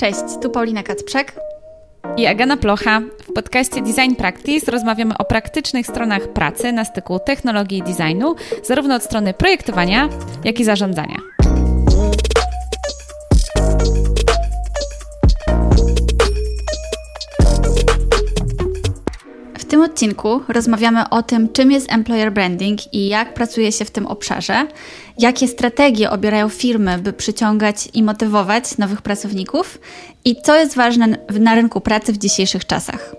Cześć, tu Paulina Kacprzek i Agana Plocha. W podcaście Design Practice rozmawiamy o praktycznych stronach pracy na styku technologii i designu, zarówno od strony projektowania, jak i zarządzania. Tym odcinku rozmawiamy o tym, czym jest employer branding i jak pracuje się w tym obszarze, jakie strategie obierają firmy, by przyciągać i motywować nowych pracowników i co jest ważne na rynku pracy w dzisiejszych czasach.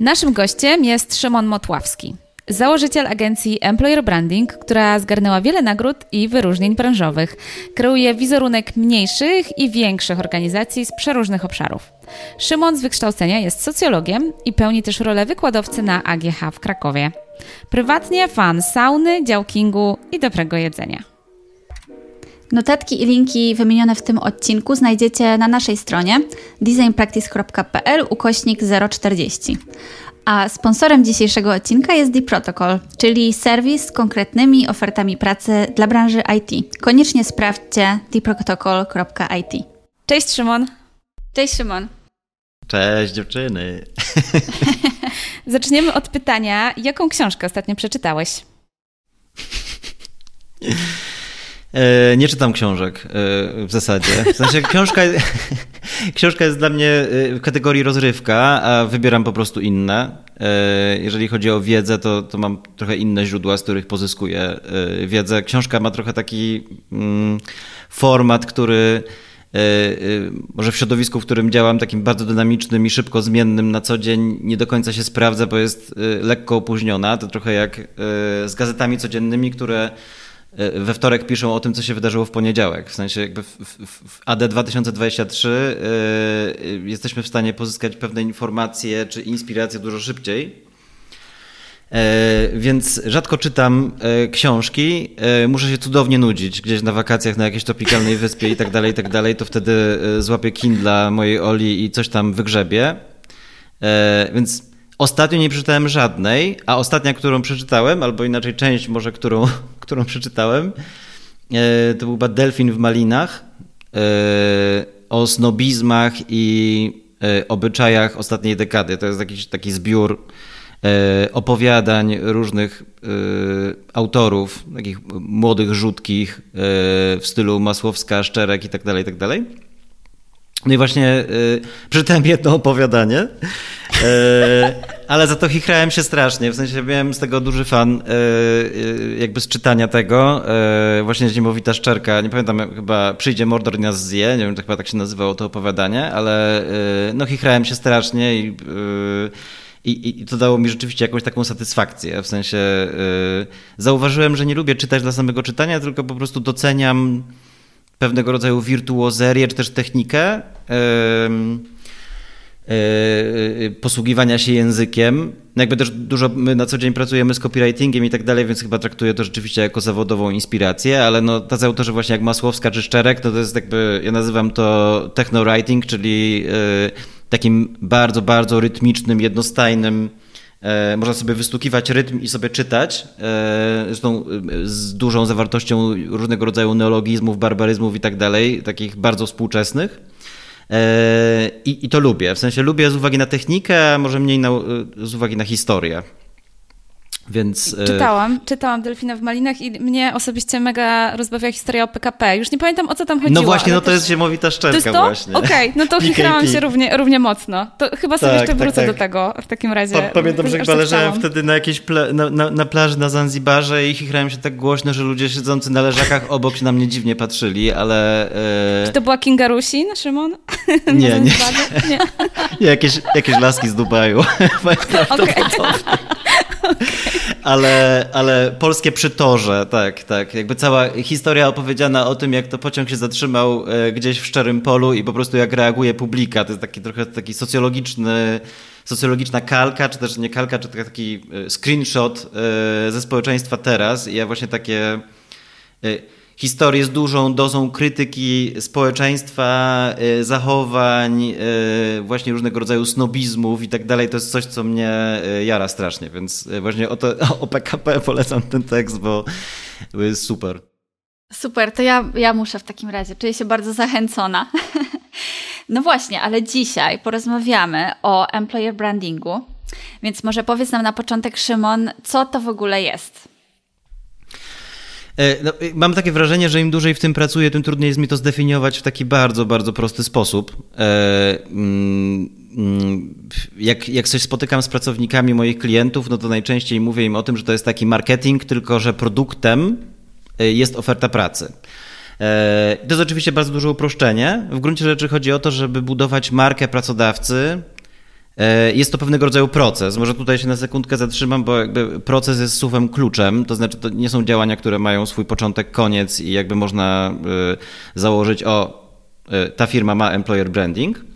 Naszym gościem jest Szymon Motławski, Założyciel agencji Employer Branding, która zgarnęła wiele nagród i wyróżnień branżowych. Kreuje wizerunek mniejszych i większych organizacji z przeróżnych obszarów. Szymon z wykształcenia jest socjologiem i pełni też rolę wykładowcy na AGH w Krakowie. Prywatnie fan sauny, działkingu i dobrego jedzenia. Notatki i linki wymienione w tym odcinku znajdziecie na naszej stronie designpractice.pl ukośnik 040. A sponsorem dzisiejszego odcinka jest The Protocol, czyli serwis z konkretnymi ofertami pracy dla branży IT. Koniecznie sprawdźcie theprotocol.it. Cześć Szymon. Cześć Szymon. Cześć dziewczyny. Zaczniemy od pytania, jaką książkę ostatnio przeczytałeś? E, nie czytam książek e, w zasadzie. W sensie książka, książka jest dla mnie e, w kategorii rozrywka, a wybieram po prostu inne. Jeżeli chodzi o wiedzę, to, to mam trochę inne źródła, z których pozyskuję wiedzę. Książka ma trochę taki mm, format, który może w środowisku, w którym działam, takim bardzo dynamicznym i szybko zmiennym na co dzień, nie do końca się sprawdza, bo jest lekko opóźniona. To trochę jak z gazetami codziennymi, które we wtorek piszą o tym, co się wydarzyło w poniedziałek. W sensie jakby w, w, w AD 2023 yy, jesteśmy w stanie pozyskać pewne informacje czy inspiracje dużo szybciej. E, więc rzadko czytam e, książki, muszę się cudownie nudzić gdzieś na wakacjach na jakiejś tropikalnej wyspie i tak dalej, i tak dalej, to wtedy złapię Kindla mojej Oli i coś tam wygrzebię. Więc Ostatnio nie przeczytałem żadnej, a ostatnia, którą przeczytałem, albo inaczej część może, którą, którą przeczytałem, e, to był chyba Delfin w Malinach e, o snobizmach i e, obyczajach ostatniej dekady. To jest jakiś taki zbiór opowiadań różnych autorów, takich młodych, rzutkich w stylu Masłowska, Szczerek i tak dalej, tak dalej. No i właśnie y, przeczytałem jedno opowiadanie, y, ale za to chichrałem się strasznie. W sensie miałem z tego duży fan, y, jakby z czytania tego. właśnie Ziemowita Szczerka, nie pamiętam, chyba Przyjdzie Mordor i nas zje, nie wiem, to chyba tak się nazywało to opowiadanie, ale no chichrałem się strasznie i... I, to dało mi rzeczywiście jakąś taką satysfakcję. W sensie zauważyłem, że nie lubię czytać dla samego czytania, tylko po prostu doceniam pewnego rodzaju wirtuozerię, czy też technikę yy, posługiwania się językiem. No jakby też dużo my na co dzień pracujemy z copywritingiem i tak dalej, więc chyba traktuję to rzeczywiście jako zawodową inspirację, ale no tacy autorzy właśnie jak Masłowska czy Szczerek, to to jest jakby, ja nazywam to techno-writing, czyli yy, takim bardzo, bardzo rytmicznym, jednostajnym E, można sobie wystukiwać rytm i sobie czytać, e, zresztą e, z dużą zawartością różnego rodzaju neologizmów, barbaryzmów i tak dalej, takich bardzo współczesnych. I, I to lubię, w sensie lubię z uwagi na technikę, a może mniej na, z uwagi na historię. Więc, e, czytałam, czytałam Delfina w Malinach i mnie osobiście mega rozbawia historia o PKP. Już nie pamiętam o co tam chodziło. No właśnie, no to jest ziemowita szczęka to jest to? właśnie. Okej, okay, no to chichrałam się równie, równie mocno. To chyba sobie tak, jeszcze tak, wrócę tak, do tego w takim razie. Pa, pamiętam, że chyba leżałem wtedy na jakiejś pla na, na, na, plaży na Zanzibarze i chichrałem się tak głośno, że ludzie siedzący na leżakach obok się na mnie dziwnie patrzyli, ale... E... Czy to była Kinga Rusin, Szymon? nie, nie. nie. nie. jakieś, jakieś laski z Dubaju. okay. Ale, ale polskie przytorze, tak, tak. Jakby cała historia opowiedziana o tym, jak to pociąg się zatrzymał e, gdzieś w szczerym polu i po prostu jak reaguje publika. To jest taki trochę taki socjologiczny socjologiczna kalka, czy też nie kalka, czy taki e, screenshot e, ze społeczeństwa teraz. I ja właśnie takie historię z dużą dozą krytyki społeczeństwa, y, zachowań, y, właśnie różnego rodzaju snobizmów i tak dalej. To jest coś, co mnie y, jara strasznie, więc właśnie o, to, o PKP polecam ten tekst, bo jest super. Super, to ja, ja muszę w takim razie. Czuję się bardzo zachęcona. No właśnie, ale dzisiaj porozmawiamy o employer brandingu. Więc może powiedz nam na początek, Szymon, co to w ogóle jest? E, no, mam takie wrażenie, że im dłużej w tym pracuję, tym trudniej jest mi to zdefiniować w taki bardzo, bardzo prosty sposób. E, mm, jak, jak coś spotykam z pracownikami moich klientów, no to najczęściej mówię im o tym, że to jest taki marketing, tylko że produktem e, jest oferta pracy. To jest oczywiście bardzo duże uproszczenie. W gruncie rzeczy chodzi o to, żeby budować markę pracodawcy, E, jest to pewnego rodzaju proces. Może tutaj się na sekundkę zatrzymam, bo jakby proces jest słowem kluczem, to znaczy to nie są działania, które mają swój początek, koniec i jakby można e, założyć, o, e, ta firma ma employer branding.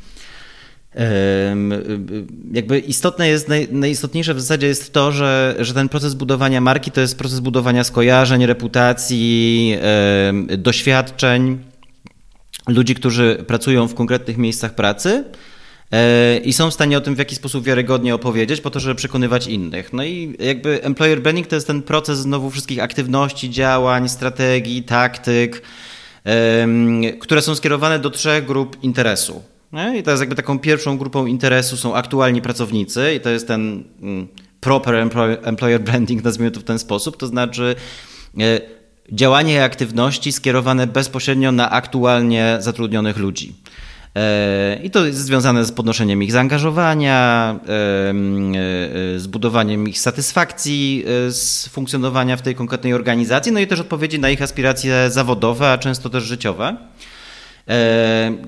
Jakby istotne jest, najistotniejsze w zasadzie jest to, że, że ten proces budowania marki to jest proces budowania skojarzeń, reputacji, doświadczeń ludzi, którzy pracują w konkretnych miejscach pracy E, i są w stanie o tym w jakiś sposób wiarygodnie opowiedzieć, po to, żeby przekonywać innych. No i jakby employer branding to jest ten proces znowu wszystkich aktywności, działań, strategii, taktyk, które są skierowane do trzech grup interesu. I jest jakby taką pierwszą grupą interesu są aktualni pracownicy i to jest ten mm, proper employer branding, nazwijmy to w ten sposób, to znaczy e, działanie i aktywności skierowane bezpośrednio na aktualnie zatrudnionych ludzi. E, I to jest związane z podnoszeniem ich zaangażowania, e, e, z budowaniem ich satysfakcji z funkcjonowania w tej konkretnej organizacji, no i też odpowiedzi na ich aspiracje zawodowe, a często też życiowe.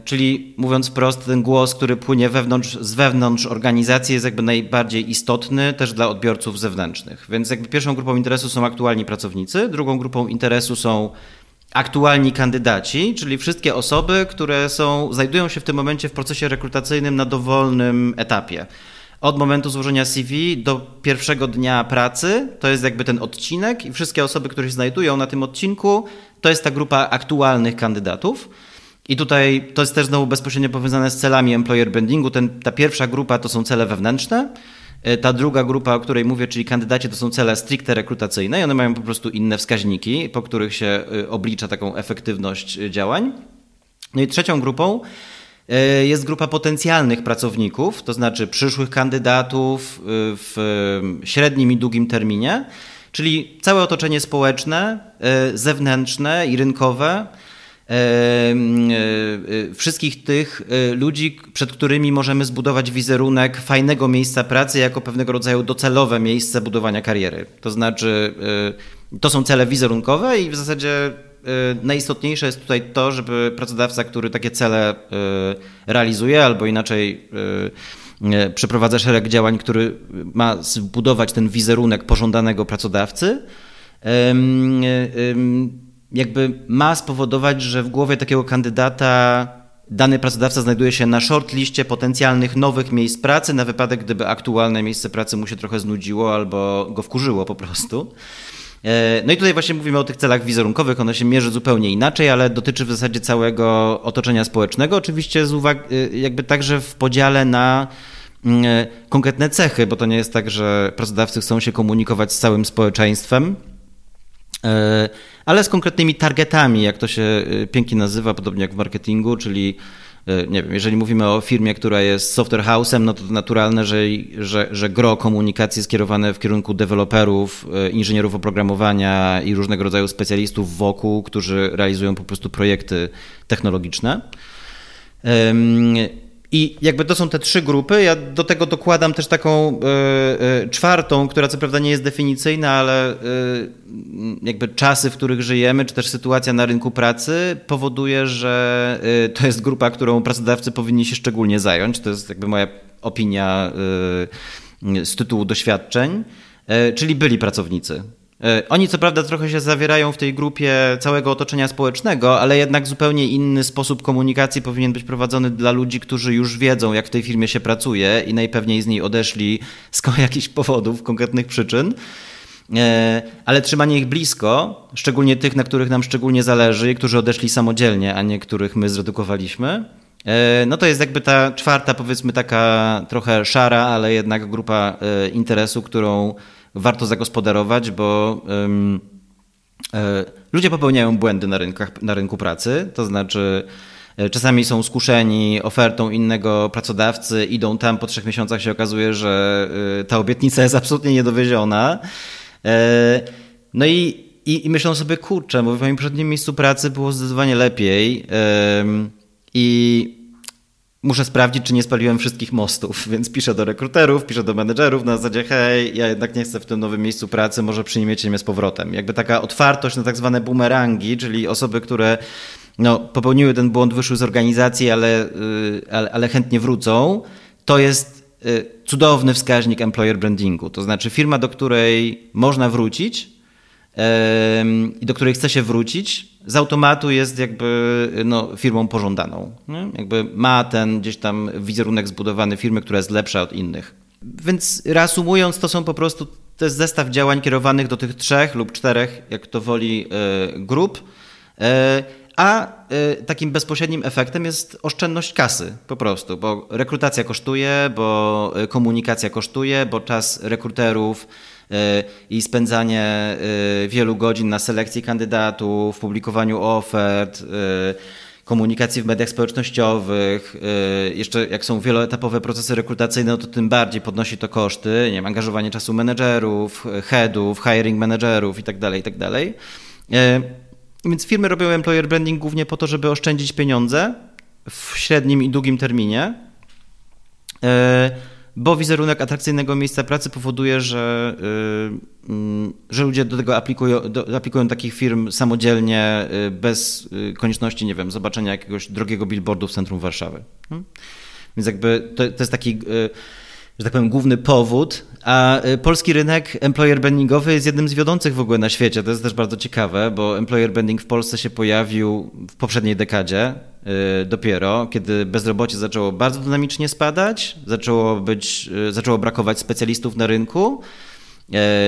Czyli mówiąc wprost, ten głos, który płynie wewnątrz, z wewnątrz organizacji jest jakby najbardziej istotny też dla odbiorców zewnętrznych. Więc jakby pierwszą grupą interesu są aktualni pracownicy, drugą grupą interesu są aktualni kandydaci, czyli wszystkie osoby, które są, znajdują się w tym momencie w procesie rekrutacyjnym na dowolnym etapie. Od momentu złożenia CV do pierwszego dnia pracy, to jest jakby ten odcinek, i wszystkie osoby, które się znajdują na tym odcinku, to jest ta grupa aktualnych kandydatów. I tutaj to jest też znowu bezpośrednio powiązane z celami employer brandingu. Ten, ta pierwsza grupa to są cele wewnętrzne, ta druga grupa, o której mówię, czyli kandydaci, to są cele stricte rekrutacyjne i one mają po prostu inne wskaźniki, po których się e, oblicza taką efektywność e, działań. No i trzecią grupą jest grupa potencjalnych pracowników, to znaczy przyszłych kandydatów w średnim i długim terminie, czyli całe otoczenie społeczne, zewnętrzne i rynkowe, E, e, wszystkich tych e, ludzi, przed którymi możemy zbudować wizerunek fajnego miejsca pracy jako pewnego rodzaju docelowe miejsce budowania kariery. To znaczy, to są cele wizerunkowe i w zasadzie najistotniejsze jest tutaj to, żeby pracodawca, który takie cele realizuje, albo inaczej przeprowadza szereg działań, który ma zbudować ten wizerunek pożądanego pracodawcy, jakby ma spowodować, że w głowie takiego kandydata dany pracodawca znajduje się na shortliście potencjalnych nowych miejsc pracy na wypadek, gdyby aktualne miejsce pracy mu się trochę znudziło albo go wkurzyło po prostu. E, no i tutaj właśnie mówimy o tych celach wizerunkowych, one się mierzy zupełnie inaczej, ale dotyczy w zasadzie całego otoczenia społecznego, oczywiście z uwag- e, jakby także w podziale na mm, e, konkretne cechy, bo to nie jest tak, że pracodawcy chcą się komunikować z całym społeczeństwem, ale z konkretnymi targetami, jak to się e, pięknie nazywa, podobnie jak w marketingu, czyli e, nie wiem, jeżeli mówimy o firmie, która jest software house'em, no to naturalne, że, że, że gro komunikacji skierowane w kierunku deweloperów, inżynierów oprogramowania i różnego rodzaju specjalistów wokół, którzy realizują po prostu projekty technologiczne. I jakby to są te trzy grupy. Ja do tego dokładam też taką y, y, czwartą, która co prawda nie jest definicyjna, ale y, jakby czasy, w których żyjemy, czy też sytuacja na rynku pracy powoduje, że to jest grupa, którą pracodawcy powinni się szczególnie zająć. To jest jakby moja opinia z tytułu doświadczeń, czyli byli pracownicy. E, oni co prawda trochę się zawierają w tej grupie całego otoczenia społecznego, ale jednak zupełnie inny sposób komunikacji powinien być prowadzony dla ludzi, którzy już wiedzą, jak w tej firmie się pracuje i najpewniej z niej odeszli z jakichś powodów, konkretnych przyczyn. E, ale trzymanie ich blisko, szczególnie tych, na których nam szczególnie zależy, którzy odeszli samodzielnie, a nie których my zredukowaliśmy, e, no to jest jakby ta czwarta, powiedzmy taka trochę szara, ale jednak grupa interesu, którą warto zagospodarować, bo um, ludzie popełniają błędy na, rynkach, na rynku pracy, to znaczy Czasami są skuszeni ofertą innego pracodawcy, idą tam, po trzech miesiącach się okazuje, że ta obietnica jest absolutnie niedowieziona. No i, i, i myślą sobie, kurczę, bo w moim poprzednim miejscu pracy było zdecydowanie lepiej i muszę sprawdzić, czy nie spaliłem wszystkich mostów, więc piszę do rekruterów, piszę do menedżerów na zasadzie hej, ja jednak nie chcę w tym nowym miejscu pracy, może przyjmiecie mnie z powrotem. Jakby taka otwartość na tak zwane bumerangi, czyli osoby, które no, popełniły ten błąd, wyszły z organizacji, ale, y, ale, ale chętnie wrócą, to jest y, cudowny wskaźnik employer brandingu. To znaczy firma, do której można wrócić, i do której chce się wrócić, z automatu jest jakby no, firmą pożądaną. Nie? Jakby ma ten gdzieś tam wizerunek zbudowany firmy, która jest lepsza od innych. Więc reasumując, to są po prostu to jest zestaw działań kierowanych do tych trzech lub czterech, jak to woli, e, grup. E, a e, takim bezpośrednim efektem jest oszczędność kasy po prostu, bo rekrutacja kosztuje, bo komunikacja kosztuje, bo czas rekruterów i spędzanie e, wielu godzin na selekcji kandydatów, publikowaniu ofert, e, komunikacji w mediach społecznościowych, e, jeszcze jak są wieloetapowe procesy rekrutacyjne, no to tym bardziej podnosi to koszty, nie wiem, angażowanie czasu menedżerów, headów, hiring menedżerów itd., tak itd. Tak więc firmy robią employer branding głównie po to, żeby oszczędzić pieniądze w średnim i długim terminie bo wizerunek atrakcyjnego miejsca pracy powoduje, że, y, mm, że ludzie do tego aplikują, do, aplikują takich firm samodzielnie, y, bez y, konieczności, nie wiem, zobaczenia jakiegoś drogiego billboardu w centrum Warszawy. Hmm? Więc jakby to, to jest taki że tak powiem, główny powód, a polski rynek employer brandingowy jest jednym z wiodących w ogóle na świecie. To jest też bardzo ciekawe, bo employer branding w Polsce się pojawił w poprzedniej dekadzie, Y, dopiero, kiedy bezrobocie zaczęło bardzo dynamicznie spadać, zaczęło, być, y, zaczęło brakować specjalistów na rynku.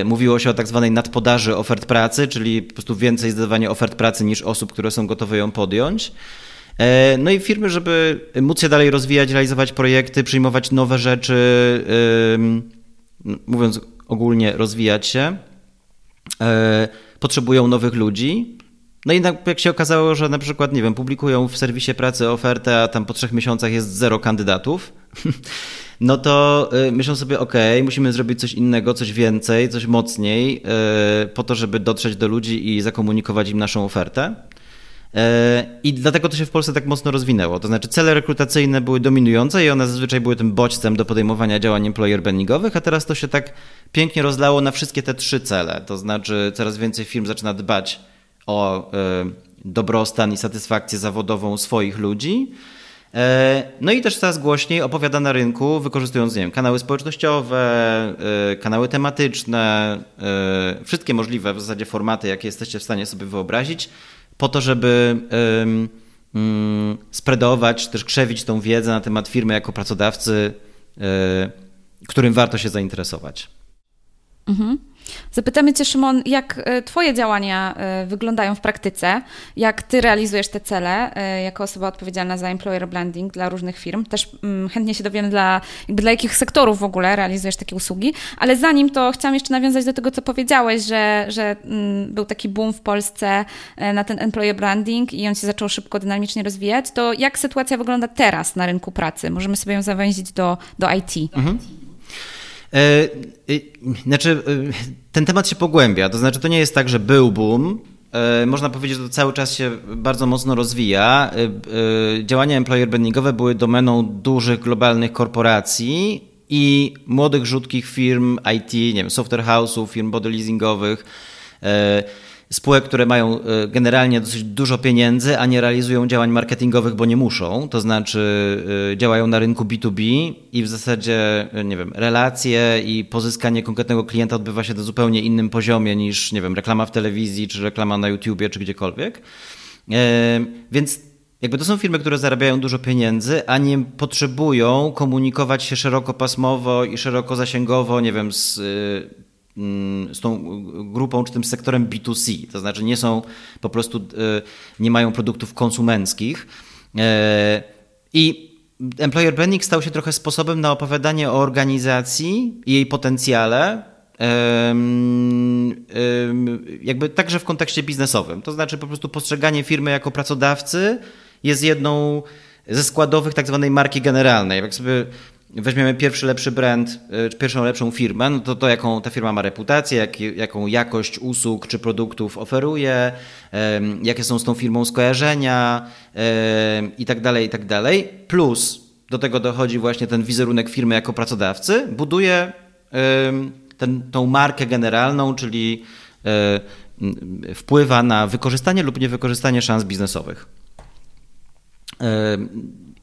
Y, mówiło się o tak zwanej nadpodaży ofert pracy, czyli po prostu więcej zdawania ofert pracy niż osób, które są gotowe ją podjąć. No i firmy, żeby móc się dalej rozwijać, realizować projekty, przyjmować nowe rzeczy, mówiąc ogólnie, rozwijać się, potrzebują nowych ludzi. No i jak się okazało, że na przykład, nie wiem, publikują w serwisie pracy ofertę, a tam po trzech miesiącach jest zero kandydatów, no to y, myślą sobie, ok, musimy zrobić coś innego, coś więcej, coś mocniej, po to, żeby dotrzeć do ludzi i zakomunikować im naszą ofertę. Y, I dlatego to się w Polsce tak mocno rozwinęło. To znaczy cele rekrutacyjne były dominujące i one zazwyczaj były tym bodźcem do podejmowania działań employer brandingowych, a teraz to się tak pięknie rozlało na wszystkie te trzy cele. To znaczy coraz więcej firm zaczyna dbać o e, dobrostan i satysfakcję zawodową swoich ludzi. E, no i też coraz głośniej opowiada na rynku, wykorzystując nie wiem, kanały społecznościowe, e, kanały tematyczne, wszystkie możliwe w zasadzie formaty, jakie jesteście w stanie sobie wyobrazić, po to, żeby mm, spreadować, też krzewić tą wiedzę na temat firmy jako pracodawcy, którym warto się zainteresować. Mhm. Zapytamy Cię, Szymon, jak e, Twoje działania e, wyglądają w praktyce? Jak Ty realizujesz te cele e, jako osoba odpowiedzialna za employer branding dla różnych firm? Też mm, chętnie się dowiem, dla, jakby dla jakich sektorów w ogóle realizujesz takie usługi. Ale zanim to chciałam jeszcze nawiązać do tego, co powiedziałeś, że, że mm, był taki boom w Polsce na ten employer branding i on się zaczął szybko, dynamicznie rozwijać. To jak sytuacja wygląda teraz na rynku pracy? Możemy sobie ją zawęzić do, do IT. Mhm. E, znaczy, e, ten temat się pogłębia. To znaczy, to nie jest tak, że był boom. E, można powiedzieć, że to cały czas się bardzo mocno rozwija. Działania employer brandingowe były domeną dużych globalnych korporacji i młodych, rzutkich firm IT, nie wiem, software house'ów, firm body leasingowych spółek, które mają e, generalnie dosyć dużo pieniędzy, a nie realizują działań marketingowych, bo nie muszą, to znaczy e, działają na rynku B2B i w zasadzie, e, nie wiem, relacje i pozyskanie konkretnego klienta odbywa się na zupełnie innym poziomie niż, nie wiem, reklama w telewizji, czy reklama na YouTubie, czy gdziekolwiek. Więc jakby to są firmy, które zarabiają dużo pieniędzy, a nie potrzebują komunikować się szerokopasmowo i szerokozasięgowo, nie wiem, z z tą grupą czy tym sektorem B2C, to znaczy nie są po prostu, e, nie mają produktów konsumenckich. E, I employer branding stał się trochę sposobem na opowiadanie o organizacji i jej potencjale, jakby także w kontekście biznesowym. To znaczy po prostu postrzeganie firmy jako pracodawcy jest jedną ze składowych tak zwanej marki generalnej. Jak sobie weźmiemy pierwszy lepszy brand, czy pierwszą lepszą firmę, no to to jaką ta firma ma reputację, jak, jaką jakość usług czy produktów oferuje, jakie są z tą firmą skojarzenia i tak dalej, i tak dalej. Plus do tego dochodzi właśnie ten wizerunek firmy jako pracodawcy, buduje ten, tą markę generalną, czyli e, wpływa na wykorzystanie lub niewykorzystanie szans biznesowych.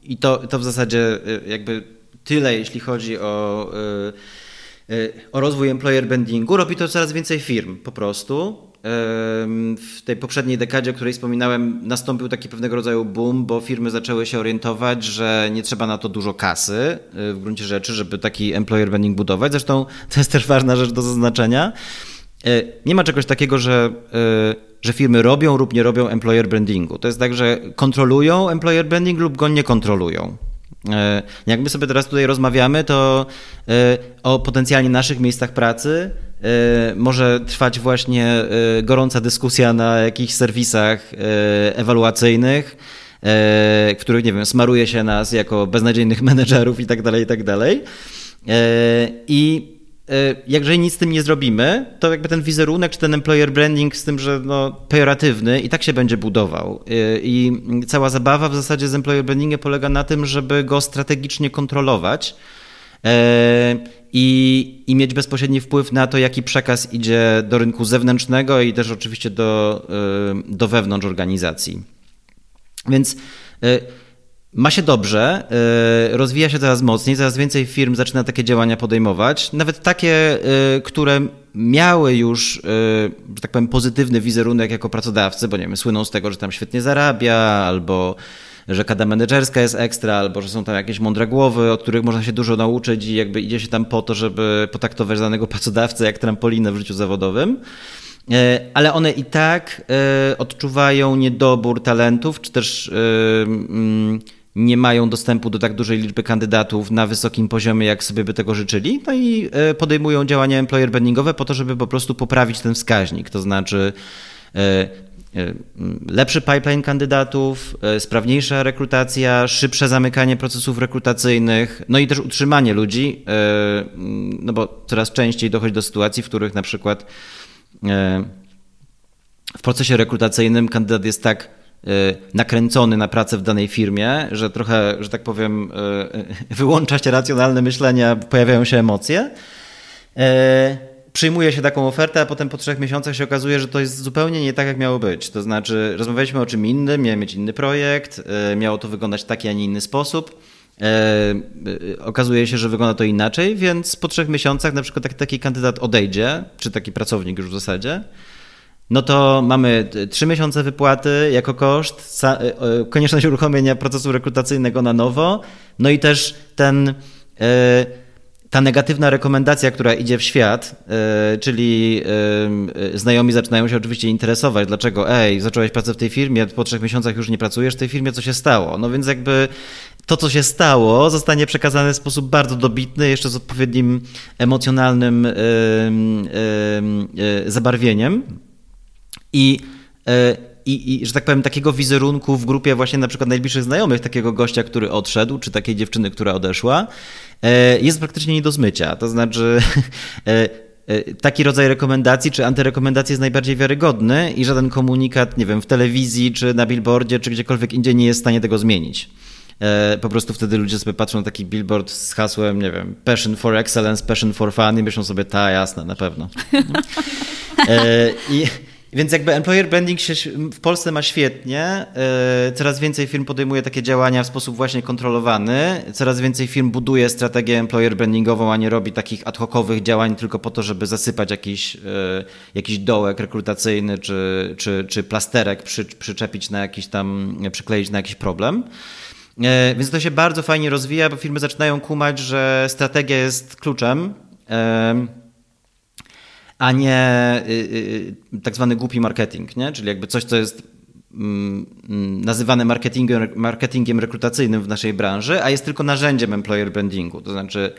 I to, to w zasadzie e, jakby tyle, jeśli chodzi o, e, o rozwój employer brandingu. Robi to coraz więcej firm po prostu. W tej poprzedniej dekadzie, o której wspominałem, nastąpił taki pewnego rodzaju boom, bo firmy zaczęły się orientować, że nie trzeba na to dużo kasy w gruncie rzeczy, żeby taki employer branding budować. Zresztą to jest też ważna rzecz do zaznaczenia. E, nie ma czegoś takiego, że, e, że firmy robią lub nie robią employer brandingu. To jest tak, że kontrolują employer branding lub go nie kontrolują. E, jak my sobie teraz tutaj rozmawiamy, to o potencjalnie naszych miejscach pracy może trwać właśnie gorąca dyskusja na jakichś serwisach ewaluacyjnych, których, nie wiem, smaruje się nas jako beznadziejnych menedżerów i tak dalej, i tak dalej. I E, jeżeli nic z tym nie zrobimy, to jakby ten wizerunek czy ten employer branding z tym, że no, pejoratywny i tak się będzie budował. E, I cała zabawa w zasadzie z employer brandingiem polega na tym, żeby go strategicznie kontrolować e, i, i mieć bezpośredni wpływ na to, jaki przekaz idzie do rynku zewnętrznego i też oczywiście do, do wewnątrz organizacji. Więc ma się dobrze, y, rozwija się coraz mocniej, coraz więcej firm zaczyna takie działania podejmować, nawet takie, y, które miały już, y, że tak powiem, pozytywny wizerunek jako pracodawcy, bo nie wiem, słyną z tego, że tam świetnie zarabia, albo że kada menedżerska jest ekstra, albo że są tam jakieś mądre głowy, od których można się dużo nauczyć i jakby idzie się tam po to, żeby potraktować danego pracodawcę jak trampolinę w życiu zawodowym. Ale one i tak odczuwają niedobór talentów, czy też mm, nie mają dostępu do tak dużej liczby kandydatów na wysokim poziomie, jak sobie by tego życzyli, no i e, podejmują działania employer brandingowe po to, żeby po prostu poprawić ten wskaźnik, to znaczy e, e, lepszy pipeline kandydatów, sprawniejsza rekrutacja, szybsze zamykanie procesów rekrutacyjnych, no i też utrzymanie ludzi, no bo coraz częściej dochodzi do sytuacji, w których na przykład w procesie rekrutacyjnym kandydat jest tak nakręcony na pracę w danej firmie, że trochę, że tak powiem, y, wyłącza się racjonalne myślenie, pojawiają się emocje. Y, przyjmuje się taką ofertę, a potem po trzech miesiącach się okazuje, że to jest zupełnie nie tak, jak miało być. To znaczy, rozmawialiśmy o czym innym, miał mieć inny projekt, miało to wyglądać w taki, a nie inny sposób. okazuje się, że wygląda to inaczej, więc po trzech miesiącach na przykład taki, taki kandydat odejdzie, czy taki pracownik już w zasadzie, no to mamy trzy miesiące wypłaty jako koszt, e, e, konieczność uruchomienia procesu rekrutacyjnego na nowo, no i też ten, e, ta negatywna rekomendacja, która idzie w świat, czyli znajomi zaczynają się oczywiście interesować, dlaczego, ej, zacząłeś pracę w tej firmie, po trzech miesiącach już nie pracujesz w tej firmie, co się stało? No więc jakby to, co się stało, zostanie przekazane w sposób bardzo dobitny, jeszcze z odpowiednim emocjonalnym zabarwieniem. I, e, i, i, że tak powiem, takiego wizerunku w grupie właśnie na przykład najbliższych znajomych takiego gościa, który odszedł, czy takiej dziewczyny, która odeszła, e, jest praktycznie nie do zmycia. To znaczy, e, taki rodzaj rekomendacji czy antyrekomendacji jest najbardziej wiarygodny i żaden komunikat, nie wiem, w telewizji, czy na billboardzie, czy gdziekolwiek indziej nie jest w stanie tego zmienić. Po prostu wtedy ludzie sobie patrzą na taki billboard z hasłem, nie wiem, passion for excellence, passion for fun i myślą sobie, ta jasne, na pewno. I więc jakby employer branding się w Polsce ma świetnie. E, coraz więcej firm podejmuje takie działania w sposób właśnie kontrolowany. Coraz więcej firm buduje strategię employer brandingową, a nie robi takich ad hocowych działań tylko po to, żeby zasypać jakiś, e, jakiś dołek rekrutacyjny czy, czy, czy plasterek przy, przyczepić na jakiś tam, przykleić na jakiś problem. E, więc to się bardzo fajnie rozwija, bo firmy zaczynają kumać, że strategia jest kluczem a nie y, y, y, tak zwany głupi marketing, nie? czyli jakby coś, co jest mm, mm, nazywane marketingiem, marketingiem rekrutacyjnym w naszej branży, a jest tylko narzędziem employer brandingu. To znaczy,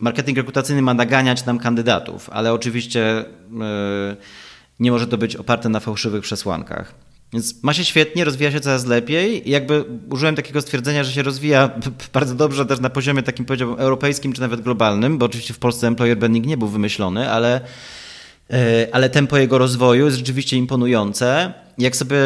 marketing rekrutacyjny ma naganiać nam kandydatów, ale oczywiście nie może to być oparte na fałszywych przesłankach. Więc ma się świetnie, rozwija się coraz lepiej i jakby użyłem takiego stwierdzenia, że się rozwija bardzo dobrze też na poziomie takim powiedziałbym europejskim czy nawet globalnym, bo oczywiście w Polsce employer branding nie był wymyślony, ale, ale tempo jego rozwoju jest rzeczywiście imponujące. Jak sobie,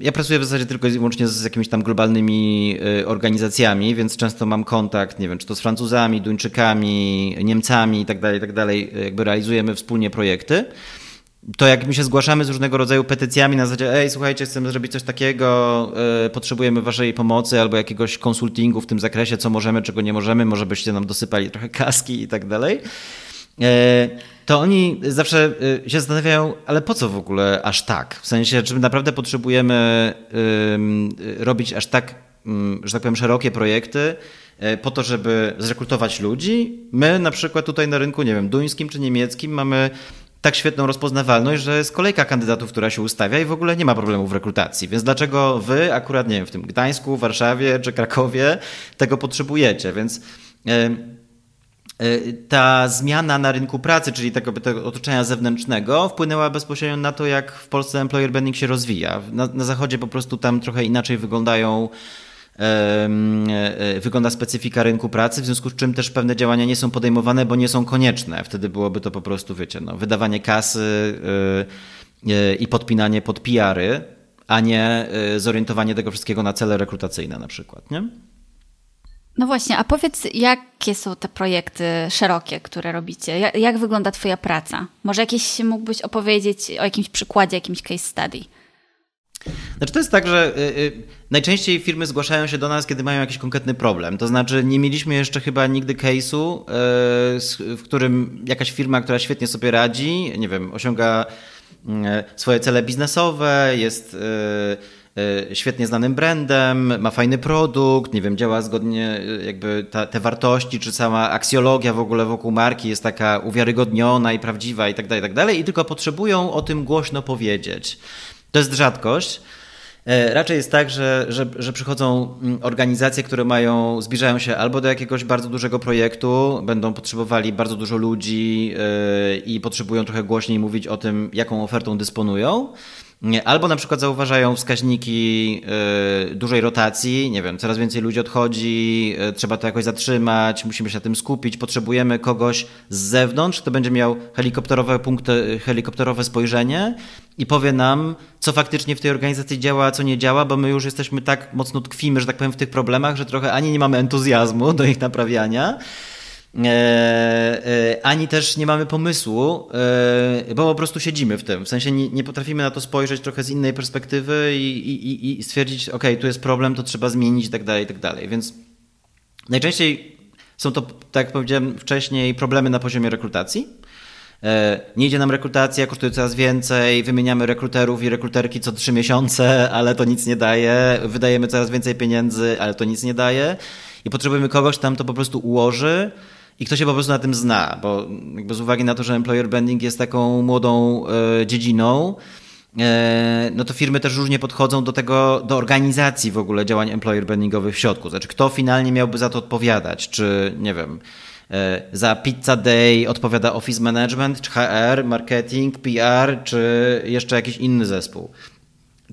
ja pracuję w zasadzie tylko i wyłącznie z jakimiś tam globalnymi e, organizacjami, więc często mam kontakt, nie wiem, czy to z Francuzami, Duńczykami, Niemcami i tak dalej, i tak dalej, jakby realizujemy wspólnie projekty to jak my się zgłaszamy z różnego rodzaju petycjami na zasadzie, ej, słuchajcie, chcemy zrobić coś takiego, potrzebujemy waszej pomocy albo jakiegoś konsultingu w tym zakresie, co możemy, czego nie możemy, może byście nam dosypali trochę kaski i tak to oni zawsze yy, się zastanawiają, ale po co w ogóle aż tak? W sensie, czy naprawdę potrzebujemy robić aż tak, że tak powiem, szerokie projekty, po to, żeby zrekrutować ludzi. My na przykład tutaj na rynku, nie wiem, duńskim czy niemieckim mamy tak świetną rozpoznawalność, że jest kolejka kandydatów, która się ustawia i w ogóle nie ma problemu w rekrutacji. Więc dlaczego wy akurat, nie wiem, w tym Gdańsku, Warszawie czy Krakowie tego potrzebujecie? Więc e, e, ta zmiana na rynku pracy, czyli tego, tego otoczenia zewnętrznego, wpłynęła bezpośrednio na to, jak w Polsce employer branding się rozwija. Na, na zachodzie po prostu tam trochę inaczej wyglądają E, wygląda specyfika rynku pracy, w związku z czym też pewne działania nie są podejmowane, bo nie są konieczne. Wtedy byłoby to po prostu, wiecie, no, wydawanie kasy e, e, i podpinanie pod PR-y, a nie zorientowanie tego wszystkiego na cele rekrutacyjne na przykład, nie? No właśnie, a powiedz, jakie są te projekty szerokie, które robicie? Jak, jak wygląda Twoja praca? Może jakieś mógłbyś opowiedzieć o jakimś przykładzie, jakimś case study? Znaczy to jest tak, że y, y, najczęściej firmy zgłaszają się do nas, kiedy mają jakiś konkretny problem. To znaczy nie mieliśmy jeszcze chyba nigdy case'u, y, w którym jakaś firma, która świetnie sobie radzi, nie wiem, osiąga swoje cele biznesowe, jest świetnie znanym brandem, ma fajny produkt, nie wiem, działa zgodnie jakby ta, te wartości, czy sama aksjologia w ogóle wokół marki jest taka uwiarygodniona i prawdziwa i tak dalej, i tak dalej i tylko potrzebują o tym głośno powiedzieć. To jest rzadkość. E, raczej jest tak, że, że, że przychodzą mm, organizacje, które mają, zbliżają się albo do jakiegoś bardzo dużego projektu, będą potrzebowali bardzo dużo ludzi yy, i potrzebują trochę głośniej mówić o tym, jaką ofertą dysponują. Albo na przykład zauważają wskaźniki y, dużej rotacji, nie wiem, coraz więcej ludzi odchodzi, y, trzeba to jakoś zatrzymać, musimy się na tym skupić, potrzebujemy kogoś z zewnątrz, kto będzie miał helikopterowe punkty, helikopterowe spojrzenie i powie nam, co faktycznie w tej organizacji działa, co nie działa, bo my już jesteśmy tak mocno tkwimy, że tak powiem, w tych problemach, że trochę ani nie mamy entuzjazmu do ich naprawiania, ani też nie mamy pomysłu, e, bo po prostu siedzimy w tym. W sensie nie, nie potrafimy na to spojrzeć trochę z innej perspektywy i, i, i stwierdzić, ok, tu jest problem, to trzeba zmienić i tak dalej, tak dalej. Więc najczęściej są to, tak jak powiedziałem wcześniej, problemy na poziomie rekrutacji. Nie idzie nam rekrutacja, kosztuje coraz więcej, wymieniamy rekruterów i rekruterki co trzy miesiące, ale to nic nie daje. Wydajemy coraz więcej pieniędzy, ale to nic nie daje. I potrzebujemy kogoś, tam to po prostu ułoży i kto się po prostu na tym zna, bo jakby z uwagi na to, że employer branding jest taką młodą e, dziedziną, e, no to firmy też różnie podchodzą do tego, do organizacji w ogóle działań employer brandingowych w środku. Znaczy, kto finalnie miałby za to odpowiadać? Czy, nie wiem, e, za Pizza Day odpowiada Office Management, czy HR, marketing, PR, czy jeszcze jakiś inny zespół?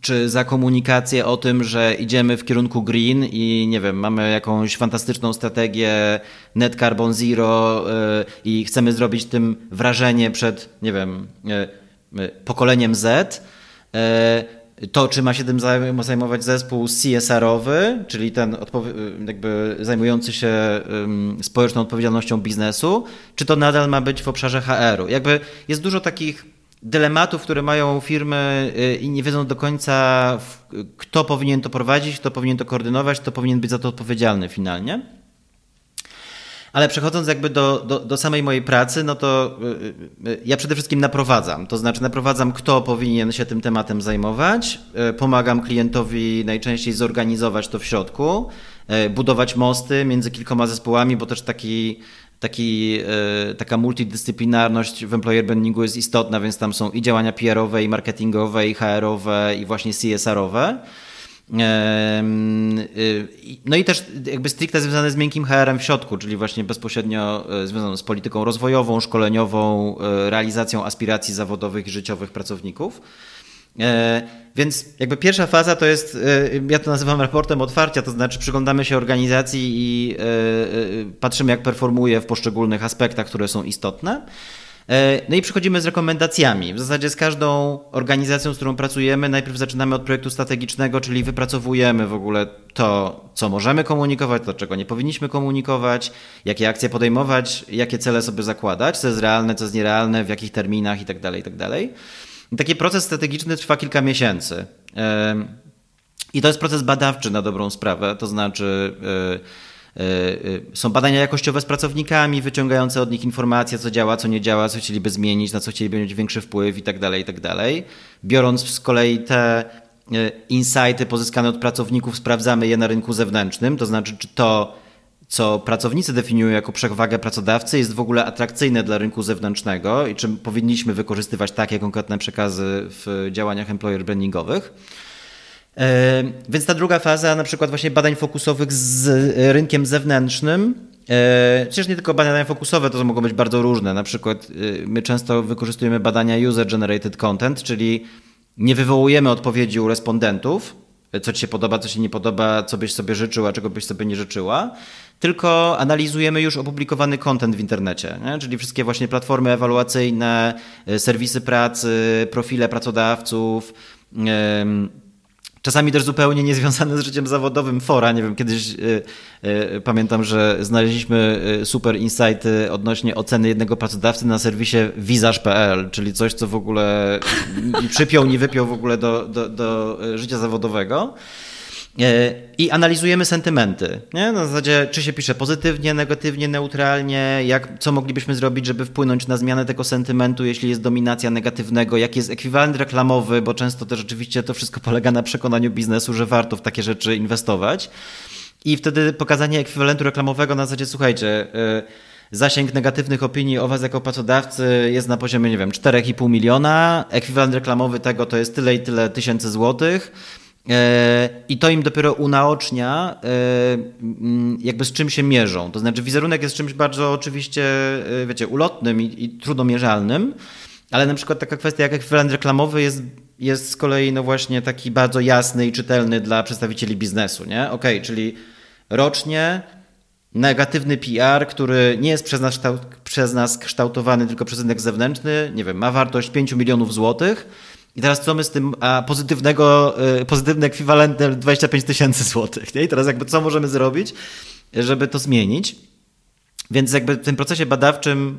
Czy za komunikację o tym, że idziemy w kierunku green i nie wiem, mamy jakąś fantastyczną strategię net carbon zero yy, i chcemy zrobić tym wrażenie przed, nie wiem, yy, pokoleniem Z. To, czy ma się tym zajmować zespół CSR-owy, czyli ten jakby zajmujący się społeczną odpowiedzialnością biznesu, czy to nadal ma być w obszarze HR-u. Jakby jest dużo takich dylematów, które mają firmy y, i nie wiedzą do końca, kto powinien to prowadzić, kto powinien to koordynować, kto powinien być za to odpowiedzialny finalnie. Ale przechodząc jakby do, do, do, samej mojej pracy, no to y, y, ja przede wszystkim naprowadzam. To znaczy naprowadzam, kto powinien się tym tematem zajmować. Pomagam klientowi najczęściej zorganizować to w środku, budować mosty między kilkoma zespołami, bo też taki taki, e, taka multidyscyplinarność w employer brandingu jest istotna, więc tam są i działania PR-owe, i marketingowe, i HR-owe, i właśnie CSR-owe. No i też jakby stricte związane z miękkim HR-em w środku, czyli właśnie bezpośrednio e, związane z polityką rozwojową, szkoleniową, e, realizacją aspiracji zawodowych i życiowych pracowników. Więc jakby pierwsza faza to jest, ja to nazywam raportem otwarcia, to znaczy przyglądamy się organizacji i patrzymy jak performuje w poszczególnych aspektach, które są istotne. E, no i przychodzimy z rekomendacjami. W zasadzie z każdą organizacją, z którą pracujemy, najpierw zaczynamy od projektu strategicznego, czyli wypracowujemy w ogóle to, co możemy komunikować, to, czego nie powinniśmy komunikować, jakie akcje podejmować, jakie cele sobie zakładać, co jest realne, co jest nierealne, w jakich terminach itd. Tak itd. Tak taki proces strategiczny trwa kilka miesięcy. I to jest proces badawczy na dobrą sprawę, to znaczy e, E, są badania jakościowe z pracownikami, wyciągające od nich informacje, co działa, co nie działa, co chcieliby zmienić, na co chcieliby mieć większy wpływ i tak dalej, i tak. Biorąc z kolei te e, insighty pozyskane od pracowników, sprawdzamy je na rynku zewnętrznym, to znaczy, czy to, co pracownicy definiują jako przewagę pracodawcy, jest w ogóle atrakcyjne dla rynku zewnętrznego i czy powinniśmy wykorzystywać takie konkretne przekazy w działaniach employer brandingowych. E, więc ta druga faza, na przykład właśnie badań fokusowych z rynkiem zewnętrznym, e, Przecież nie tylko badania fokusowe, to mogą być bardzo różne. Na przykład e, my często wykorzystujemy badania user-generated content, czyli nie wywołujemy odpowiedzi u respondentów, co ci się podoba, co się nie podoba, co byś sobie życzył, a czego byś sobie nie życzyła, tylko analizujemy już opublikowany content w internecie, nie? czyli wszystkie właśnie platformy ewaluacyjne, serwisy pracy, profile pracodawców, Czasami też zupełnie niezwiązane z życiem zawodowym fora. Nie wiem, kiedyś y, y, pamiętam, że znaleźliśmy super insighty odnośnie oceny jednego pracodawcy na serwisie visage.pl, czyli coś, co w ogóle ni przypiął, nie wypiął w ogóle do, do, do życia zawodowego. E, I analizujemy sentymenty. Nie? Na zasadzie, czy się pisze pozytywnie, negatywnie, neutralnie, jak, co moglibyśmy zrobić, żeby wpłynąć na zmianę tego sentymentu, jeśli jest dominacja negatywnego, jaki jest ekwiwalent reklamowy, bo często też rzeczywiście to wszystko polega na przekonaniu biznesu, że warto w takie rzeczy inwestować. I wtedy pokazanie ekwiwalentu reklamowego na zasadzie, słuchajcie, yy, zasięg negatywnych opinii o Was jako pracodawcy jest na poziomie, nie wiem, 4,5 miliona, ekwiwalent reklamowy tego to jest tyle i tyle tysięcy złotych E, I to im dopiero unaocznia, e, mm, jakby z czym się mierzą. To znaczy, wizerunek jest czymś bardzo oczywiście, e, wiecie, ulotnym i, i trudno mierzalnym, ale na przykład taka kwestia jak ekwiwalent reklamowy jest, jest z kolei, no właśnie, taki bardzo jasny i czytelny dla przedstawicieli biznesu, nie? Ok, czyli rocznie negatywny PR, który nie jest przez nas, przez nas kształtowany tylko przez rynek zewnętrzny, nie wiem, ma wartość 5 milionów złotych i teraz co my z tym a pozytywnego, y, pozytywny ekwiwalent 25 tysięcy złotych. Nie? I teraz jakby co możemy zrobić, żeby to zmienić? Więc jakby w tym procesie badawczym,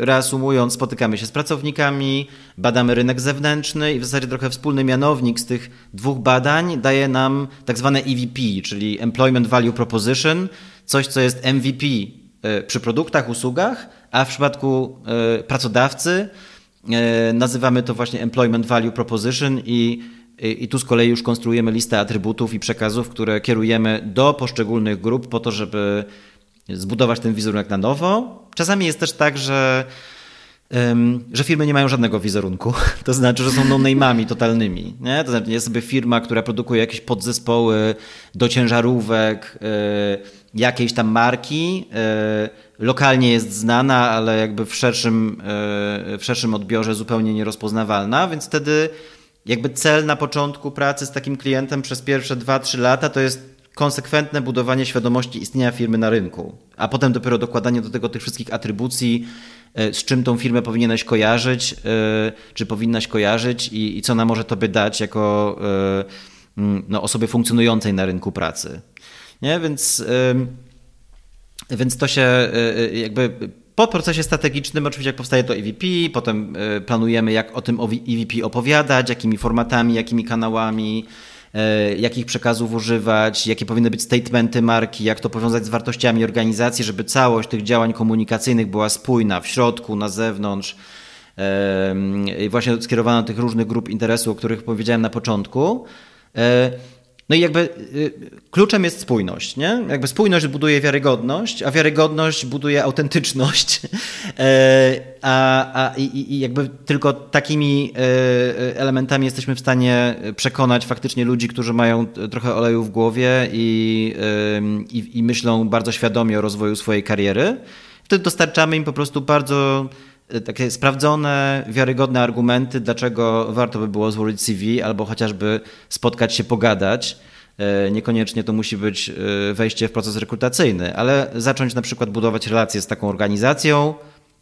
y, reasumując, spotykamy się z pracownikami, badamy rynek zewnętrzny i w zasadzie trochę wspólny mianownik z tych dwóch badań daje nam tak zwane EVP, czyli Employment Value Proposition, coś co jest MVP y, przy produktach, usługach, a w przypadku pracodawcy nazywamy to właśnie Employment Value Proposition i, i tu z kolei już konstruujemy listę atrybutów i przekazów, które kierujemy do poszczególnych grup po to, żeby zbudować ten wizerunek na nowo. Czasami jest też tak, że że firmy nie mają żadnego wizerunku. To znaczy, że są no-name'ami totalnymi. Nie? To znaczy, jest sobie firma, która produkuje jakieś podzespoły do ciężarówek, e, jakiejś tam marki, e, lokalnie jest znana, ale jakby w szerszym, e, w szerszym odbiorze zupełnie nierozpoznawalna, więc wtedy jakby cel na początku pracy z takim klientem przez pierwsze 2-3 lata to jest konsekwentne budowanie świadomości istnienia firmy na rynku, a potem dopiero dokładanie do tego tych wszystkich atrybucji, e, z czym tą firmę powinieneś kojarzyć, czy powinnaś kojarzyć i, i co ona może tobie dać jako no, osobie funkcjonującej na rynku pracy. Nie? Więc, więc to się y, y, jakby po procesie strategicznym, oczywiście jak powstaje to EVP, potem y, planujemy jak o tym EVP opowiadać, jakimi formatami, jakimi kanałami, jakich przekazów używać, jakie powinny być statementy marki, jak to powiązać z wartościami organizacji, żeby całość tych działań komunikacyjnych była spójna w środku, na zewnątrz. I właśnie skierowana do tych różnych grup interesu, o których powiedziałem na początku. No i jakby y, kluczem jest spójność, nie? Jakby spójność buduje wiarygodność, a wiarygodność buduje autentyczność. E, a, a i, i jakby tylko takimi e, elementami jesteśmy w stanie przekonać faktycznie ludzi, którzy mają trochę oleju w głowie i, i, i myślą bardzo świadomie o rozwoju swojej kariery. Wtedy dostarczamy im po prostu bardzo takie sprawdzone, wiarygodne argumenty, dlaczego warto by było złożyć CV albo chociażby spotkać się, pogadać. Niekoniecznie to musi być wejście w proces rekrutacyjny, ale zacząć na przykład budować relacje z taką organizacją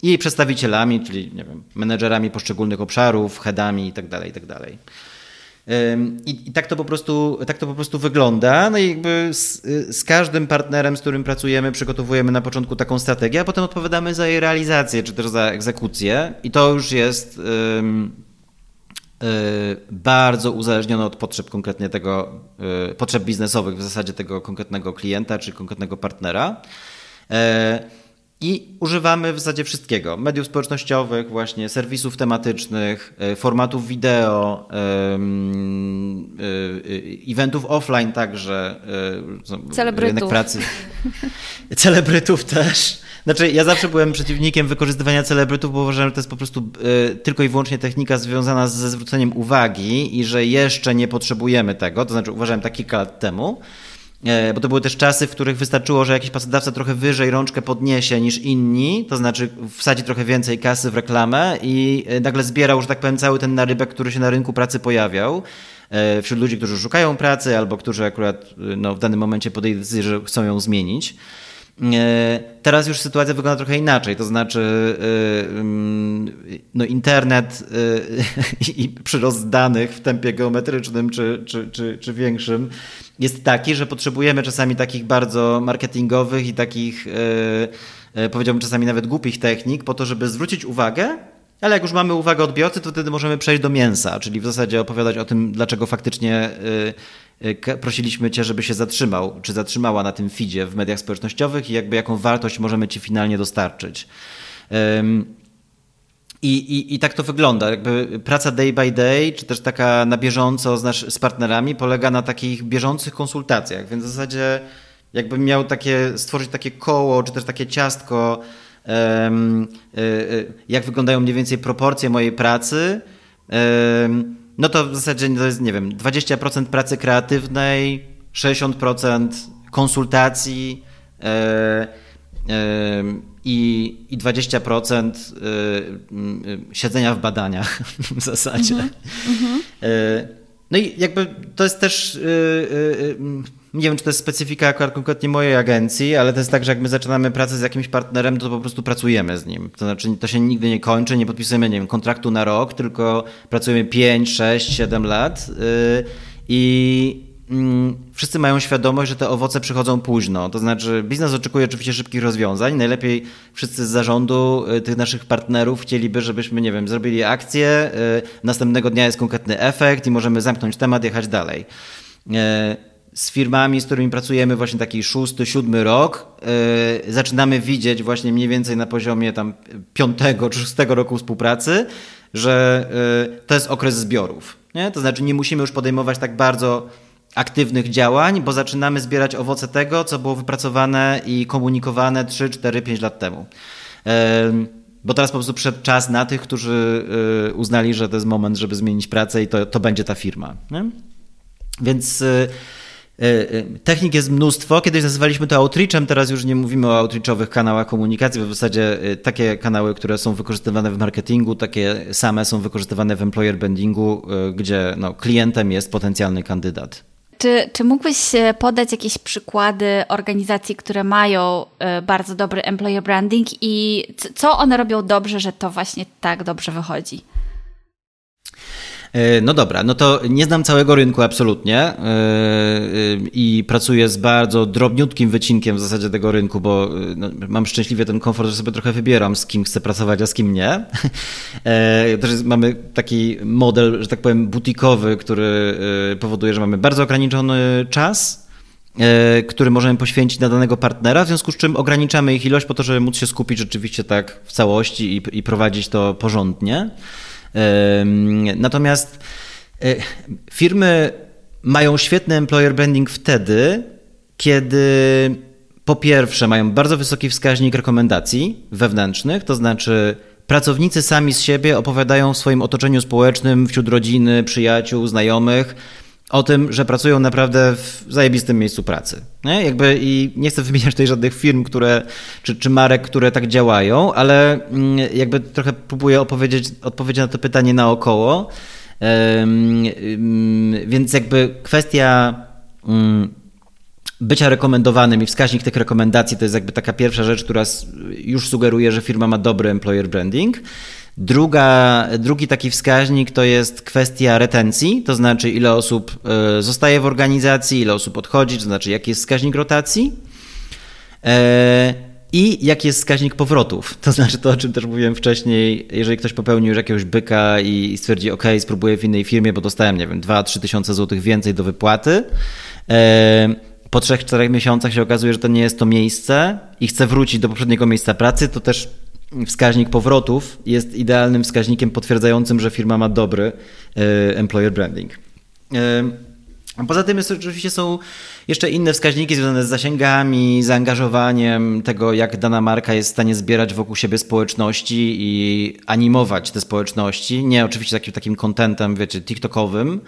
i jej przedstawicielami, czyli nie wiem, menedżerami poszczególnych obszarów, headami itd. Tak itd. I, I, tak, to po prostu, tak to po prostu wygląda. No i jakby z, z, każdym partnerem, z którym pracujemy, przygotowujemy na początku taką strategię, a potem odpowiadamy za jej realizację, czy też za egzekucję. I to już jest um, bardzo uzależnione od potrzeb konkretnie tego, y, potrzeb biznesowych w zasadzie tego konkretnego klienta, czy konkretnego partnera. E, i używamy w zasadzie wszystkiego: mediów społecznościowych, właśnie serwisów tematycznych, e, formatów wideo, e, e, eventów offline także. Celebrytów. Rynek pracy. Celebrytów też. Znaczy, ja zawsze byłem przeciwnikiem wykorzystywania celebrytów, bo uważałem, że to jest po prostu tylko i wyłącznie technika związana ze zwróceniem uwagi i że jeszcze nie potrzebujemy tego. To znaczy, uważałem tak kilka lat temu. E, bo to były też czasy, w których wystarczyło, że jakiś pracodawca trochę wyżej rączkę podniesie niż inni, to znaczy wsadzi trochę więcej kasy w reklamę i e, nagle zbierał, że tak powiem, cały ten narybek, który się na rynku pracy pojawiał e, wśród ludzi, którzy szukają pracy albo którzy akurat no, w danym momencie podjęli decyzję, że chcą ją zmienić. E, teraz już sytuacja wygląda trochę inaczej, to znaczy e, mm, no internet e, i przyrost danych w tempie geometrycznym czy, czy, czy, czy większym jest taki, że potrzebujemy czasami takich bardzo marketingowych i takich powiedziałbym czasami nawet głupich technik po to, żeby zwrócić uwagę ale jak już mamy uwagę odbiorcy, to wtedy możemy przejść do mięsa, czyli w zasadzie opowiadać o tym, dlaczego faktycznie prosiliśmy Cię, żeby się zatrzymał, czy zatrzymała na tym feedzie w mediach społecznościowych i jakby jaką wartość możemy Ci finalnie dostarczyć. I, i, I tak to wygląda. Jakby praca day by day, czy też taka na bieżąco z, nasz, z partnerami polega na takich bieżących konsultacjach, więc w zasadzie jakbym miał takie, stworzyć takie koło, czy też takie ciastko, um, jak wyglądają mniej więcej proporcje mojej pracy, no to w zasadzie to jest, nie wiem, 20% pracy kreatywnej, 60% konsultacji e, e, i, i 20% e, siedzenia w badaniach w zasadzie. Mm -hmm. No i jakby to jest też nie wiem, czy to jest specyfika akurat konkretnie mojej agencji, ale to jest tak, że jak my zaczynamy pracę z jakimś partnerem, to po prostu pracujemy z nim. To znaczy, to się nigdy nie kończy, nie podpisujemy, nie wiem, kontraktu na rok, tylko pracujemy 5, 6, 7 lat i wszyscy mają świadomość, że te owoce przychodzą późno. To znaczy, biznes oczekuje oczywiście szybkich rozwiązań. Najlepiej wszyscy z zarządu y, tych naszych partnerów chcieliby, żebyśmy, nie wiem, zrobili akcję, y, następnego dnia jest konkretny efekt i możemy zamknąć temat, jechać dalej. Y, z firmami, z którymi pracujemy właśnie taki szósty, siódmy rok, zaczynamy widzieć właśnie mniej więcej na poziomie tam piątego czy szóstego roku współpracy, że to jest okres zbiorów. Nie? To znaczy nie musimy już podejmować tak bardzo aktywnych działań, bo zaczynamy zbierać owoce tego, co było wypracowane i komunikowane 3, 4, 5 lat temu. Bo teraz po prostu przyszedł czas na tych, którzy yy, uznali, że to jest moment, żeby zmienić pracę i to, to będzie ta firma. Nie? Więc E, e, technik jest mnóstwo. Kiedyś nazywaliśmy to outreachem, teraz już nie mówimy o outreachowych kanałach komunikacji, bo w zasadzie takie kanały, które są wykorzystywane w marketingu, takie same są wykorzystywane w employer brandingu, gdzie no, klientem jest potencjalny kandydat. Czy, czy mógłbyś podać jakieś przykłady organizacji, które mają bardzo dobry employer branding i co one robią dobrze, że to właśnie tak dobrze wychodzi? E, no dobra, no to nie znam całego rynku absolutnie e, e, i pracuję z bardzo drobniutkim wycinkiem w zasadzie tego rynku, bo no, mam szczęśliwie ten komfort, że sobie trochę wybieram, z kim chcę pracować, a z kim nie. Też mamy taki model, że tak powiem, butikowy, który powoduje, że mamy bardzo ograniczony czas, który możemy poświęcić na danego partnera, w związku z czym ograniczamy ich ilość po to, żeby móc się skupić rzeczywiście tak w całości i, i prowadzić to porządnie. Natomiast e, firmy mają świetny employer branding wtedy, kiedy po pierwsze mają bardzo wysoki wskaźnik rekomendacji wewnętrznych, to znaczy pracownicy sami z siebie opowiadają w swoim otoczeniu społecznym, wśród rodziny, przyjaciół, znajomych o tym, że pracują naprawdę w zajebistym miejscu pracy. Nie? Jakby I nie chcę wymieniać tutaj żadnych firm, które, czy, czy marek, które tak działają, ale mm, jakby trochę próbuję opowiedzieć, odpowiedzieć na to pytanie naokoło. Więc jakby kwestia mm, bycia rekomendowanym i wskaźnik tych rekomendacji to jest jakby taka pierwsza rzecz, która już sugeruje, że firma ma dobry employer branding. Druga, drugi taki wskaźnik to jest kwestia retencji, to znaczy ile osób e, zostaje w organizacji, ile osób odchodzi, to znaczy jaki jest wskaźnik rotacji. E, I jaki jest wskaźnik powrotów? To znaczy to, o czym też mówiłem wcześniej, jeżeli ktoś popełnił już jakiegoś byka i stwierdzi, OK, spróbuję w innej firmie, bo dostałem, nie wiem, 2-3 tysiące złotych więcej do wypłaty. E, po 3-4 miesiącach się okazuje, że to nie jest to miejsce i chce wrócić do poprzedniego miejsca pracy, to też wskaźnik powrotów jest idealnym wskaźnikiem potwierdzającym, że firma ma dobry e, employer branding. E, poza tym jest, oczywiście są jeszcze inne wskaźniki związane z zasięgami, zaangażowaniem tego, jak dana marka jest w stanie zbierać wokół siebie społeczności i animować te społeczności. Nie oczywiście takim, takim contentem, wiecie, TikTokowym,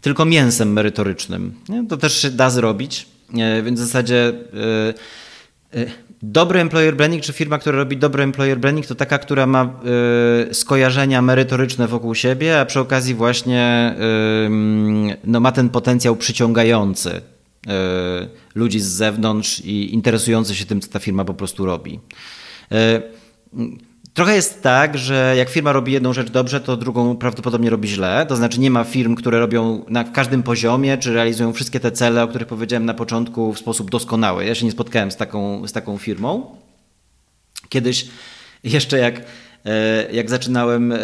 tylko mięsem merytorycznym. To też się da zrobić, e, więc w zasadzie Dobry employer branding, czy firma, która robi dobry employer branding, to taka, która ma y, skojarzenia merytoryczne wokół siebie, a przy okazji właśnie y, no, ma ten potencjał przyciągający y, ludzi z zewnątrz i interesujący się tym, co ta firma po prostu robi. Trochę jest tak, że jak firma robi jedną rzecz dobrze, to drugą prawdopodobnie robi źle. To znaczy nie ma firm, które robią na każdym poziomie, czy realizują wszystkie te cele, o których powiedziałem na początku w sposób doskonały. Ja się nie spotkałem z taką, z taką firmą. Kiedyś jeszcze jak e, jak zaczynałem e,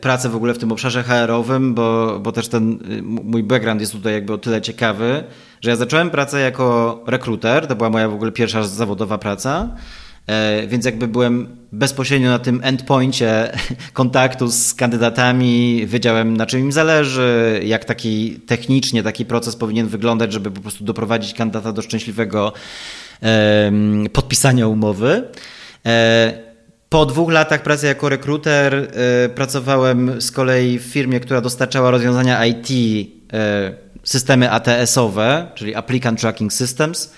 pracę w ogóle w tym obszarze HR-owym, bo, bo też ten mój background jest tutaj jakby o tyle ciekawy, że ja zacząłem pracę jako rekruter, to była moja w ogóle pierwsza zawodowa praca. E, więc jakby byłem bezpośrednio na tym endpoincie kontaktu z kandydatami, wiedziałem na czym im zależy, jak taki technicznie taki proces powinien wyglądać, żeby po prostu doprowadzić kandydata do szczęśliwego podpisania umowy. E, po dwóch latach pracy jako rekruter e, pracowałem z kolei w firmie, która dostarczała rozwiązania IT, systemy ATS-owe, czyli Applicant Tracking Systems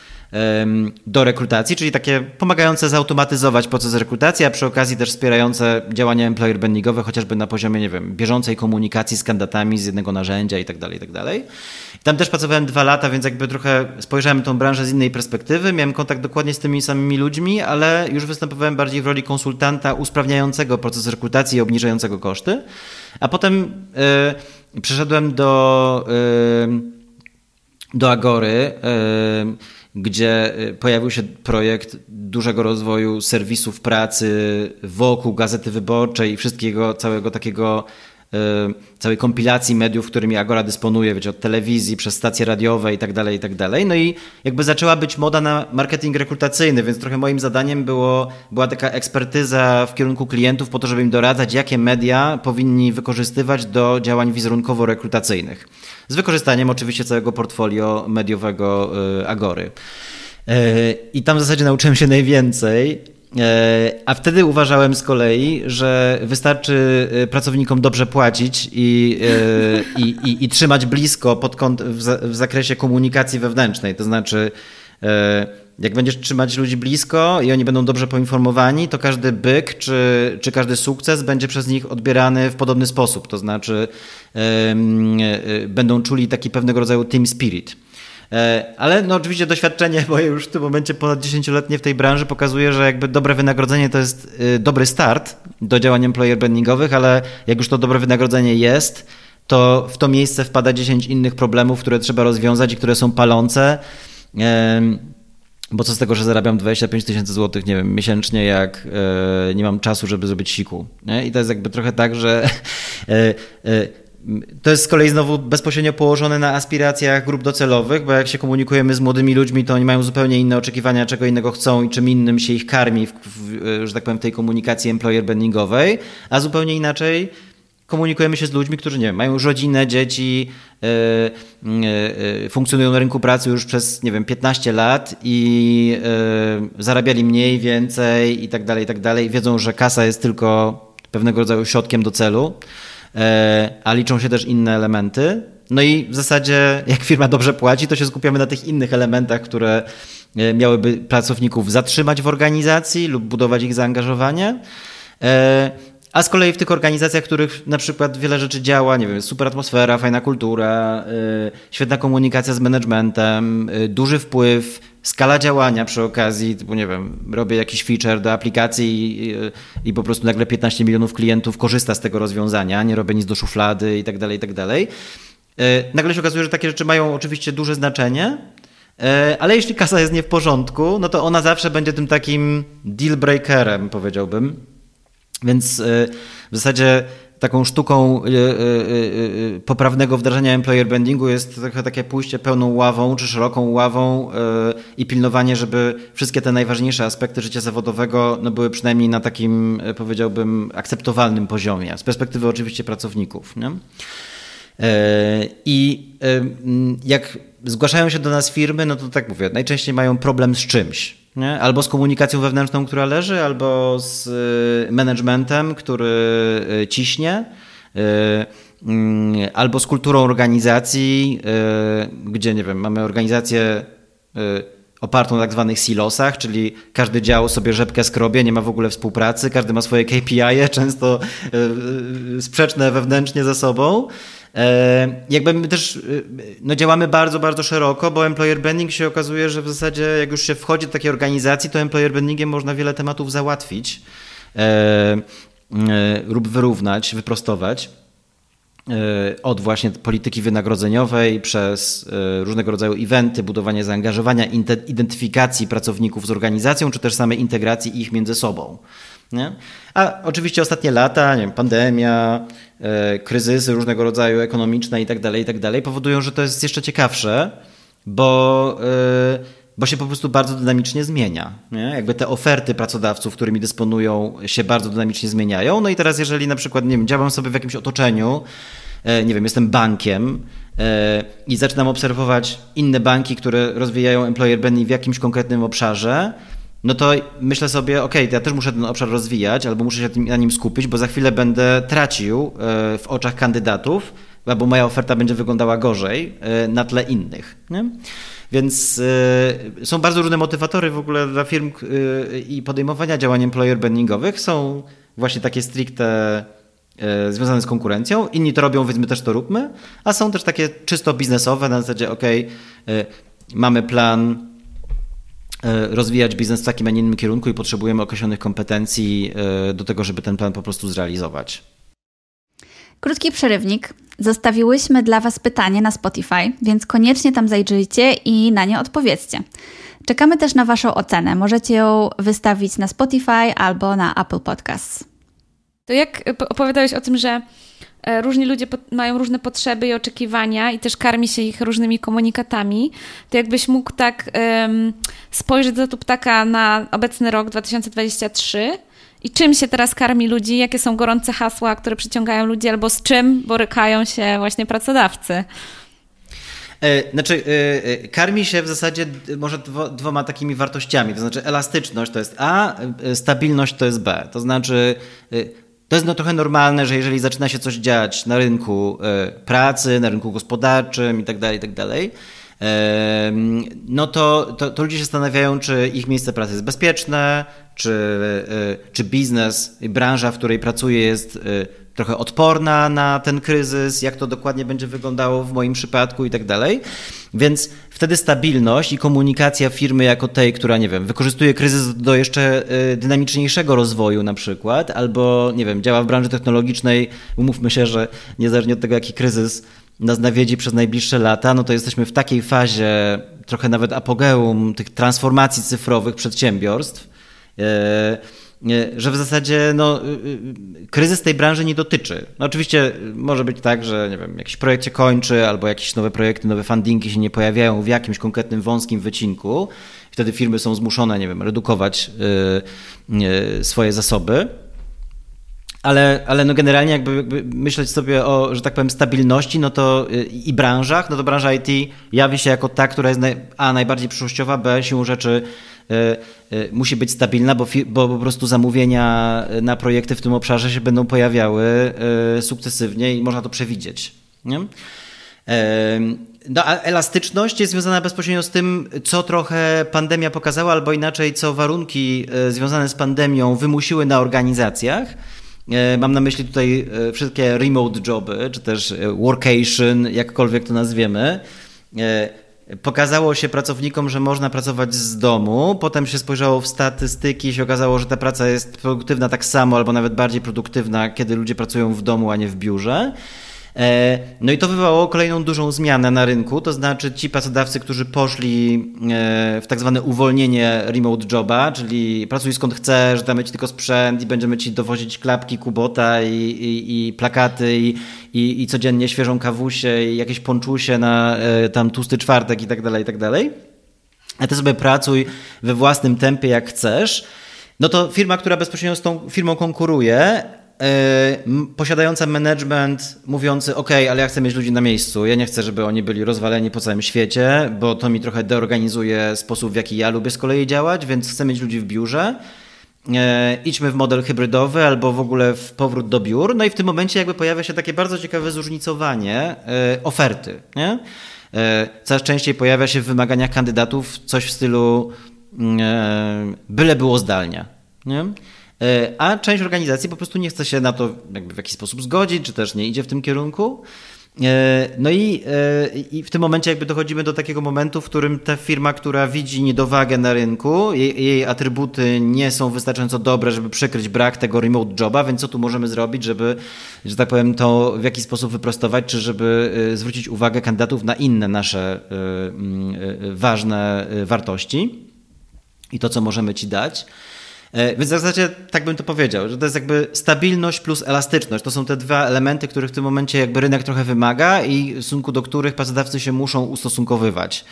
do rekrutacji, czyli takie pomagające zautomatyzować proces rekrutacji, a przy okazji też wspierające działania employer brandingowe, chociażby na poziomie, nie wiem, bieżącej komunikacji z kandydatami z jednego narzędzia itd., tak itd. Tak tam też pracowałem dwa lata, więc jakby trochę spojrzałem tą branżę z innej perspektywy, miałem kontakt dokładnie z tymi samymi ludźmi, ale już występowałem bardziej w roli konsultanta usprawniającego proces rekrutacji i obniżającego koszty, a potem yy, przeszedłem do, yy, do Agory, yy, gdzie y, pojawił się projekt dużego rozwoju serwisów pracy wokół Gazety Wyborczej i wszystkiego, całego takiego całej kompilacji mediów, którymi Agora dysponuje, wiecie, od telewizji, przez stacje radiowe i tak dalej, i tak dalej. No i jakby zaczęła być moda na marketing rekrutacyjny, więc trochę moim zadaniem było, była taka ekspertyza w kierunku klientów po to, żeby im doradzać, jakie media powinni wykorzystywać do działań wizerunkowo-rekrutacyjnych. Z wykorzystaniem oczywiście całego portfolio mediowego y, Agory. Y, I tam w zasadzie nauczyłem się najwięcej. Y, a wtedy uważałem z kolei, że wystarczy pracownikom dobrze płacić i, i, i, i trzymać blisko pod kąt, w, w zakresie komunikacji wewnętrznej. To znaczy, jak będziesz trzymać ludzi blisko i oni będą dobrze poinformowani, to każdy byk czy, czy każdy sukces będzie przez nich odbierany w podobny sposób. To znaczy będą czuli taki pewnego rodzaju team spirit. E, ale no oczywiście doświadczenie moje już w tym momencie ponad 10-letnie w tej branży pokazuje, że jakby dobre wynagrodzenie to jest y, dobry start do działań employer brandingowych, ale jak już to dobre wynagrodzenie jest, to w to miejsce wpada 10 innych problemów, które trzeba rozwiązać i które są palące. Bo co z tego, że zarabiam 25 tysięcy złotych, nie wiem, miesięcznie, jak e, nie mam czasu, żeby zrobić siku. I to jest jakby trochę tak, że e, e, to jest z kolei znowu bezpośrednio położone na aspiracjach grup docelowych, bo jak się komunikujemy z młodymi ludźmi, to oni mają zupełnie inne oczekiwania, czego innego chcą i czym innym się ich karmi, w, w, że tak powiem, w tej komunikacji employer brandingowej, a zupełnie inaczej komunikujemy się z ludźmi, którzy nie wiem, mają już rodzinę, dzieci, yy, yy, funkcjonują na rynku pracy już przez, nie wiem, 15 lat i yy, zarabiali mniej, więcej i tak dalej, i tak dalej. Wiedzą, że kasa jest tylko pewnego rodzaju środkiem do celu, a liczą się też inne elementy. No i w zasadzie, jak firma dobrze płaci, to się skupiamy na tych innych elementach, które e, miałyby pracowników zatrzymać w organizacji lub budować ich zaangażowanie. E, a z kolei w tych organizacjach, w których na przykład wiele rzeczy działa, nie wiem, super atmosfera, fajna kultura, świetna komunikacja z managementem, duży wpływ, skala działania przy okazji, typu nie wiem, robię jakiś feature do aplikacji i, i, po prostu nagle 15 milionów klientów korzysta z tego rozwiązania, nie robię nic do szuflady i tak dalej, i tak dalej. E, nagle się okazuje, że takie rzeczy mają oczywiście duże znaczenie, e, ale jeśli kasa jest nie w porządku, no to ona zawsze będzie tym takim deal breakerem, powiedziałbym. Więc e, w zasadzie taką sztuką y, y, y, poprawnego wdrażania employer brandingu jest trochę takie pójście pełną ławą czy szeroką ławą i pilnowanie, żeby wszystkie te najważniejsze aspekty życia zawodowego no, były przynajmniej na takim, powiedziałbym, akceptowalnym poziomie. Z perspektywy oczywiście pracowników. Nie? I jak zgłaszają się do nas firmy, no to tak mówię, najczęściej mają problem z czymś. Nie? Albo z komunikacją wewnętrzną, która leży, albo z y, managementem, który y, ciśnie, y, mm, albo z kulturą organizacji, gdzie, nie wiem, mamy organizację opartą na tak zwanych silosach, czyli każdy dział sobie rzepkę skrobie, nie ma w ogóle współpracy, każdy ma swoje KPI, -e, często sprzeczne wewnętrznie ze sobą. E, jakby my też e, no działamy bardzo, bardzo szeroko, bo employer branding się okazuje, że w zasadzie jak już się wchodzi do takiej organizacji, to employer brandingiem można wiele tematów załatwić e, lub wyrównać, wyprostować od właśnie polityki wynagrodzeniowej przez różnego rodzaju eventy, budowanie zaangażowania, identyfikacji pracowników z organizacją, czy też samej integracji ich między sobą. Nie? A oczywiście ostatnie lata, nie wiem, pandemia, kryzysy różnego rodzaju ekonomiczne i tak dalej, i tak dalej, powodują, że to jest jeszcze ciekawsze, bo, e, bo się po prostu bardzo dynamicznie zmienia. Nie? Jakby te oferty pracodawców, którymi dysponują, się bardzo dynamicznie zmieniają. No i teraz, jeżeli na przykład, nie wiem, działam sobie w jakimś otoczeniu, e, nie wiem, jestem bankiem e, i zaczynam obserwować inne banki, które rozwijają employer branding w jakimś konkretnym obszarze, no to myślę sobie, ok, ja też muszę ten obszar rozwijać, albo muszę się na nim skupić, bo za chwilę będę tracił e, w oczach kandydatów, albo moja oferta będzie wyglądała gorzej e, na tle innych. Nie? Więc e, są bardzo różne motywatory w ogóle dla firm i podejmowania działań employer brandingowych. Są właśnie takie stricte związane z konkurencją. Inni to robią, więc my też to róbmy. A są też takie czysto biznesowe, na zasadzie, ok, mamy plan rozwijać biznes w takim, a nie innym kierunku i potrzebujemy określonych kompetencji e, do tego, żeby ten plan po prostu zrealizować. Krótki przerywnik. Zostawiłyśmy dla Was pytanie na Spotify, więc koniecznie tam zajrzyjcie i na nie odpowiedzcie. Czekamy też na Waszą ocenę. Możecie ją wystawić na Spotify albo na Apple Podcasts. To jak opowiadałeś o tym, że E, różni ludzie mają różne potrzeby i oczekiwania i też karmi się ich różnymi komunikatami, to jakbyś mógł tak um, spojrzeć za tu ptaka na obecny rok 2023 i czym się teraz karmi ludzi, jakie są gorące hasła, które przyciągają ludzi, albo z czym borykają się właśnie pracodawcy? E, znaczy, e, karmi się w zasadzie może dwoma takimi wartościami. To znaczy, elastyczność to jest A, stabilność to jest B. To znaczy, to jest no trochę normalne, że jeżeli zaczyna się coś dziać na rynku e, pracy, na rynku gospodarczym itd., tak itd., tak no to, to, to, ludzie się zastanawiają, czy ich miejsce pracy jest bezpieczne, czy, e, czy biznes, branża, w której pracuje jest e, trochę odporna na ten kryzys, jak to dokładnie będzie wyglądało w moim przypadku i tak dalej. Więc wtedy stabilność i komunikacja firmy jako tej, która, nie wiem, wykorzystuje kryzys do jeszcze y, dynamiczniejszego rozwoju na przykład, albo, nie wiem, działa w branży technologicznej, umówmy się, że niezależnie od tego, jaki kryzys nas nawiedzi przez najbliższe lata, no to jesteśmy w takiej fazie, trochę nawet apogeum tych transformacji cyfrowych przedsiębiorstw, że w zasadzie no, y, y, kryzys tej branży nie dotyczy. No oczywiście może być tak, że nie wiem, jakiś projekt się kończy, albo jakieś nowe projekty, nowe fundingi się nie pojawiają w jakimś konkretnym wąskim wycinku. Wtedy firmy są zmuszone, nie wiem, redukować y, swoje zasoby. Ale, ale no generalnie jakby, jakby, myśleć sobie o, że tak powiem, stabilności no to i branżach, no to branża IT jawi się jako ta, która jest naj, a najbardziej przyszłościowa, b siłą rzeczy E, e, musi być stabilna, bo, bo po prostu zamówienia na projekty w tym obszarze się będą pojawiały e, sukcesywnie i można to przewidzieć. Nie? No, a elastyczność jest związana bezpośrednio z tym, co trochę pandemia pokazała, albo inaczej, co warunki e, związane z pandemią wymusiły na organizacjach. E, mam na myśli tutaj e, wszystkie remote joby, czy też workation, jakkolwiek to nazwiemy. Pokazało się pracownikom, że można pracować z domu. Potem się spojrzało w statystyki i się okazało, że ta praca jest produktywna tak samo, albo nawet bardziej produktywna, kiedy ludzie pracują w domu, a nie w biurze. E, no i to wywołało kolejną dużą zmianę na rynku, to znaczy ci pracodawcy, którzy poszli e, w tak zwane uwolnienie remote joba, czyli pracuj skąd chcesz, damy ci tylko sprzęt i będziemy ci dowozić klapki, kubota i, i, i plakaty i, i, i, codziennie świeżą kawusię i jakieś ponczusie na e, tam tłusty czwartek i tak dalej, i tak dalej. A ty sobie pracuj we własnym tempie jak chcesz. No to firma, która bezpośrednio z tą firmą konkuruje, E, posiadająca management mówiący, ok, ale ja chcę mieć ludzi na miejscu, ja nie chcę, żeby oni byli rozwaleni po całym świecie, bo to mi trochę deorganizuje sposób, w jaki ja lubię z kolei działać, więc chcę mieć ludzi w biurze. E, idźmy w model hybrydowy albo w ogóle w powrót do biur. No i w tym momencie jakby pojawia się takie bardzo ciekawe zróżnicowanie e, oferty. Nie? Coraz częściej pojawia się w wymaganiach kandydatów coś w stylu byle było zdalnie. Nie? E, a część organizacji po prostu nie chce się na to w jakiś sposób zgodzić, czy też nie idzie w tym kierunku. E, no i, e, i w tym momencie jakby dochodzimy do takiego momentu, w którym ta firma, która widzi niedowagę na rynku, jej, jej atrybuty nie są wystarczająco dobre, żeby przykryć brak tego remote joba, więc co tu możemy zrobić, żeby, że tak powiem, to w jakiś sposób wyprostować, czy żeby zwrócić uwagę kandydatów na inne nasze ważne wartości i to, co możemy ci dać. E, więc w zasadzie tak bym to powiedział, że to jest jakby stabilność plus elastyczność. To są te dwa elementy, których w tym momencie jakby rynek trochę wymaga i w stosunku do których pracodawcy się muszą ustosunkowywać.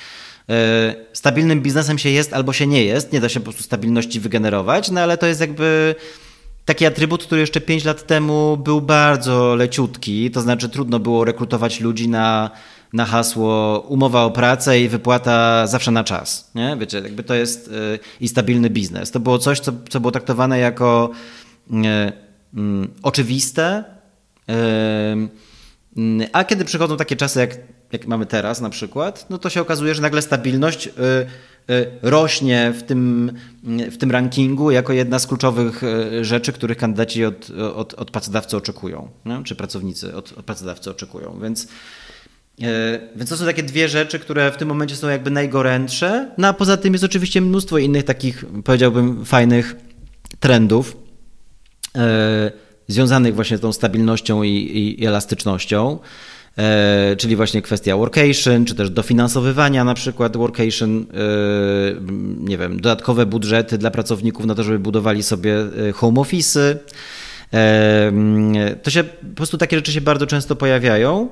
E, stabilnym biznesem się jest albo się nie jest, nie da się po prostu stabilności wygenerować, no ale to jest jakby taki atrybut, który jeszcze 5 lat temu był bardzo leciutki, to znaczy trudno było rekrutować ludzi na na hasło umowa o pracę i wypłata zawsze na czas. Nie? Wiecie, jakby to jest y, i stabilny biznes. To było coś, co, co było traktowane jako y, y, oczywiste. Y, a kiedy przychodzą takie czasy, jak, jak mamy teraz na przykład, no to się okazuje, że nagle stabilność rośnie w tym, w tym rankingu jako jedna z kluczowych rzeczy, których kandydaci od, od, od pracodawcy oczekują, nie? czy pracownicy od, od pracodawcy oczekują. Więc więc to są takie dwie rzeczy, które w tym momencie są jakby najgorętsze. No a poza tym jest oczywiście mnóstwo innych takich, powiedziałbym, fajnych trendów e, związanych właśnie z tą stabilnością i, i, elastycznością. E, czyli właśnie kwestia workation, czy też dofinansowywania na przykład workation, e, nie wiem, dodatkowe budżety dla pracowników na to, żeby budowali sobie e, home office'y. E, to się, po prostu takie rzeczy się bardzo często pojawiają.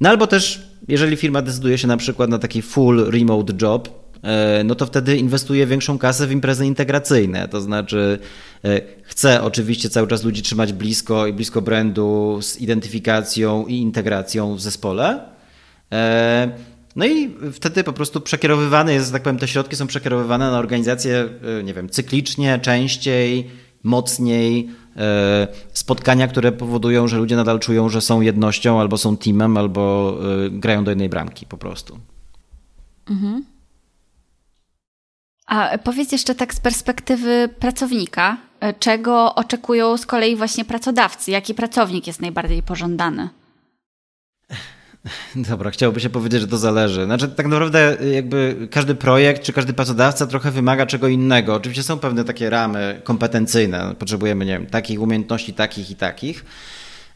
No albo też, jeżeli firma decyduje się na przykład na taki full remote job, e, no to wtedy inwestuje większą kasę w imprezy integracyjne. To znaczy, e, chce oczywiście cały czas ludzi trzymać blisko i blisko brandu z identyfikacją i integracją w zespole. E, no i wtedy po prostu przekierowywane jest, tak powiem, te środki są przekierowywane na organizacje, nie wiem, cyklicznie, częściej, mocniej, spotkania, które powodują, że ludzie nadal czują, że są jednością, albo są teamem, albo e, grają do jednej bramki po prostu. Mhm. A powiedz jeszcze tak z perspektywy pracownika, e, czego oczekują z kolei właśnie pracodawcy? Jaki pracownik jest najbardziej pożądany? Dobra, chciałoby się powiedzieć, że to zależy. Znaczy, tak naprawdę jakby każdy projekt czy każdy pracodawca trochę wymaga czego innego. Oczywiście są pewne takie ramy kompetencyjne. Potrzebujemy, nie wiem, takich umiejętności, takich i takich.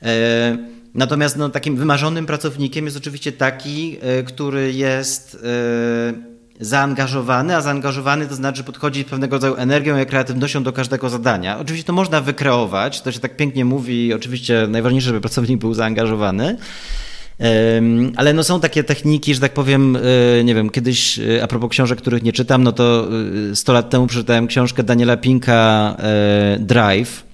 E, natomiast no, takim wymarzonym pracownikiem jest oczywiście taki, e, który jest e, zaangażowany, a zaangażowany to znaczy podchodzi z pewnego rodzaju energią i kreatywnością do każdego zadania. Oczywiście to można wykreować, to się tak pięknie mówi, oczywiście najważniejsze, żeby pracownik był zaangażowany, ale no są takie techniki, że tak powiem, e, nie wiem, kiedyś e, a propos książek, których nie czytam, no to 100 e, lat temu przeczytałem książkę Daniela Pinka Drive,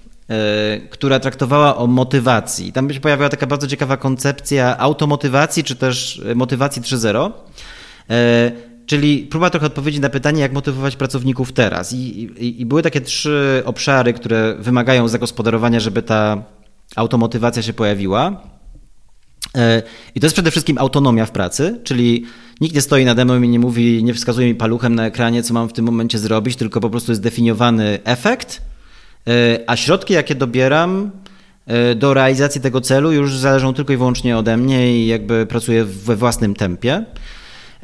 która traktowała o motywacji. Tam się pojawiła taka bardzo ciekawa koncepcja automotywacji, czy też motywacji 3.0. Czyli próba trochę odpowiedzi na pytanie, jak motywować pracowników teraz. I, i, I, były takie trzy obszary, które wymagają zagospodarowania, żeby ta automotywacja się pojawiła. I to jest przede wszystkim autonomia w pracy, czyli nikt nie stoi nade mną i nie mówi, nie wskazuje mi paluchem na ekranie, co mam w tym momencie zrobić, tylko po prostu jest definiowany efekt, a środki, jakie dobieram, E, do realizacji tego celu już zależą tylko i wyłącznie ode mnie i jakby pracuję we własnym tempie.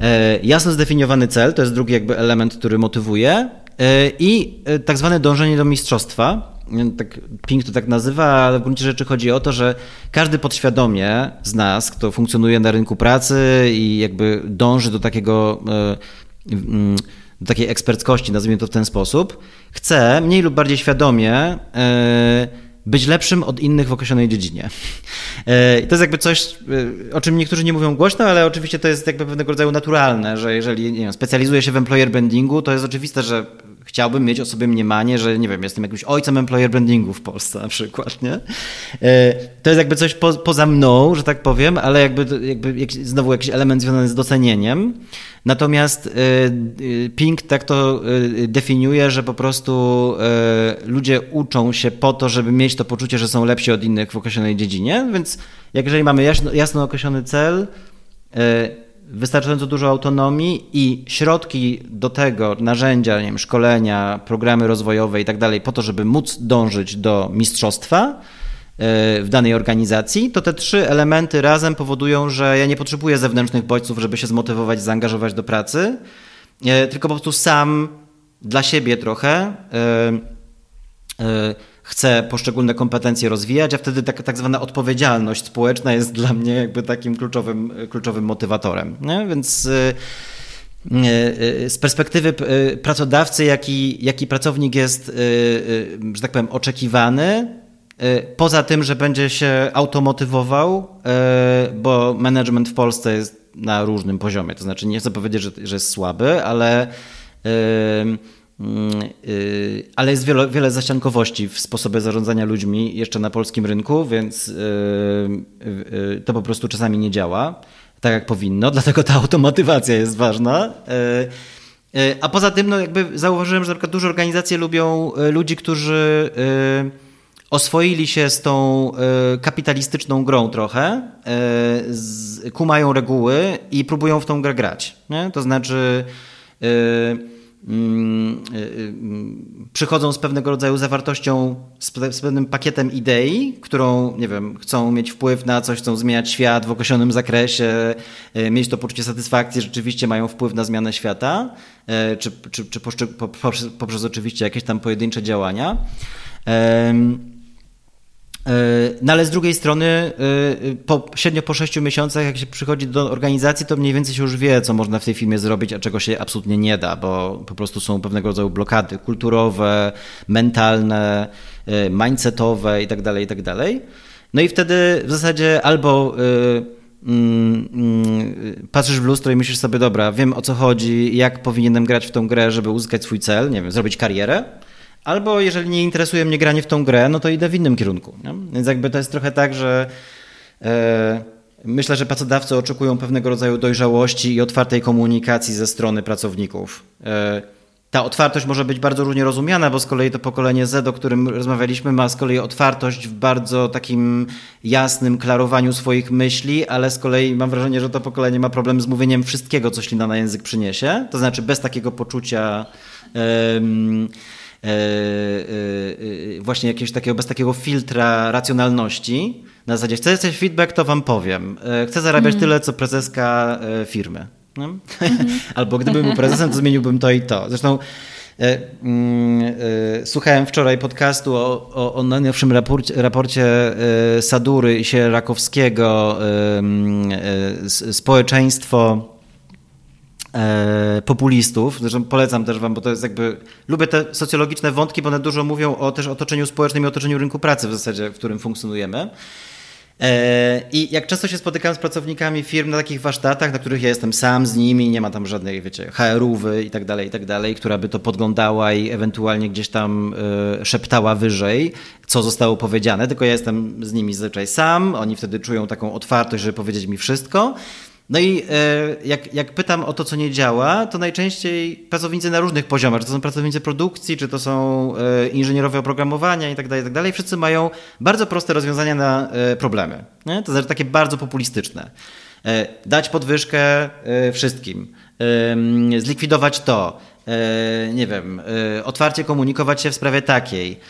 E, jasno zdefiniowany cel to jest drugi jakby element, który motywuje e, i tak zwane dążenie do mistrzostwa. Tak, Pink to tak nazywa, ale w gruncie rzeczy chodzi o to, że każdy podświadomie z nas, kto funkcjonuje na rynku pracy i jakby dąży do takiego mm, do takiej eksperckości, nazwijmy to w ten sposób, chce mniej lub bardziej świadomie być lepszym od innych w określonej dziedzinie. E, I to jest jakby coś, e, o czym niektórzy nie mówią głośno, ale oczywiście to jest jakby pewnego rodzaju naturalne, że jeżeli nie wiem, specjalizuję się w employer brandingu, to jest oczywiste, że chciałbym mieć o sobie mniemanie, że nie wiem, jestem jakimś ojcem employer brandingu w Polsce na przykład, nie? E, to jest jakby coś po, poza mną, że tak powiem, ale jakby, jakby znowu jakiś element związany z docenieniem. Natomiast e, e, Pink tak to definiuje, że po prostu ludzie uczą się po to, żeby mieć to poczucie, że są lepsi od innych w określonej dziedzinie, więc jeżeli mamy jasno, jasno określony cel, wystarczająco dużo autonomii i środki do tego, narzędzia, nie wiem, szkolenia, programy rozwojowe i tak dalej, po to, żeby móc dążyć do mistrzostwa e, w danej organizacji, to te trzy elementy razem powodują, że ja nie potrzebuję zewnętrznych bodźców, żeby się zmotywować, zaangażować do pracy, e, tylko po prostu sam dla siebie trochę e, chcę poszczególne kompetencje rozwijać, a wtedy tak, tak zwana odpowiedzialność społeczna jest dla mnie jakby takim kluczowym, kluczowym motywatorem. Nie? Więc y, y, y, z perspektywy pracodawcy, jaki, jaki pracownik jest, że tak powiem, oczekiwany, poza tym, że będzie się automotywował, bo management w Polsce jest na różnym poziomie, to znaczy nie chcę powiedzieć, że, że jest słaby, ale ale jest wiele, wiele zaściankowości w sposobie zarządzania ludźmi jeszcze na polskim rynku, więc y, y, to po prostu czasami nie działa tak jak powinno, dlatego ta automotywacja jest ważna. A poza tym, no jakby zauważyłem, że na przykład duże organizacje lubią ludzi, którzy oswoili się z tą kapitalistyczną grą trochę, kumają reguły i próbują w tą grę grać. Nie? To znaczy Mm, y, y, przychodzą z pewnego rodzaju zawartością, z, pewnym pakietem idei, którą, nie wiem, chcą mieć wpływ na coś, chcą zmieniać świat w określonym zakresie, y, mieć to poczucie satysfakcji, rzeczywiście mają wpływ na zmianę świata, czy, czy, czy poprzez, poprzez oczywiście jakieś tam pojedyncze działania. No ale z drugiej strony, po, średnio po 6 miesiącach, jak się przychodzi do organizacji, to mniej więcej się już wie, co można w tej firmie zrobić, a czego się absolutnie nie da, bo po prostu są pewnego rodzaju blokady kulturowe, mentalne, mindsetowe itd., tak itd. Tak no i wtedy w zasadzie albo mm, mm, patrzysz w lustro i myślisz sobie, dobra, wiem o co chodzi, jak powinienem grać w tą grę, żeby uzyskać swój cel, nie wiem, zrobić karierę, Albo jeżeli nie interesuje mnie granie w tą grę, no to idę w innym kierunku. Nie? Więc jakby to jest trochę tak, że e, myślę, że pracodawcy oczekują pewnego rodzaju dojrzałości i otwartej komunikacji ze strony pracowników. E, ta otwartość może być bardzo różnie rozumiana, bo z kolei to pokolenie Z, o którym rozmawialiśmy, ma z kolei otwartość w bardzo takim jasnym klarowaniu swoich myśli, ale z kolei mam wrażenie, że to pokolenie ma problem z mówieniem wszystkiego, co ślina na język przyniesie. To znaczy bez takiego poczucia. E, właśnie jakiegoś takiego, bez takiego filtra racjonalności. Na zasadzie, chcecie feedback, to wam powiem. Chcę zarabiać mm. tyle, co prezeska firmy. No? Mm -hmm. Albo gdybym był prezesem, to zmieniłbym to i to. Zresztą E, mm, e, słuchałem wczoraj podcastu o, o, o najnowszym raporcie, raporcie e, Sadury i się Rakowskiego Społeczeństwo E, populistów. Zresztą polecam też wam, bo to jest jakby. Lubię te socjologiczne wątki, bo one dużo mówią o też otoczeniu społecznym i otoczeniu rynku pracy w zasadzie, w którym funkcjonujemy. E, I jak często się spotykam z pracownikami firm na takich warsztatach, na których ja jestem sam z nimi, nie ma tam żadnej, wiecie, HR-ówy i tak dalej, i tak dalej, która by to podglądała i ewentualnie gdzieś tam e, szeptała wyżej, co zostało powiedziane, tylko ja jestem z nimi zazwyczaj sam, oni wtedy czują taką otwartość, żeby powiedzieć mi wszystko. No i e, jak, jak pytam o to, co nie działa, to najczęściej pracownicy na różnych poziomach, czy to są pracownicy produkcji, czy to są e, inżynierowie oprogramowania i tak dalej, i tak wszyscy mają bardzo proste rozwiązania na e, problemy. Nie? To znaczy takie bardzo populistyczne. Dać podwyżkę wszystkim, zlikwidować to, nie wiem, otwarcie komunikować się w sprawie takiej,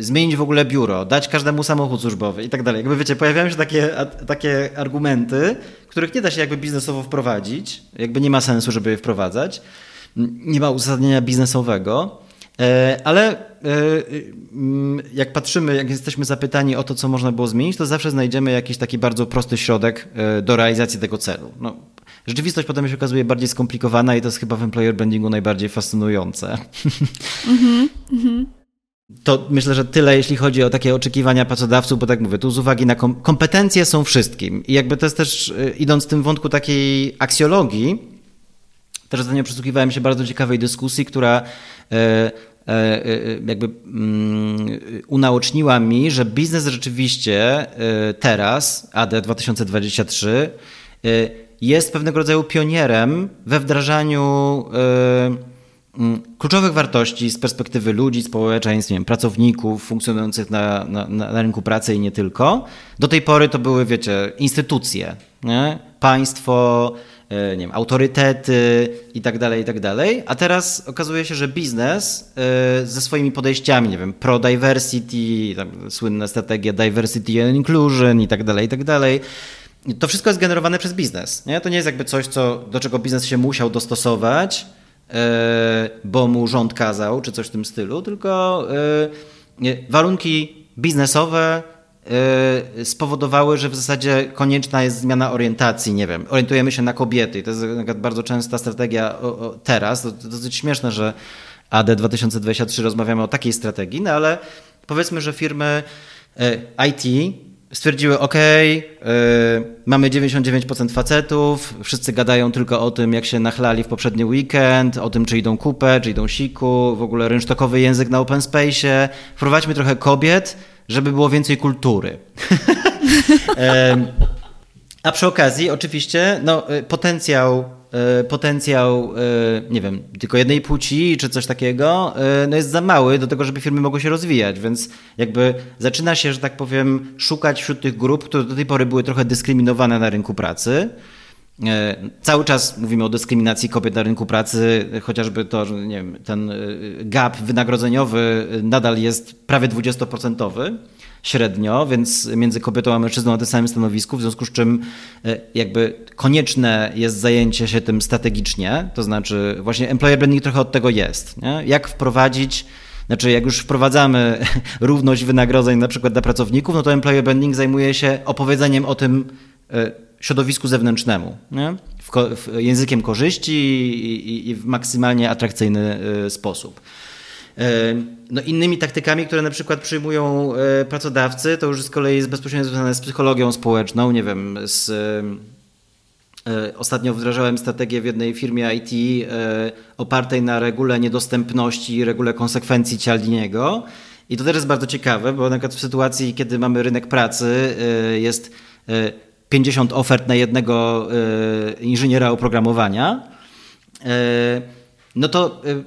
zmienić w ogóle biuro, dać każdemu samochód służbowy i tak dalej. Jakby wiecie, pojawiają się takie, takie argumenty, których nie da się jakby biznesowo wprowadzić, jakby nie ma sensu, żeby je wprowadzać, nie ma uzasadnienia biznesowego, e, ale e, jak patrzymy, jak jesteśmy zapytani o to, co można było zmienić, to zawsze znajdziemy jakiś taki bardzo prosty środek e, do realizacji tego celu. No, rzeczywistość potem się okazuje bardziej skomplikowana i to jest chyba w employer brandingu najbardziej fascynujące. Mm -hmm. To myślę, że tyle, jeśli chodzi o takie oczekiwania pracodawców, bo tak mówię, tu z uwagi na kom kompetencje są wszystkim. I jakby to jest też, y, idąc w tym wątku takiej aksjologii, też ostatnio przysłuchiwałem się bardzo ciekawej dyskusji, która e, e, e, jakby mm, unaoczniła mi, że biznes rzeczywiście teraz, AD 2023, jest pewnego rodzaju pionierem we wdrażaniu mm, kluczowych wartości z perspektywy ludzi, społeczeństw, wiem, pracowników funkcjonujących na, na, na, rynku pracy i nie tylko. Do tej pory to były, wiecie, instytucje, nie? państwo, e, nie wiem, autorytety i tak dalej, i tak dalej. A teraz okazuje się, że biznes e, ze swoimi podejściami, nie wiem, pro-diversity, słynne strategie diversity and inclusion i tak dalej, i tak dalej, to wszystko jest generowane przez biznes. Nie? To nie jest jakby coś, co, do czego biznes się musiał dostosować, e, bo mu rząd kazał, czy coś w tym stylu, tylko e, warunki biznesowe e, spowodowały, że w zasadzie konieczna jest zmiana orientacji, nie wiem, orientujemy się na kobiety i to jest bardzo częsta strategia teraz, to, to dosyć śmieszne, że AD 2023 rozmawiamy o takiej strategii, no ale powiedzmy, że firmy IT stwierdziły, ok, yy, mamy 99% facetów, wszyscy gadają tylko o tym, jak się nachlali w poprzedni weekend, o tym, czy idą kupę, czy idą siku, w ogóle rynsztokowy język na open space. Wprowadźmy trochę kobiet, żeby było więcej kultury. A przy okazji, oczywiście, no, y, potencjał potencjał, e, nie wiem, tylko jednej płci czy coś takiego, e, no jest za mały do tego, żeby firmy mogły się rozwijać, więc jakby zaczyna się, że tak powiem, szukać wśród tych grup, które do tej pory były trochę dyskryminowane na rynku pracy. Cały czas mówimy o dyskryminacji kobiet na rynku pracy, chociażby to, że nie wiem, ten gap wynagrodzeniowy nadal jest prawie 20% średnio, więc między kobietą a mężczyzną na tym samym stanowisku, w związku z czym e, jakby konieczne jest zajęcie się tym strategicznie, to znaczy właśnie employer branding trochę od tego jest. Nie? Jak wprowadzić znaczy, jak już wprowadzamy równość wynagrodzeń na przykład dla pracowników, no to employer branding zajmuje się opowiedzeniem o tym e, środowisku zewnętrznemu? W, w językiem korzyści i, i, i w maksymalnie atrakcyjny e, sposób. E, no innymi taktykami, które na przykład przyjmują e, pracodawcy, to już z kolei jest bezpośrednio związane z psychologią społeczną, nie wiem, z e, Ostatnio wdrażałem strategię w jednej firmie IT opartej na regule niedostępności, regule konsekwencji Cialdiniego. I to też jest bardzo ciekawe, bo na przykład w sytuacji, kiedy mamy rynek pracy, jest 50 ofert na jednego inżyniera oprogramowania, no to y,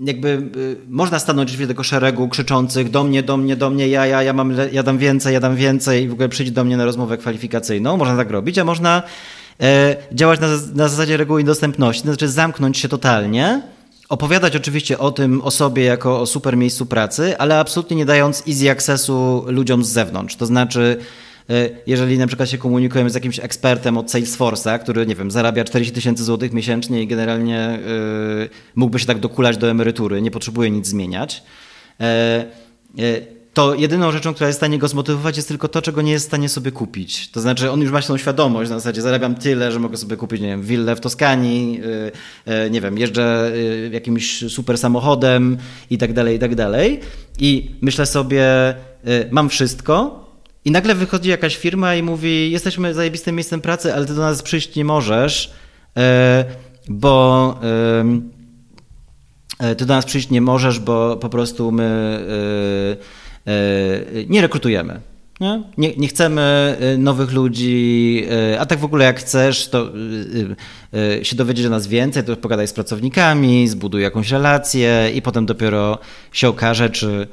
jakby y, można stanąć drzwi tego szeregu krzyczących do mnie, do mnie, do mnie, ja, ja, ja, mam, ja dam więcej, ja dam więcej i w ogóle przyjdź do mnie na rozmowę kwalifikacyjną. Można tak robić, a można e, działać na, na zasadzie reguły dostępności, to znaczy zamknąć się totalnie, opowiadać oczywiście o tym, o sobie jako o super miejscu pracy, ale absolutnie nie dając easy accessu ludziom z zewnątrz. To znaczy jeżeli na przykład się komunikujemy z jakimś ekspertem od Salesforce'a, który, nie wiem, zarabia 40 tysięcy złotych miesięcznie i generalnie yy, mógłby się tak dokulać do emerytury, nie potrzebuje nic zmieniać, yy, to jedyną rzeczą, która jest w stanie go zmotywować, jest tylko to, czego nie jest w stanie sobie kupić. To znaczy, on już ma tą świadomość, na zasadzie zarabiam tyle, że mogę sobie kupić, nie wiem, willę w Toskanii, nie wiem, jeżdżę jakimś super samochodem i tak dalej, i tak dalej. I myślę sobie, mam wszystko, i nagle wychodzi jakaś firma i mówi: Jesteśmy zajebistym miejscem pracy, ale ty do nas przyjść nie możesz, e, bo e, ty do nas przyjść nie możesz, bo po prostu my e, nie rekrutujemy. Nie? Nie, nie, chcemy y, nowych ludzi, y, a tak w ogóle jak chcesz, to y, się dowiedzieć o nas więcej, to pogadaj z pracownikami, zbuduj jakąś relację i potem dopiero się okaże, czy,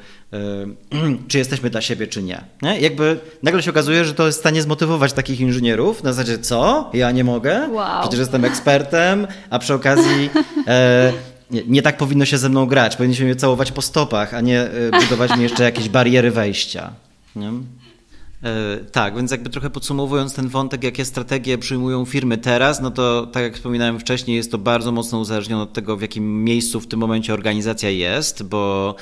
czy jesteśmy dla siebie, czy nie. nie. Jakby nagle się okazuje, że to jest w stanie zmotywować takich inżynierów na zasadzie co? Ja nie mogę? Wow. Przecież jestem ekspertem, a przy okazji... E, nie, nie, tak powinno się ze mną grać. Powinniśmy mnie całować po stopach, a nie budować mi jeszcze jakieś bariery wejścia. Nie? E, tak, więc jakby trochę podsumowując ten wątek, jakie strategie przyjmują firmy teraz, no to tak jak wspominałem wcześniej, jest to bardzo mocno uzależnione od tego, w jakim miejscu w tym momencie organizacja jest, bo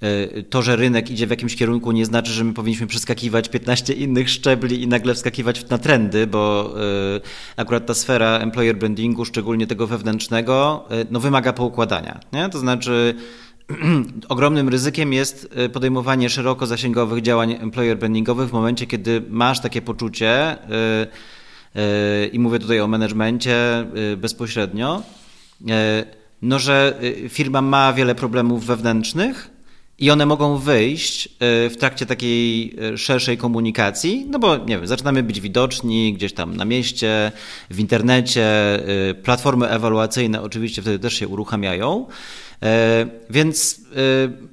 e, to, że rynek idzie w jakimś kierunku nie znaczy, że my powinniśmy przeskakiwać 15 innych szczebli i nagle wskakiwać na trendy, bo e, akurat ta sfera employer brandingu, szczególnie tego wewnętrznego, no wymaga poukładania. Nie? To znaczy ogromnym ryzykiem jest y, podejmowanie szeroko zasięgowych działań employer brandingowych w momencie, kiedy masz takie poczucie, y, y, i mówię tutaj o menedżmencie bezpośrednio, no, że firma ma wiele problemów wewnętrznych i one mogą wyjść w trakcie takiej szerszej komunikacji, no bo nie wiem, zaczynamy być widoczni gdzieś tam na mieście, w internecie, platformy ewaluacyjne oczywiście wtedy też się uruchamiają. E, więc e,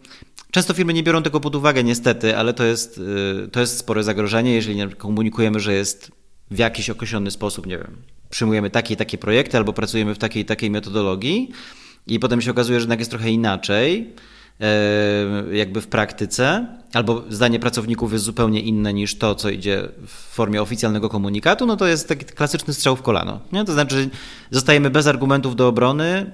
Często firmy nie biorą tego pod uwagę, niestety, ale to jest, e, to jest spore zagrożenie, jeżeli komunikujemy, że jest w jakiś określony sposób, nie wiem, przyjmujemy takie i takie projekty albo pracujemy w takiej i takiej metodologii i potem się okazuje, że jednak jest trochę inaczej. E, jakby w praktyce, albo zdanie pracowników jest zupełnie inne niż to, co idzie w formie oficjalnego komunikatu, no to jest taki klasyczny strzał w kolano. Nie? To znaczy zostajemy bez argumentów do obrony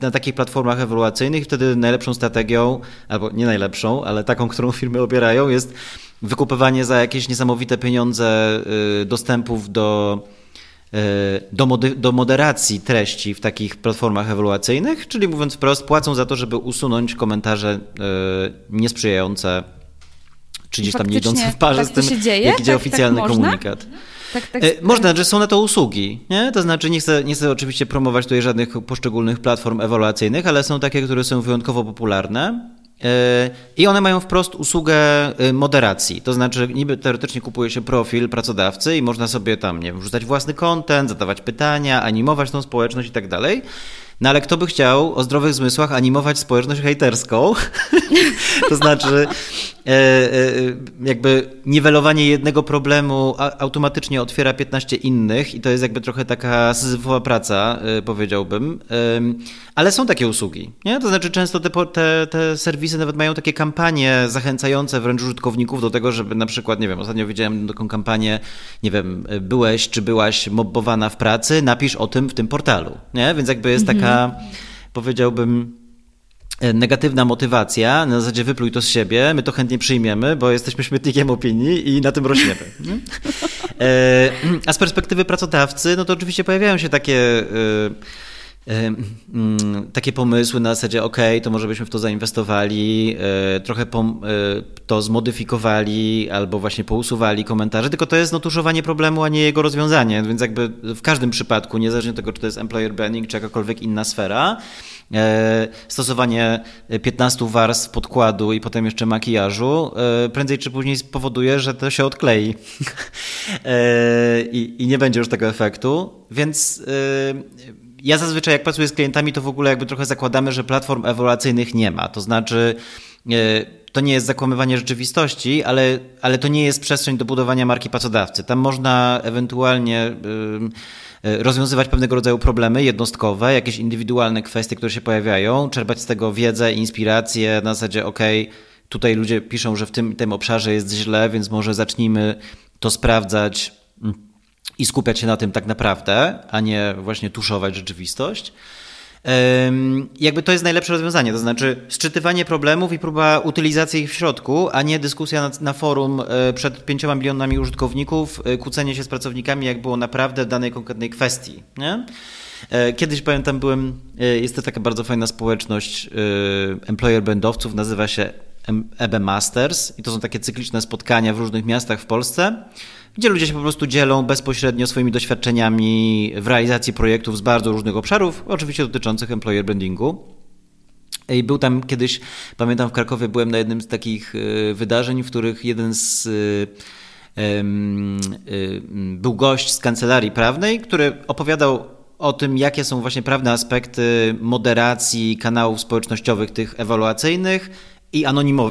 na takich platformach ewaluacyjnych wtedy najlepszą strategią, albo nie najlepszą, ale taką, którą firmy obierają jest wykupywanie za jakieś niesamowite pieniądze y, dostępów do E, do, do moderacji treści w takich platformach ewaluacyjnych, czyli mówiąc wprost, płacą za to, żeby usunąć komentarze e, niesprzyjające, czy gdzieś tam nie idące w parze tak z tym, jak idzie tak, oficjalny tak komunikat. Tak, tak, e, Można, że są na to usługi. Nie? To znaczy, nie chcę, nie chcę oczywiście promować tutaj żadnych poszczególnych platform ewaluacyjnych, ale są takie, które są wyjątkowo popularne i one mają wprost usługę y, moderacji. To znaczy, niby teoretycznie kupuje się profil pracodawcy i można sobie tam, nie wiem, wrzucać własny kontent, zadawać pytania, animować tą społeczność i tak dalej. No ale kto by chciał o zdrowych zmysłach animować społeczność hejterską? to znaczy, e, e, jakby niwelowanie jednego problemu automatycznie otwiera 15 innych i to jest jakby trochę taka syzyfowa praca, e, powiedziałbym. Ale są takie usługi. Nie? To znaczy, często te, te, te serwisy nawet mają takie kampanie zachęcające wręcz użytkowników do tego, żeby na przykład, nie wiem, ostatnio widziałem taką kampanię, nie wiem, byłeś czy byłaś mobbowana w pracy, napisz o tym w tym portalu. Nie? Więc jakby jest taka taka, powiedziałbym, e, negatywna motywacja, na zasadzie wypluj to z siebie, my to chętnie przyjmiemy, bo jesteśmy śmietnikiem opinii i na tym rośniemy. E, a z perspektywy pracodawcy, no to oczywiście pojawiają się takie e, takie pomysły na zasadzie, ok, to może byśmy w to zainwestowali, e, trochę e, to zmodyfikowali albo właśnie pousuwali komentarze, tylko to jest notuszowanie problemu, a nie jego rozwiązanie, więc jakby w każdym przypadku, niezależnie od tego, czy to jest employer branding, czy jakakolwiek inna sfera, e, stosowanie 15 warstw podkładu i potem jeszcze makijażu prędzej czy później spowoduje, że to się odklei. I, i nie będzie już tego efektu, więc ja zazwyczaj jak pracuję z klientami, to w ogóle jakby trochę zakładamy, że platform ewaluacyjnych nie ma. To znaczy, e, to nie jest zakłamywanie rzeczywistości, ale, ale to nie jest przestrzeń do budowania marki pracodawcy. Tam można ewentualnie e, rozwiązywać pewnego rodzaju problemy jednostkowe, jakieś indywidualne kwestie, które się pojawiają, czerpać z tego wiedzę, inspirację na zasadzie, ok, tutaj ludzie piszą, że w tym, tym obszarze jest źle, więc może zacznijmy to sprawdzać i skupiać się na tym tak naprawdę, a nie właśnie tuszować rzeczywistość. Jakby to jest najlepsze rozwiązanie, to znaczy szczytywanie problemów i próba utylizacji ich w środku, a nie dyskusja na, na forum e, przed pięcioma milionami użytkowników, e, kłócenie się z pracownikami, jak było naprawdę w danej konkretnej kwestii. Nie? E, kiedyś pamiętam, byłem, jest to taka bardzo fajna społeczność employer bandowców, nazywa się EB Masters i to są takie cykliczne spotkania w różnych miastach w Polsce gdzie ludzie się po prostu dzielą bezpośrednio swoimi doświadczeniami w realizacji projektów z bardzo różnych obszarów, oczywiście dotyczących employer brandingu. I był tam kiedyś, pamiętam w Krakowie byłem na jednym z takich wydarzeń, w których jeden z był gość z kancelarii prawnej, który opowiadał o tym, jakie są właśnie prawne aspekty moderacji kanałów społecznościowych tych ewaluacyjnych i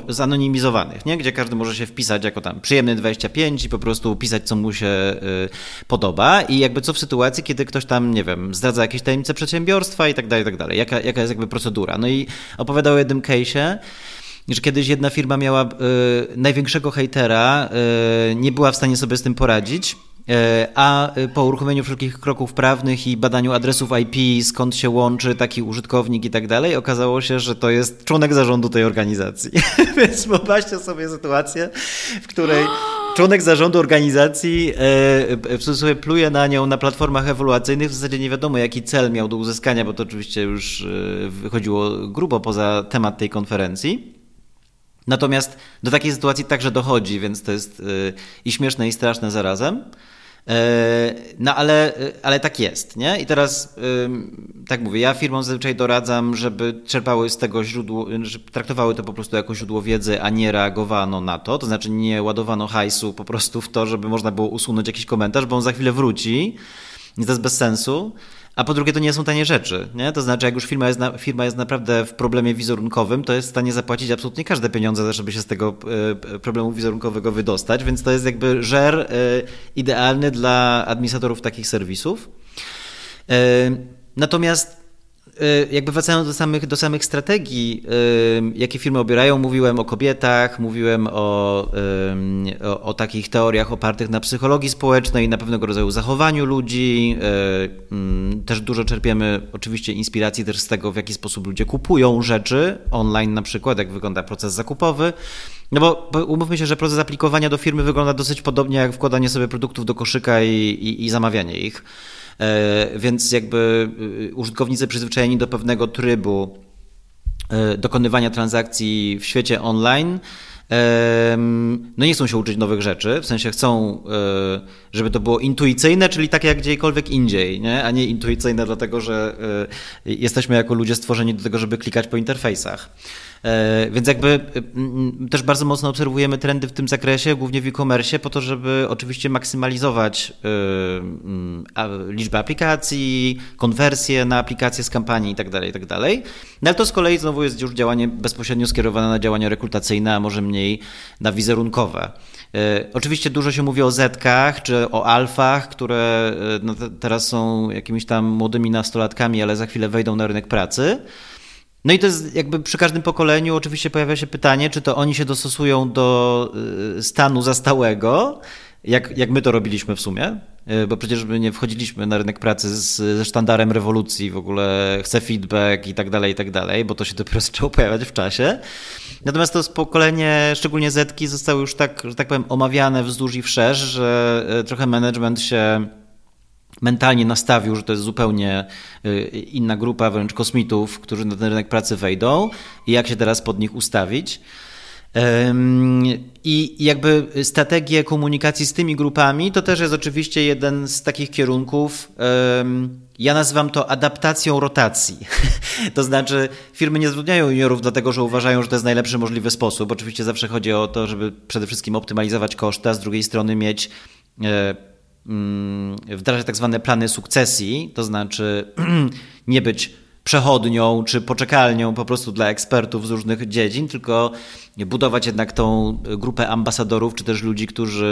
zanonimizowanych, nie? gdzie każdy może się wpisać jako tam przyjemny 25 i po prostu pisać, co mu się y, podoba. I jakby co w sytuacji, kiedy ktoś tam, nie wiem, zdradza jakieś tajemnice przedsiębiorstwa i tak dalej, i tak dalej. Jaka, jaka jest jakby procedura. No i opowiadał o jednym case'ie, że kiedyś jedna firma miała y, największego hejtera, y, nie była w stanie sobie z tym poradzić. Y, a po uruchomieniu wszelkich kroków prawnych i badaniu adresów IP, skąd się łączy taki użytkownik i tak dalej, okazało się, że to jest członek zarządu tej organizacji. Więc wyobraźcie sobie sytuację, w której członek zarządu organizacji w cudzysłowie pluje na nią na platformach ewoluacyjnych. W zasadzie nie wiadomo, jaki cel miał do uzyskania, bo to oczywiście już wychodziło grubo poza temat tej konferencji. Natomiast do takiej sytuacji także dochodzi, więc to jest y, i śmieszne, i straszne zarazem. E, no ale, ale tak jest, nie? I teraz, tak mówię, ja firmom zazwyczaj doradzam, żeby czerpały z tego źródło, żeby traktowały to po prostu jako źródło wiedzy, a nie reagowano na to, to znaczy nie ładowano hajsu po prostu w to, żeby można było usunąć jakiś komentarz, bo on za chwilę wróci to jest bez sensu. A po drugie, to nie są tanie rzeczy. Nie? To znaczy, jak już firma jest, na, firma jest naprawdę w problemie wizerunkowym, to jest w stanie zapłacić absolutnie każde pieniądze, żeby się z tego e, problemu wizerunkowego wydostać, więc to jest jakby żer e, idealny dla administratorów takich serwisów. E, natomiast jakby wracając do samych, do samych strategii, y, jakie firmy obierają, mówiłem o kobietach, mówiłem o, o, o, takich teoriach opartych na psychologii społecznej, na pewnego rodzaju zachowaniu ludzi. Y, mm, też dużo czerpiemy oczywiście inspiracji też z tego, w jaki sposób ludzie kupują rzeczy online na przykład, jak wygląda proces zakupowy. No bo umówmy się, że proces aplikowania do firmy wygląda dosyć podobnie jak wkładanie sobie produktów do koszyka i, i, i zamawianie ich. E, więc jakby y, użytkownicy przyzwyczajeni do pewnego trybu e, dokonywania transakcji w świecie online no nie chcą się uczyć nowych rzeczy, w sensie chcą, e, żeby to było intuicyjne, czyli takie jak gdziekolwiek indziej, nie? a nie intuicyjne dlatego, że jesteśmy jako ludzie stworzeni do tego, żeby klikać po interfejsach. E, więc jakby też bardzo mocno obserwujemy trendy w tym zakresie, głównie w e-commerce, po to, żeby oczywiście maksymalizować e, liczbę aplikacji, konwersję na aplikacje z kampanii itd., tak itd. Tak no ale to z kolei znowu jest już działanie bezpośrednio skierowane na działania rekrutacyjne, a może mniej na wizerunkowe. E, oczywiście dużo się mówi o zetkach czy o alfach, które no, teraz są jakimiś tam młodymi nastolatkami, ale za chwilę wejdą na rynek pracy. No i to jest jakby przy każdym pokoleniu oczywiście pojawia się pytanie, czy to oni się dostosują do y, stanu zastałego, jak, jak my to robiliśmy w sumie, y, bo przecież my nie wchodziliśmy na rynek pracy z, ze sztandarem rewolucji, w ogóle chcę feedback i tak dalej, i tak dalej, bo to się dopiero zaczęło pojawiać w czasie. Natomiast to pokolenie, szczególnie Zetki, zostały już tak, że tak powiem, omawiane wzdłuż i wszerz, że y, trochę management się mentalnie nastawił, że to jest zupełnie y, inna grupa wręcz kosmitów, którzy na ten rynek pracy wejdą i jak się teraz pod nich ustawić. I jakby strategie komunikacji z tymi grupami to też jest oczywiście jeden z takich kierunków. Ja nazywam to adaptacją rotacji. To znaczy, firmy nie zatrudniają juniorów dlatego, że uważają, że to jest najlepszy możliwy sposób. Oczywiście zawsze chodzi o to, żeby przede wszystkim optymalizować koszty, a z drugiej strony mieć Mm, wdrażać tak zwane plany sukcesji, to znaczy nie być przechodnią czy poczekalnią po prostu dla ekspertów z różnych dziedzin, tylko budować jednak tą grupę ambasadorów, czy też ludzi, którzy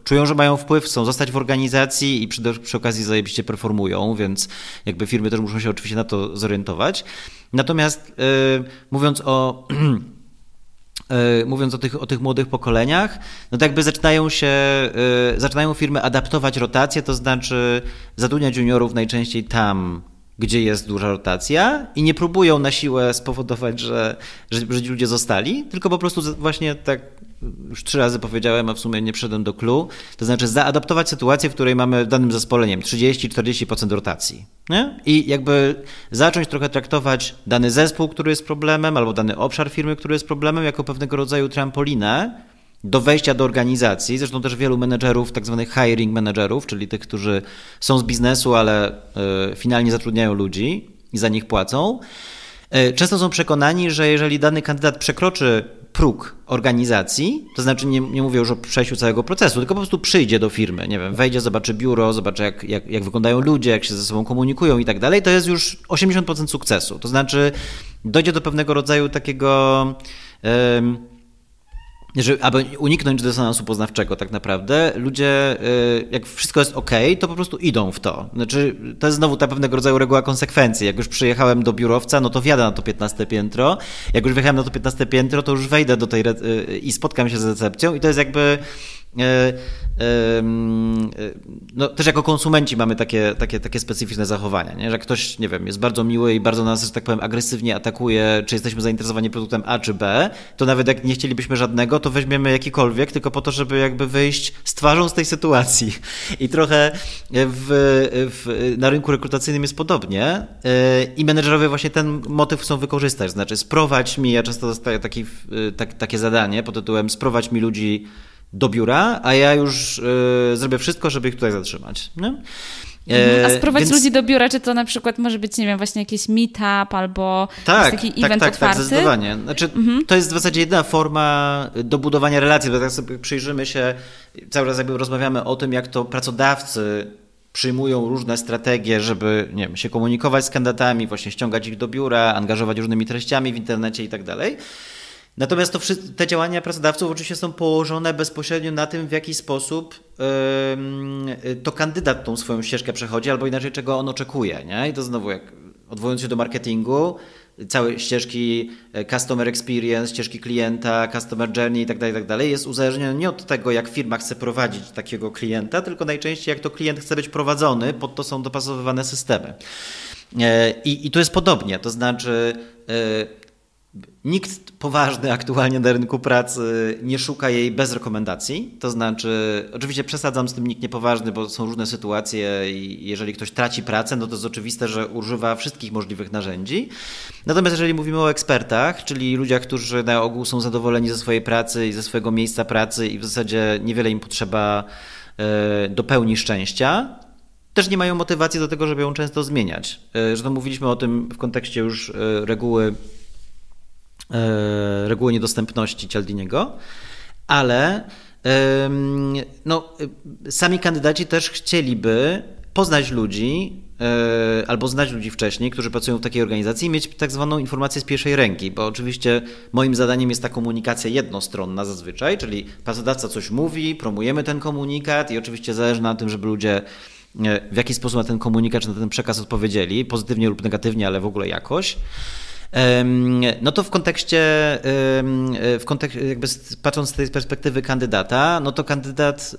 y, czują, że mają wpływ, chcą zostać w organizacji i przy, przy okazji zajebiście performują, więc jakby firmy też muszą się oczywiście na to zorientować. Natomiast yy, mówiąc o mówiąc o tych, o tych młodych pokoleniach, no to jakby zaczynają się, e, zaczynają firmy adaptować rotację, to znaczy zatrudniać juniorów najczęściej tam, gdzie jest duża rotacja i nie próbują na siłę spowodować, że, że, że ludzie zostali, tylko po prostu właśnie tak już trzy razy powiedziałem, a w sumie nie przyszedłem do clue, to znaczy zaadaptować sytuację, w której mamy w danym zespole, nie wiem, 30-40% rotacji. Nie? I jakby zacząć trochę traktować dany zespół, który jest problemem, albo dany obszar firmy, który jest problemem, jako pewnego rodzaju trampolinę do wejścia do organizacji. Zresztą też wielu menedżerów, tak zwanych hiring menedżerów, czyli tych, którzy są z biznesu, ale y, finalnie zatrudniają ludzi i za nich płacą E, często są przekonani, że jeżeli dany kandydat przekroczy próg organizacji, to znaczy nie, nie mówię już o przejściu całego procesu, tylko po prostu przyjdzie do firmy, nie wiem, wejdzie, zobaczy biuro, zobaczy jak, jak, jak wyglądają ludzie, jak się ze sobą komunikują i tak dalej, to jest już 80% sukcesu. To znaczy dojdzie do pewnego rodzaju takiego... Yy, żeby, aby uniknąć dysonansu poznawczego tak naprawdę, ludzie, y, jak wszystko jest ok, to po prostu idą w to. Znaczy, to jest znowu ta pewnego rodzaju reguła konsekwencji. Jak już przyjechałem do biurowca, no to wjadę na to 15 piętro. Jak już wjechałem na to 15 piętro, to już wejdę do tej y, i spotkam się z recepcją i to jest jakby no, też jako konsumenci mamy takie, takie, takie specyficzne zachowania, nie? że ktoś, nie wiem, jest bardzo miły i bardzo nas, że tak powiem, agresywnie atakuje, czy jesteśmy zainteresowani produktem A czy B, to nawet jak nie chcielibyśmy żadnego, to weźmiemy jakikolwiek, tylko po to, żeby jakby wyjść z twarzą z tej sytuacji. I trochę w, w, na rynku rekrutacyjnym jest podobnie e, i menedżerowie właśnie ten motyw chcą wykorzystać, znaczy sprowadź mi, ja często dostaję taki, tak, takie zadanie pod tytułem sprowadź mi ludzi do biura, a ja już y, zrobię wszystko, żeby ich tutaj zatrzymać. Nie? Mhm. A e, sprowadzić Więc... ludzi do biura, czy to na przykład może być, nie wiem, właśnie jakiś meetup albo tak, taki tak, event tak, otwarty? Tak, zdecydowanie. Znaczy, mhm. To jest w zasadzie jedyna forma do budowania relacji, bo tak sobie przyjrzymy się, cały czas jakby rozmawiamy o tym, jak to pracodawcy przyjmują różne strategie, żeby nie wiem, się komunikować z kandydatami, właśnie ściągać ich do biura, angażować różnymi treściami w internecie i tak dalej. Natomiast to, te działania pracodawców oczywiście są położone bezpośrednio na tym, w jaki sposób to kandydat tą swoją ścieżkę przechodzi, albo inaczej, czego on oczekuje. Nie? I to znowu, jak odwołując się do marketingu, całe ścieżki e, customer experience, ścieżki klienta, customer journey itd., tak itd. Tak jest uzależnione nie od tego, jak firma chce prowadzić takiego klienta, tylko najczęściej jak to klient chce być prowadzony, pod to są dopasowywane systemy. E, I, i tu jest podobnie, to znaczy e, Nikt poważny aktualnie na rynku pracy nie szuka jej bez rekomendacji. To znaczy, oczywiście przesadzam z tym nikt niepoważny, bo są różne sytuacje i jeżeli ktoś traci pracę, no to jest oczywiste, że używa wszystkich możliwych narzędzi. Natomiast jeżeli mówimy o ekspertach, czyli ludziach, którzy na ogół są zadowoleni ze swojej pracy i ze swojego miejsca pracy i w zasadzie niewiele im potrzeba e, do pełni szczęścia, też nie mają motywacji do tego, żeby ją często zmieniać. E, zresztą mówiliśmy o tym w kontekście już e, reguły E, reguły niedostępności Cialdiniego, ale no, sami kandydaci też chcieliby poznać ludzi e, albo znać ludzi wcześniej, którzy pracują w takiej organizacji i mieć tak zwaną informację z pierwszej ręki, bo oczywiście moim zadaniem jest ta komunikacja jednostronna zazwyczaj, czyli pracodawca coś mówi, promujemy ten komunikat i oczywiście zależy na tym, żeby ludzie e, w jakiś sposób na ten komunikat czy na ten przekaz odpowiedzieli, pozytywnie lub negatywnie, ale w ogóle jakoś. No to w kontekście, w kontekście jakby patrząc z tej perspektywy kandydata, no to kandydat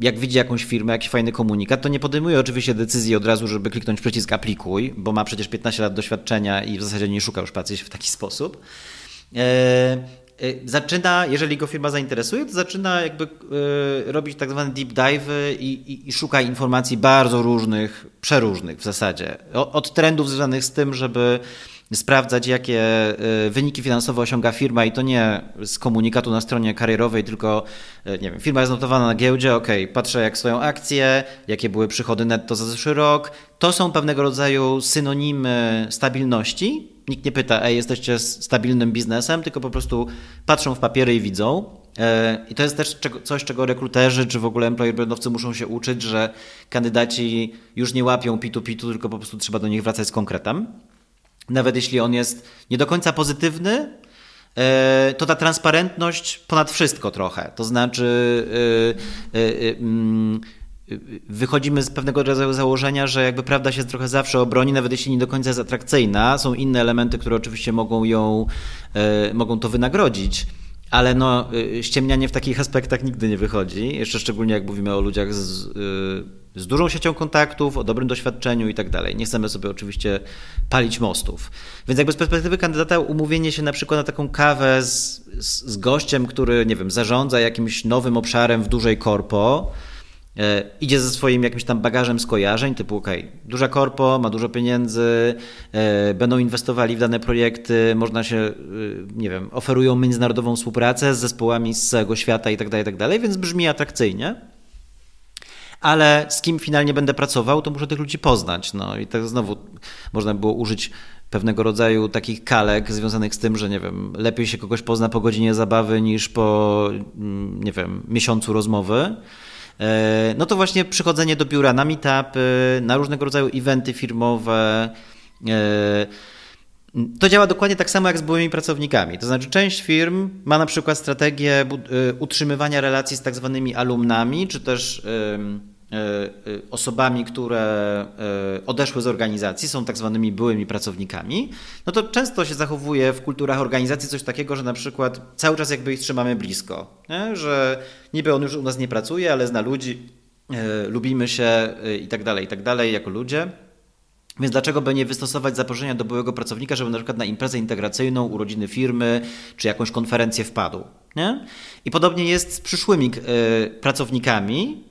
jak widzi jakąś firmę, jakiś fajny komunikat, to nie podejmuje oczywiście decyzji od razu, żeby kliknąć przycisk aplikuj, bo ma przecież 15 lat doświadczenia i w zasadzie nie szuka już pracy w taki sposób. E, e, zaczyna, jeżeli go firma zainteresuje, to zaczyna jakby e, robić tak zwane deep dive i, i, i, szuka informacji bardzo różnych, przeróżnych w zasadzie. Od trendów związanych z tym, żeby sprawdzać, jakie e, wyniki finansowe osiąga firma i to nie z komunikatu na stronie karierowej, tylko e, nie wiem, firma jest notowana na giełdzie, ok, patrzę jak stoją akcje, jakie były przychody netto za zeszły rok. To są pewnego rodzaju synonimy stabilności. Nikt nie pyta, ej, jesteście stabilnym biznesem, tylko po prostu patrzą w papiery i widzą. E, I to jest też coś, czego rekruterzy czy w ogóle employer brandowcy muszą się uczyć, że kandydaci już nie łapią pitu-pitu, tylko po prostu trzeba do nich wracać z konkretem nawet jeśli on jest nie do końca pozytywny, e, to ta transparentność ponad wszystko trochę. To znaczy, e, e, mm, wychodzimy z pewnego rodzaju założenia, że jakby prawda się trochę zawsze obroni, nawet jeśli nie do końca jest atrakcyjna. Są inne elementy, które oczywiście mogą ją, mogą to wynagrodzić. Ale no, ściemnianie w takich aspektach nigdy nie wychodzi. Jeszcze szczególnie jak mówimy o ludziach z z dużą siecią kontaktów, o dobrym doświadczeniu i tak dalej. Nie chcemy sobie oczywiście palić mostów. Więc jakby z perspektywy kandydata umówienie się na przykład na taką kawę z, z, z gościem, który, nie wiem, zarządza jakimś nowym obszarem w dużej korpo, idzie ze swoim jakimś tam bagażem skojarzeń, typu ok, duża korpo, ma dużo pieniędzy, e, będą inwestowali w dane projekty, można się, e, nie wiem, oferują międzynarodową współpracę z zespołami z całego świata i tak dalej, i tak dalej, więc brzmi atrakcyjnie ale z kim finalnie będę pracował, to muszę tych ludzi poznać. No i tak znowu można było użyć pewnego rodzaju takich kalek związanych z tym, że nie wiem, lepiej się kogoś pozna po godzinie zabawy niż po, mm, nie wiem, miesiącu rozmowy. E, no to właśnie przychodzenie do biura na meetupy, na różnego rodzaju eventy firmowe. E, to działa dokładnie tak samo jak z byłymi pracownikami. To znaczy, część firm ma na przykład strategię e, utrzymywania relacji z tak zwanymi alumnami, czy też osobami, które odeszły z organizacji, są tak zwanymi byłymi pracownikami, no to często się zachowuje w kulturach organizacji coś takiego, że na przykład cały czas jakby ich trzymamy blisko, nie? że niby on już u nas nie pracuje, ale zna ludzi, lubimy się i tak dalej, i tak dalej jako ludzie. Więc dlaczego by nie wystosować zaproszenia do byłego pracownika, żeby na przykład na imprezę integracyjną, urodziny firmy, czy jakąś konferencję wpadł? Nie? I podobnie jest z przyszłymi pracownikami,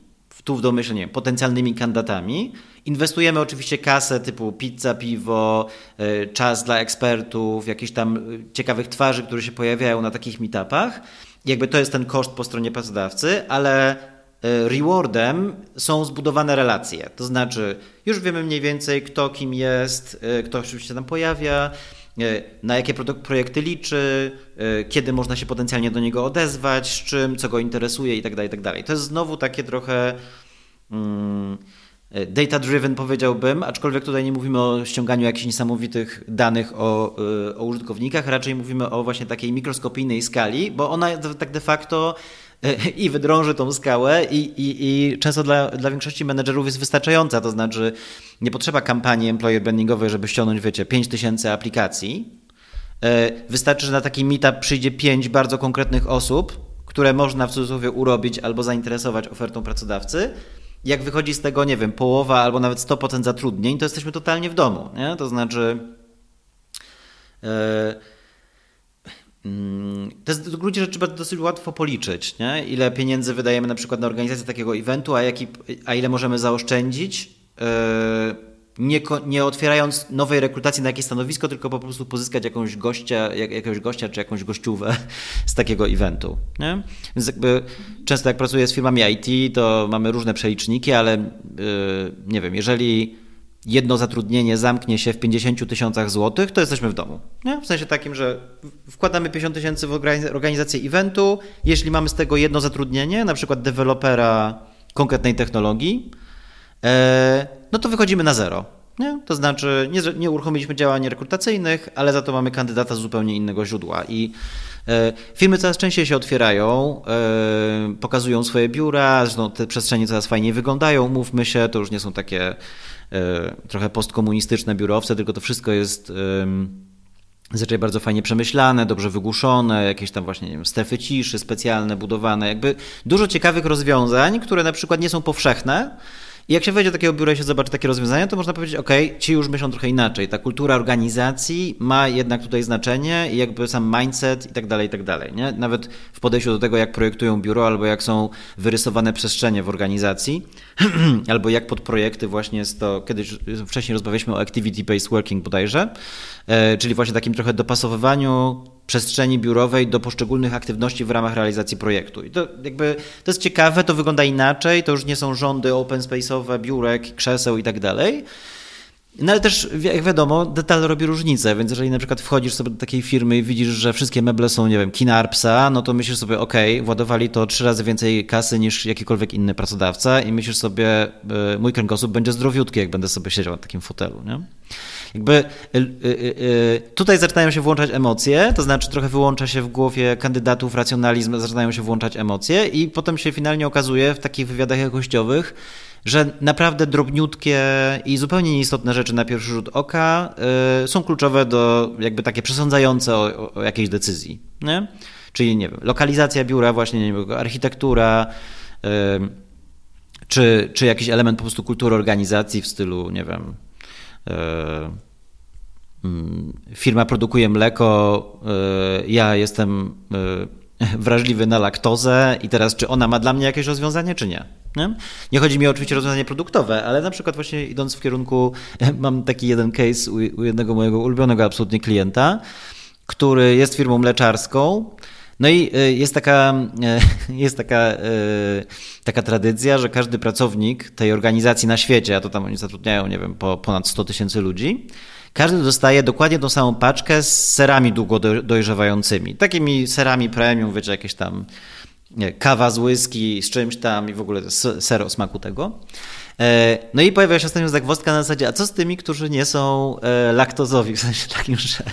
tu w domyśle, nie potencjalnymi kandydatami. Inwestujemy oczywiście kasę typu pizza, piwo, y, czas dla ekspertów, jakichś tam y, ciekawych twarzy, które się pojawiają na takich meetupach. Jakby to jest ten koszt po stronie pracodawcy, ale E, rewardem są zbudowane relacje. To znaczy, już wiemy mniej więcej, kto kim jest, e, kto się tam pojawia, e, na jakie projekty liczy, kiedy można się potencjalnie do niego odezwać, z czym, co go interesuje itd. Tak itd. Tak to jest znowu takie trochę mm, data-driven powiedziałbym, aczkolwiek tutaj nie mówimy o ściąganiu jakichś niesamowitych danych o, o użytkownikach, raczej mówimy o właśnie takiej mikroskopijnej skali, bo ona tak de facto i wydrąży tą skałę i, i, i często dla, dla większości menedżerów jest wystarczająca, to znaczy nie potrzeba kampanii employer brandingowej, żeby ściągnąć, wiecie, 5000 aplikacji. E, wystarczy, że na taki meetup przyjdzie 5 bardzo konkretnych osób, które można w cudzysłowie urobić albo zainteresować ofertą pracodawcy. Jak wychodzi z tego, nie wiem, połowa albo nawet 100% zatrudnień, to jesteśmy totalnie w domu. Nie? To znaczy... Yy, to jest w gruncie rzeczy dosyć łatwo policzyć, nie? ile pieniędzy wydajemy na przykład na organizację takiego eventu, a, jaki, a ile możemy zaoszczędzić, yy, nie, nie otwierając nowej rekrutacji na jakieś stanowisko, tylko po prostu pozyskać jakąś gościa, jak, jakiegoś gościa czy jakąś gościówę z takiego eventu. Nie? Więc jakby często jak pracuję z firmami IT, to mamy różne przeliczniki, ale yy, nie wiem, jeżeli jedno zatrudnienie zamknie się w 50 tysiącach złotych, to jesteśmy w domu. Nie? W sensie takim, że wkładamy 50 tysięcy w organizację eventu, jeśli mamy z tego jedno zatrudnienie, na przykład dewelopera konkretnej technologii, e, no to wychodzimy na zero. Nie? To znaczy, nie, nie uruchomiliśmy działań rekrutacyjnych, ale za to mamy kandydata z zupełnie innego źródła. I e, firmy coraz częściej się otwierają, e, pokazują swoje biura, zresztą te przestrzenie coraz fajniej wyglądają. Mówmy się, to już nie są takie E, trochę postkomunistyczne biurowce, tylko to wszystko jest zazwyczaj bardzo fajnie przemyślane, dobrze wygłuszone, jakieś tam właśnie nie wiem, strefy ciszy specjalne budowane, jakby dużo ciekawych rozwiązań, które na przykład nie są powszechne, i jak się wejdzie do takiego biura i się zobaczy takie rozwiązania, to można powiedzieć, ok, ci już myślą trochę inaczej. Ta kultura organizacji ma jednak tutaj znaczenie i jakby sam mindset i tak dalej, i tak dalej. Nie? Nawet w podejściu do tego, jak projektują biuro, albo jak są wyrysowane przestrzenie w organizacji, albo jak pod projekty właśnie jest to, kiedyś wcześniej rozmawialiśmy o activity-based working bodajże, e, czyli właśnie takim trochę dopasowywaniu przestrzeni biurowej do poszczególnych aktywności w ramach realizacji projektu. I to jakby to jest ciekawe, to wygląda inaczej, to już nie są rządy open space'owe, biurek, krzeseł i tak dalej. No ale też, jak wiadomo, detal robi różnicę, więc jeżeli na przykład wchodzisz sobie do takiej firmy i widzisz, że wszystkie meble są, nie wiem, kina Arpsa, no to myślisz sobie, ok, władowali to trzy razy więcej kasy niż jakikolwiek inny pracodawca i myślisz sobie, e, mój kręgosłup będzie zdrowiutki, jak będę sobie siedział na takim fotelu, nie? Jakby y, y, y, tutaj zaczynają się włączać emocje, to znaczy trochę wyłącza się w głowie kandydatów racjonalizm, zaczynają się włączać emocje i potem się finalnie okazuje w takich wywiadach jakościowych, że naprawdę drobniutkie i zupełnie nieistotne rzeczy na pierwszy rzut oka są kluczowe do jakby takie przesądzające o, o jakiejś decyzji. Nie? Czyli nie wiem, lokalizacja biura, właśnie nie wiem, architektura, czy, czy jakiś element po prostu kultury organizacji w stylu, nie wiem, firma produkuje mleko, e, ja jestem e, wrażliwy na laktozę i teraz czy ona ma dla mnie jakieś rozwiązanie, czy nie? Nie, nie chodzi mi oczywiście o rozwiązanie produktowe, ale na przykład właśnie idąc w kierunku, mam taki jeden case u jednego mojego ulubionego absolutnie klienta, który jest firmą mleczarską, No i jest taka, jest taka, taka tradycja, że każdy pracownik tej organizacji na świecie, a to tam oni zatrudniają, nie wiem, po ponad 100 tysięcy ludzi, każdy dostaje dokładnie tą samą paczkę z serami długo dojrzewającymi. Takimi serami premium, wiecie, jakieś tam nie, kawa z whisky, z czymś tam i w ogóle ser o smaku tego. E, no i pojawia się ostatnio zagwozdka na zasadzie, a co z tymi, którzy nie są e, laktozowi, w sensie takim, że,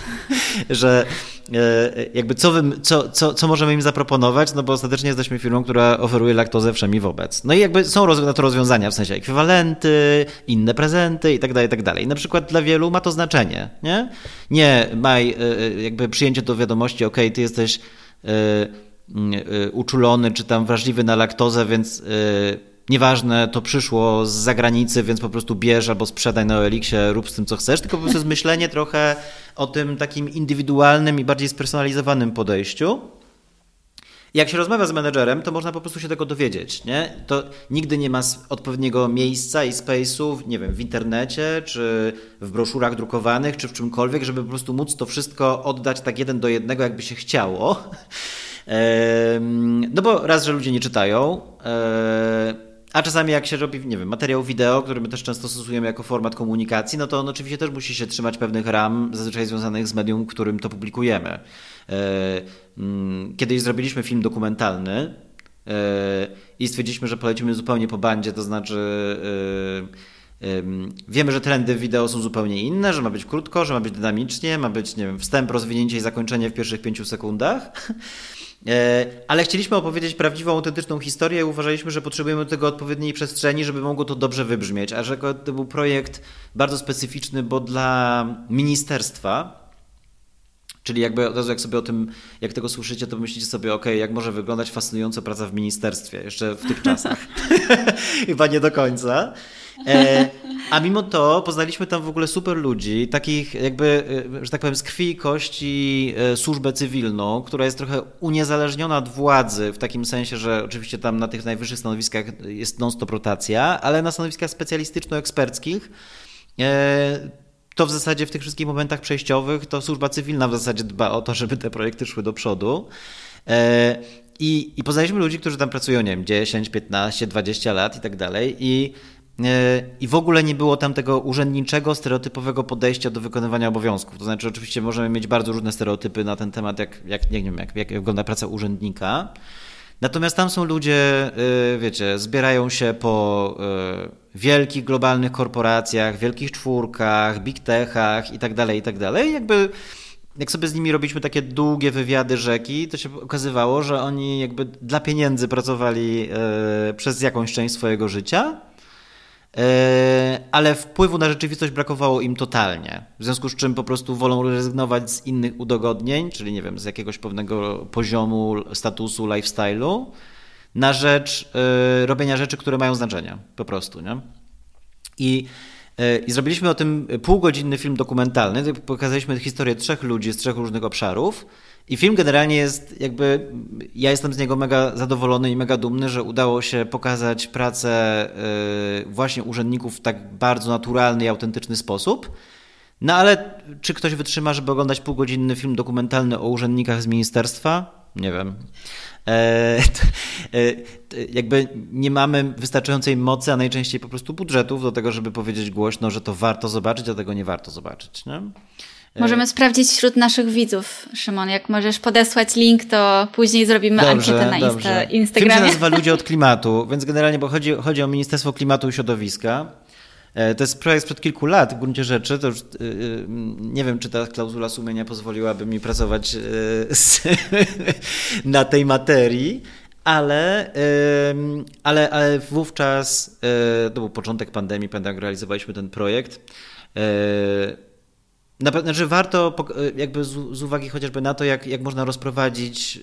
że e, jakby co, wy, co, co, co możemy im zaproponować, no bo ostatecznie jesteśmy firmą, która oferuje laktozę wszemi wobec. No i jakby są na to rozwiązania, w sensie ekwiwalenty, inne prezenty i tak dalej, i tak dalej. Na przykład dla wielu ma to znaczenie, nie? Nie maj jakby przyjęcie do wiadomości, ok, ty jesteś uczulony czy tam wrażliwy na laktozę, więc nieważne, to przyszło z zagranicy, więc po prostu bierz albo sprzedaj na OLX-ie, rób z tym co chcesz, tylko po prostu jest myślenie trochę o tym takim indywidualnym i bardziej spersonalizowanym podejściu. Jak się rozmawia z menedżerem, to można po prostu się tego dowiedzieć. Nie? To nigdy nie ma odpowiedniego miejsca i space'u, nie wiem, w internecie, czy w broszurach drukowanych, czy w czymkolwiek, żeby po prostu móc to wszystko oddać tak jeden do jednego, jakby się chciało. No bo raz, że ludzie nie czytają, a czasami jak się robi, nie wiem, materiał wideo, który my też często stosujemy jako format komunikacji, no to on oczywiście też musi się trzymać pewnych ram, zazwyczaj związanych z medium, którym to publikujemy. E, mm, kiedyś zrobiliśmy film dokumentalny e, i stwierdziliśmy, że polecimy zupełnie po bandzie, to znaczy e, wiemy, że trendy wideo są zupełnie inne, że ma być krótko, że ma być dynamicznie, ma być, nie wiem, wstęp, rozwinięcie i zakończenie w pierwszych pięciu sekundach. E, ale chcieliśmy opowiedzieć prawdziwą, autentyczną historię i uważaliśmy, że potrzebujemy do tego odpowiedniej przestrzeni, żeby mogło to dobrze wybrzmieć. A że to był projekt bardzo specyficzny, bo dla ministerstwa, Czyli jakby od razu jak sobie o tym, jak tego słyszycie, to myślicie sobie, ok, jak może wyglądać fascynująca praca w ministerstwie, jeszcze w tych czasach. Chyba nie do końca. E, a mimo to poznaliśmy tam w ogóle super ludzi, takich jakby, e, że tak powiem, z krwi i kości e, służbę cywilną, która jest trochę uniezależniona od władzy, w takim sensie, że oczywiście tam na tych najwyższych stanowiskach jest non-stop rotacja, ale na stanowiskach specjalistyczno-eksperckich to w zasadzie w tych wszystkich momentach przejściowych to służba cywilna w zasadzie dba o to, żeby te projekty szły do przodu. I, I poznaliśmy ludzi, którzy tam pracują, nie wiem, 10, 15, 20 lat i tak dalej. I E, I w ogóle nie było tam tego urzędniczego, stereotypowego podejścia do wykonywania obowiązków. To znaczy, oczywiście możemy mieć bardzo różne stereotypy na ten temat, jak, jak nie wiem, jak, jak wygląda praca urzędnika. Natomiast tam są ludzie, e, wiecie, zbierają się po e, wielkich globalnych korporacjach, wielkich czwórkach, big techach i tak dalej, i tak dalej. Jakby jak sobie z nimi robiliśmy takie długie wywiady rzeki, to się okazywało, że oni jakby dla pieniędzy pracowali przez jakąś część swojego życia E, ale wpływu na rzeczywistość brakowało im totalnie. W związku z czym po prostu wolą rezygnować z innych udogodnień, czyli nie wiem, z jakiegoś pewnego poziomu, statusu, lifestyle'u, na rzecz y, robienia rzeczy, które mają znaczenie. Po prostu, nie? I, y, I zrobiliśmy o tym półgodzinny film dokumentalny. Pokazaliśmy historię trzech ludzi z trzech różnych obszarów. I film generalnie jest jakby, ja jestem z niego mega zadowolony i mega dumny, że udało się pokazać pracę y, właśnie urzędników w tak bardzo naturalny i autentyczny sposób. No ale czy ktoś wytrzyma, żeby oglądać półgodzinny film dokumentalny o urzędnikach z ministerstwa? Nie wiem. E, e, jakby nie mamy wystarczającej mocy, a najczęściej po prostu budżetów do tego, żeby powiedzieć głośno, że to warto zobaczyć, a tego nie warto zobaczyć. Nie? Możemy sprawdzić wśród naszych widzów, Szymon. Jak możesz podesłać link, to później zrobimy dobrze, ankietę na Insta, Instagramie. Film się nazywa Ludzie od Klimatu, więc generalnie, bo chodzi, chodzi o Ministerstwo Klimatu i Środowiska. E, to jest projekt sprzed kilku lat w gruncie rzeczy. To już, e, nie wiem, czy ta klauzula sumienia pozwoliłaby mi pracować z, na tej materii, ale, ale, ale wówczas, to był początek pandemii, pamiętam, jak realizowaliśmy ten projekt na że warto jakby z, z, uwagi chociażby na to, jak, jak można rozprowadzić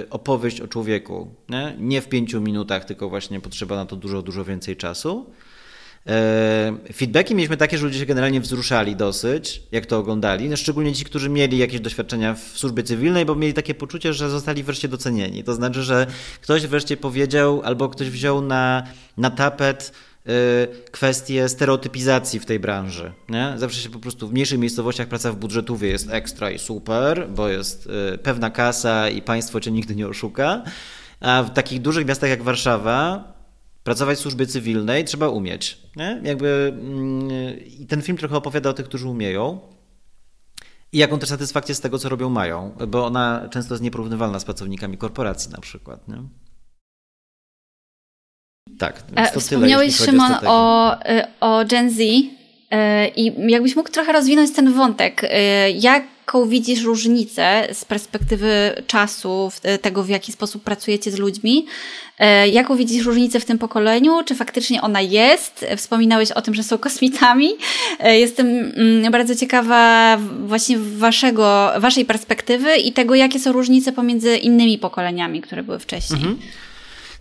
y, opowieść o człowieku. Nie? nie w pięciu minutach, tylko właśnie potrzeba na to dużo, dużo więcej czasu. E, feedbacki mieliśmy takie, że ludzie się generalnie wzruszali dosyć, jak to oglądali, no, szczególnie ci, którzy mieli jakieś doświadczenia w służbie cywilnej, bo mieli takie poczucie, że zostali wreszcie docenieni. To znaczy, że ktoś wreszcie powiedział albo ktoś wziął na, na tapet kwestie stereotypizacji w tej branży. Nie? Zawsze się po prostu w mniejszych miejscowościach praca w budżetówie jest ekstra i super, bo jest pewna kasa i państwo cię nigdy nie oszuka. A w takich dużych miastach jak Warszawa pracować w służbie cywilnej trzeba umieć. Nie? Jakby, mm, I ten film trochę opowiada o tych, którzy umieją. I jaką też satysfakcję z tego, co robią, mają, bo ona często jest nieporównywalna z pracownikami korporacji na przykład. Nie? Tak. E, wspomniałeś, tyle, Szymon, o, y, o Gen Z y, i jakbyś mógł trochę rozwinąć ten wątek. Jaką widzisz różnicę z perspektywy czasu, tego w jaki sposób pracujecie z ludźmi? Jaką widzisz różnicę w tym pokoleniu? Czy faktycznie ona jest? Wspominałeś o tym, że są kosmitami. Jestem mm, bardzo ciekawa właśnie waszego, waszej perspektywy i tego, jakie są różnice pomiędzy innymi pokoleniami, które były wcześniej. Mhm.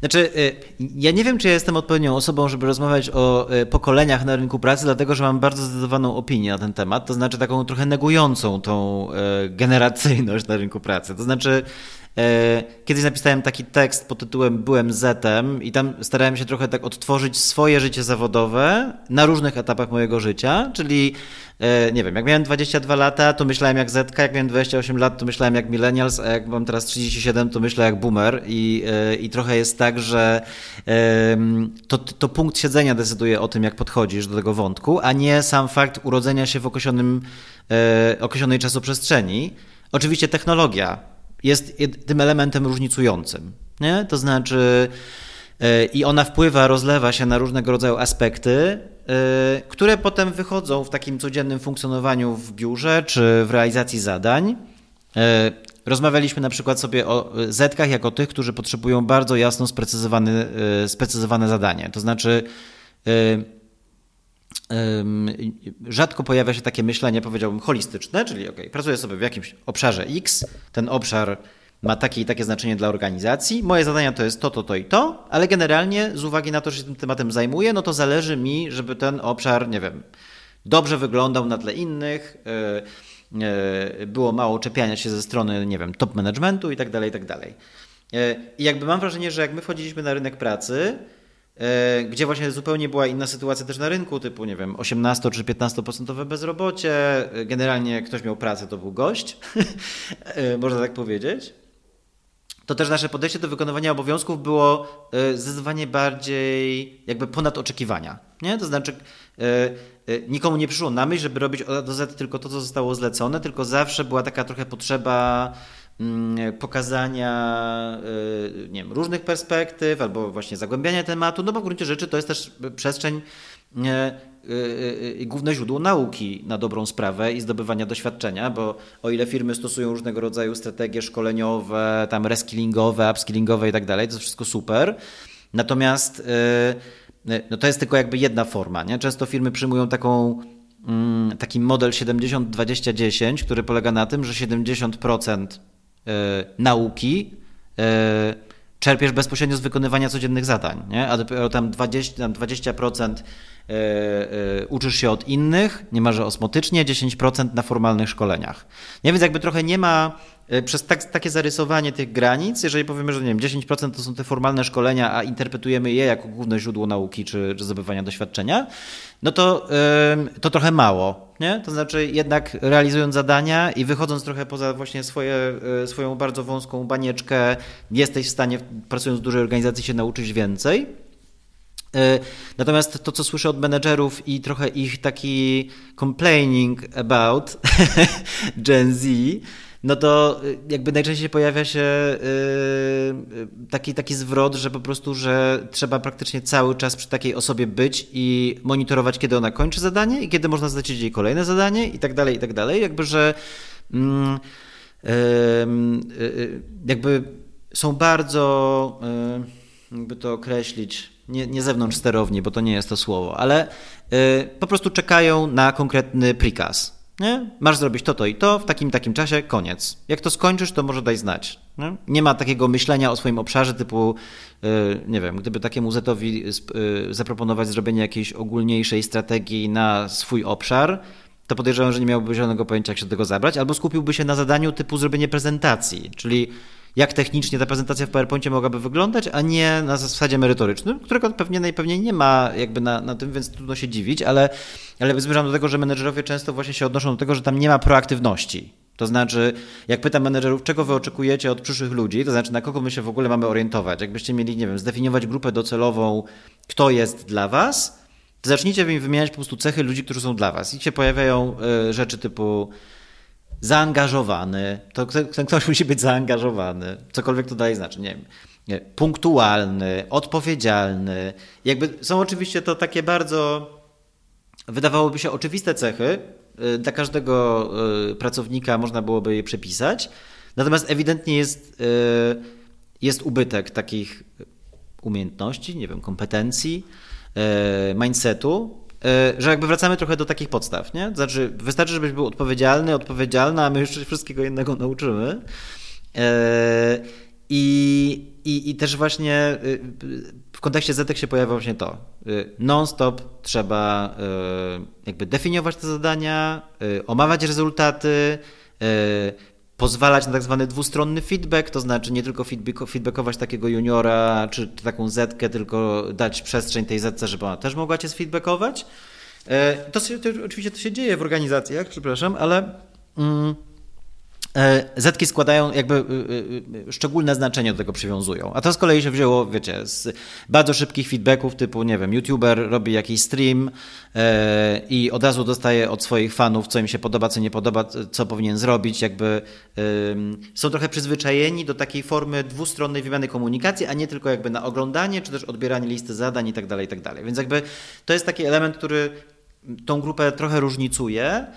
Znaczy, y, ja nie wiem, czy ja jestem odpowiednią osobą, żeby rozmawiać o y, pokoleniach na rynku pracy, dlatego że mam bardzo zdecydowaną opinię na ten temat, to znaczy taką trochę negującą tą y, generacyjność na rynku pracy. To znaczy, kiedyś napisałem taki tekst pod tytułem Byłem Zetem i tam starałem się trochę tak odtworzyć swoje życie zawodowe na różnych etapach mojego życia, czyli e, nie wiem, jak miałem 22 lata, to myślałem jak Zetka, jak miałem 28 lat, to myślałem jak millennials, a jak mam teraz 37, to myślę jak boomer i, e, i trochę jest tak, że to, to punkt siedzenia decyduje o tym, jak podchodzisz do tego wątku, a nie sam fakt urodzenia się w określonym, określonej czasoprzestrzeni. Oczywiście technologia jest tym elementem różnicującym. Nie? To znaczy, e, i ona wpływa, rozlewa się na różnego rodzaju aspekty, e, które potem wychodzą w takim codziennym funkcjonowaniu w biurze czy w realizacji zadań. E, rozmawialiśmy na przykład sobie o zetkach jako tych, którzy potrzebują bardzo jasno sprecyzowane, zadanie. To znaczy, rzadko pojawia się takie myślenie, powiedziałbym, holistyczne, czyli ok, pracuję sobie w jakimś obszarze X, ten obszar ma takie i takie znaczenie dla organizacji, moje zadania to jest to, to, to i to, ale generalnie z uwagi na to, że się tym tematem zajmuję, no to zależy mi, żeby ten obszar, nie wiem, dobrze wyglądał na tle innych, e, e, było mało czepiania się ze strony, nie wiem, top managementu i tak dalej, i tak dalej. E, I jakby mam wrażenie, że jak my wchodziliśmy na rynek pracy, gdzie właśnie zupełnie była inna sytuacja też na rynku, typu, nie wiem, 18 czy 15% bezrobocie. E, generalnie ktoś miał pracę, to był gość, e, można tak powiedzieć. To też nasze podejście do wykonywania obowiązków było zdecydowanie bardziej jakby ponad oczekiwania. Nie? To znaczy, nikomu nie przyszło na myśl, żeby robić od do Z tylko to, co zostało zlecone, tylko zawsze była taka trochę potrzeba pokazania y, nie wiem, różnych perspektyw albo właśnie zagłębiania tematu, no bo w gruncie rzeczy to jest też przestrzeń i główne źródło nauki na dobrą sprawę i zdobywania doświadczenia, bo o ile firmy stosują różnego rodzaju strategie szkoleniowe, tam reskillingowe, upskillingowe i tak dalej, to wszystko super. Natomiast y, y, no to jest tylko jakby jedna forma. Nie? Często firmy przyjmują taką, mm, taki model 70-20-10, który polega na tym, że 70% E, nauki e, czerpiesz bezpośrednio z wykonywania codziennych zadań, nie? a dopiero tam 20%, tam 20% e, uczysz się od innych, niemalże osmotycznie, 10% na formalnych szkoleniach. Nie, więc jakby trochę nie ma przez tak, takie zarysowanie tych granic, jeżeli powiemy, że nie wiem, 10% to są te formalne szkolenia, a interpretujemy je jako główne źródło nauki czy, czy zdobywania doświadczenia, no to, to trochę mało. Nie? To znaczy jednak realizując zadania i wychodząc trochę poza właśnie swoje, e, swoją bardzo wąską banieczkę, jesteś w stanie pracując w dużej organizacji się nauczyć więcej. E, natomiast to, co słyszę od menedżerów i trochę ich taki complaining about Gen Z, no to y, jakby najczęściej pojawia się y, taki, taki zwrot, że po prostu, że trzeba praktycznie cały czas przy takiej osobie być i monitorować, kiedy ona kończy zadanie i kiedy można zlecić jej kolejne zadanie i tak dalej, i tak dalej. Jakby, że mm, y, jakby są bardzo, jakby to określić, nie, nie zewnątrz sterowni, bo to nie jest to słowo, ale po prostu czekają na konkretny prikaz. Nie? Masz zrobić to, to i to w takim takim czasie, koniec. Jak to skończysz, to może daj znać. Nie, nie ma takiego myślenia o swoim obszarze typu, yy, nie wiem, gdyby takiemu Zetowi yy, zaproponować zrobienie jakiejś ogólniejszej strategii na swój obszar, to podejrzewam, że nie miałby żadnego pojęcia, jak się do tego zabrać, albo skupiłby się na zadaniu typu zrobienie prezentacji, czyli jak technicznie ta prezentacja w PowerPoincie mogłaby wyglądać, a nie na zasadzie merytorycznym, którego pewnie najpewniej nie ma jakby na, na tym, więc trudno się dziwić, ale, ale zmierzam do tego, że menedżerowie często właśnie się odnoszą do tego, że tam nie ma proaktywności. To znaczy, jak pytam menedżerów, czego wy oczekujecie od przyszłych ludzi, to znaczy na kogo my się w ogóle mamy orientować. Jakbyście mieli, nie wiem, zdefiniować grupę docelową, kto jest dla was, to zacznijcie im wymieniać po prostu cechy ludzi, którzy są dla was. I się pojawiają y, rzeczy typu zaangażowany, to ten ktoś musi być zaangażowany, cokolwiek to dalej znaczy, nie wiem, punktualny, odpowiedzialny. Jakby są oczywiście to takie bardzo, wydawałoby się oczywiste cechy, y, dla każdego y, pracownika można byłoby je przepisać, natomiast ewidentnie jest, y, jest ubytek takich umiejętności, nie wiem, kompetencji, mindsetu, że jakby wracamy trochę do takich podstaw, nie? Znaczy, wystarczy, żebyś był odpowiedzialny, odpowiedzialna, a my już wszystkiego innego nauczymy. E, I, i, I też właśnie y, w kontekście Zetek się pojawia właśnie to. Non-stop trzeba jakby definiować te zadania, omawiać rezultaty, pozwalać na tak zwany dwustronny feedback, to znaczy nie tylko feedbackować takiego juniora czy taką zetkę, tylko dać przestrzeń tej zetce, żeby ona też mogła cię sfeedbackować. E, to, to oczywiście to się dzieje w organizacjach, przepraszam, ale. Mm, zetki składają jakby y, y, y, szczególne znaczenie do tego przywiązują. A to z kolei się wzięło, wiecie, z bardzo szybkich feedbacków typu, nie wiem, youtuber robi jakiś stream e, i od razu dostaje od swoich fanów, co im się podoba, co nie podoba, co powinien zrobić. Jakby są trochę przyzwyczajeni do takiej formy dwustronnej wymiany komunikacji, a nie tylko jakby na oglądanie, czy też odbieranie listy zadań i tak dalej, i tak dalej. Więc jakby to jest taki element, który tą grupę trochę różnicuje.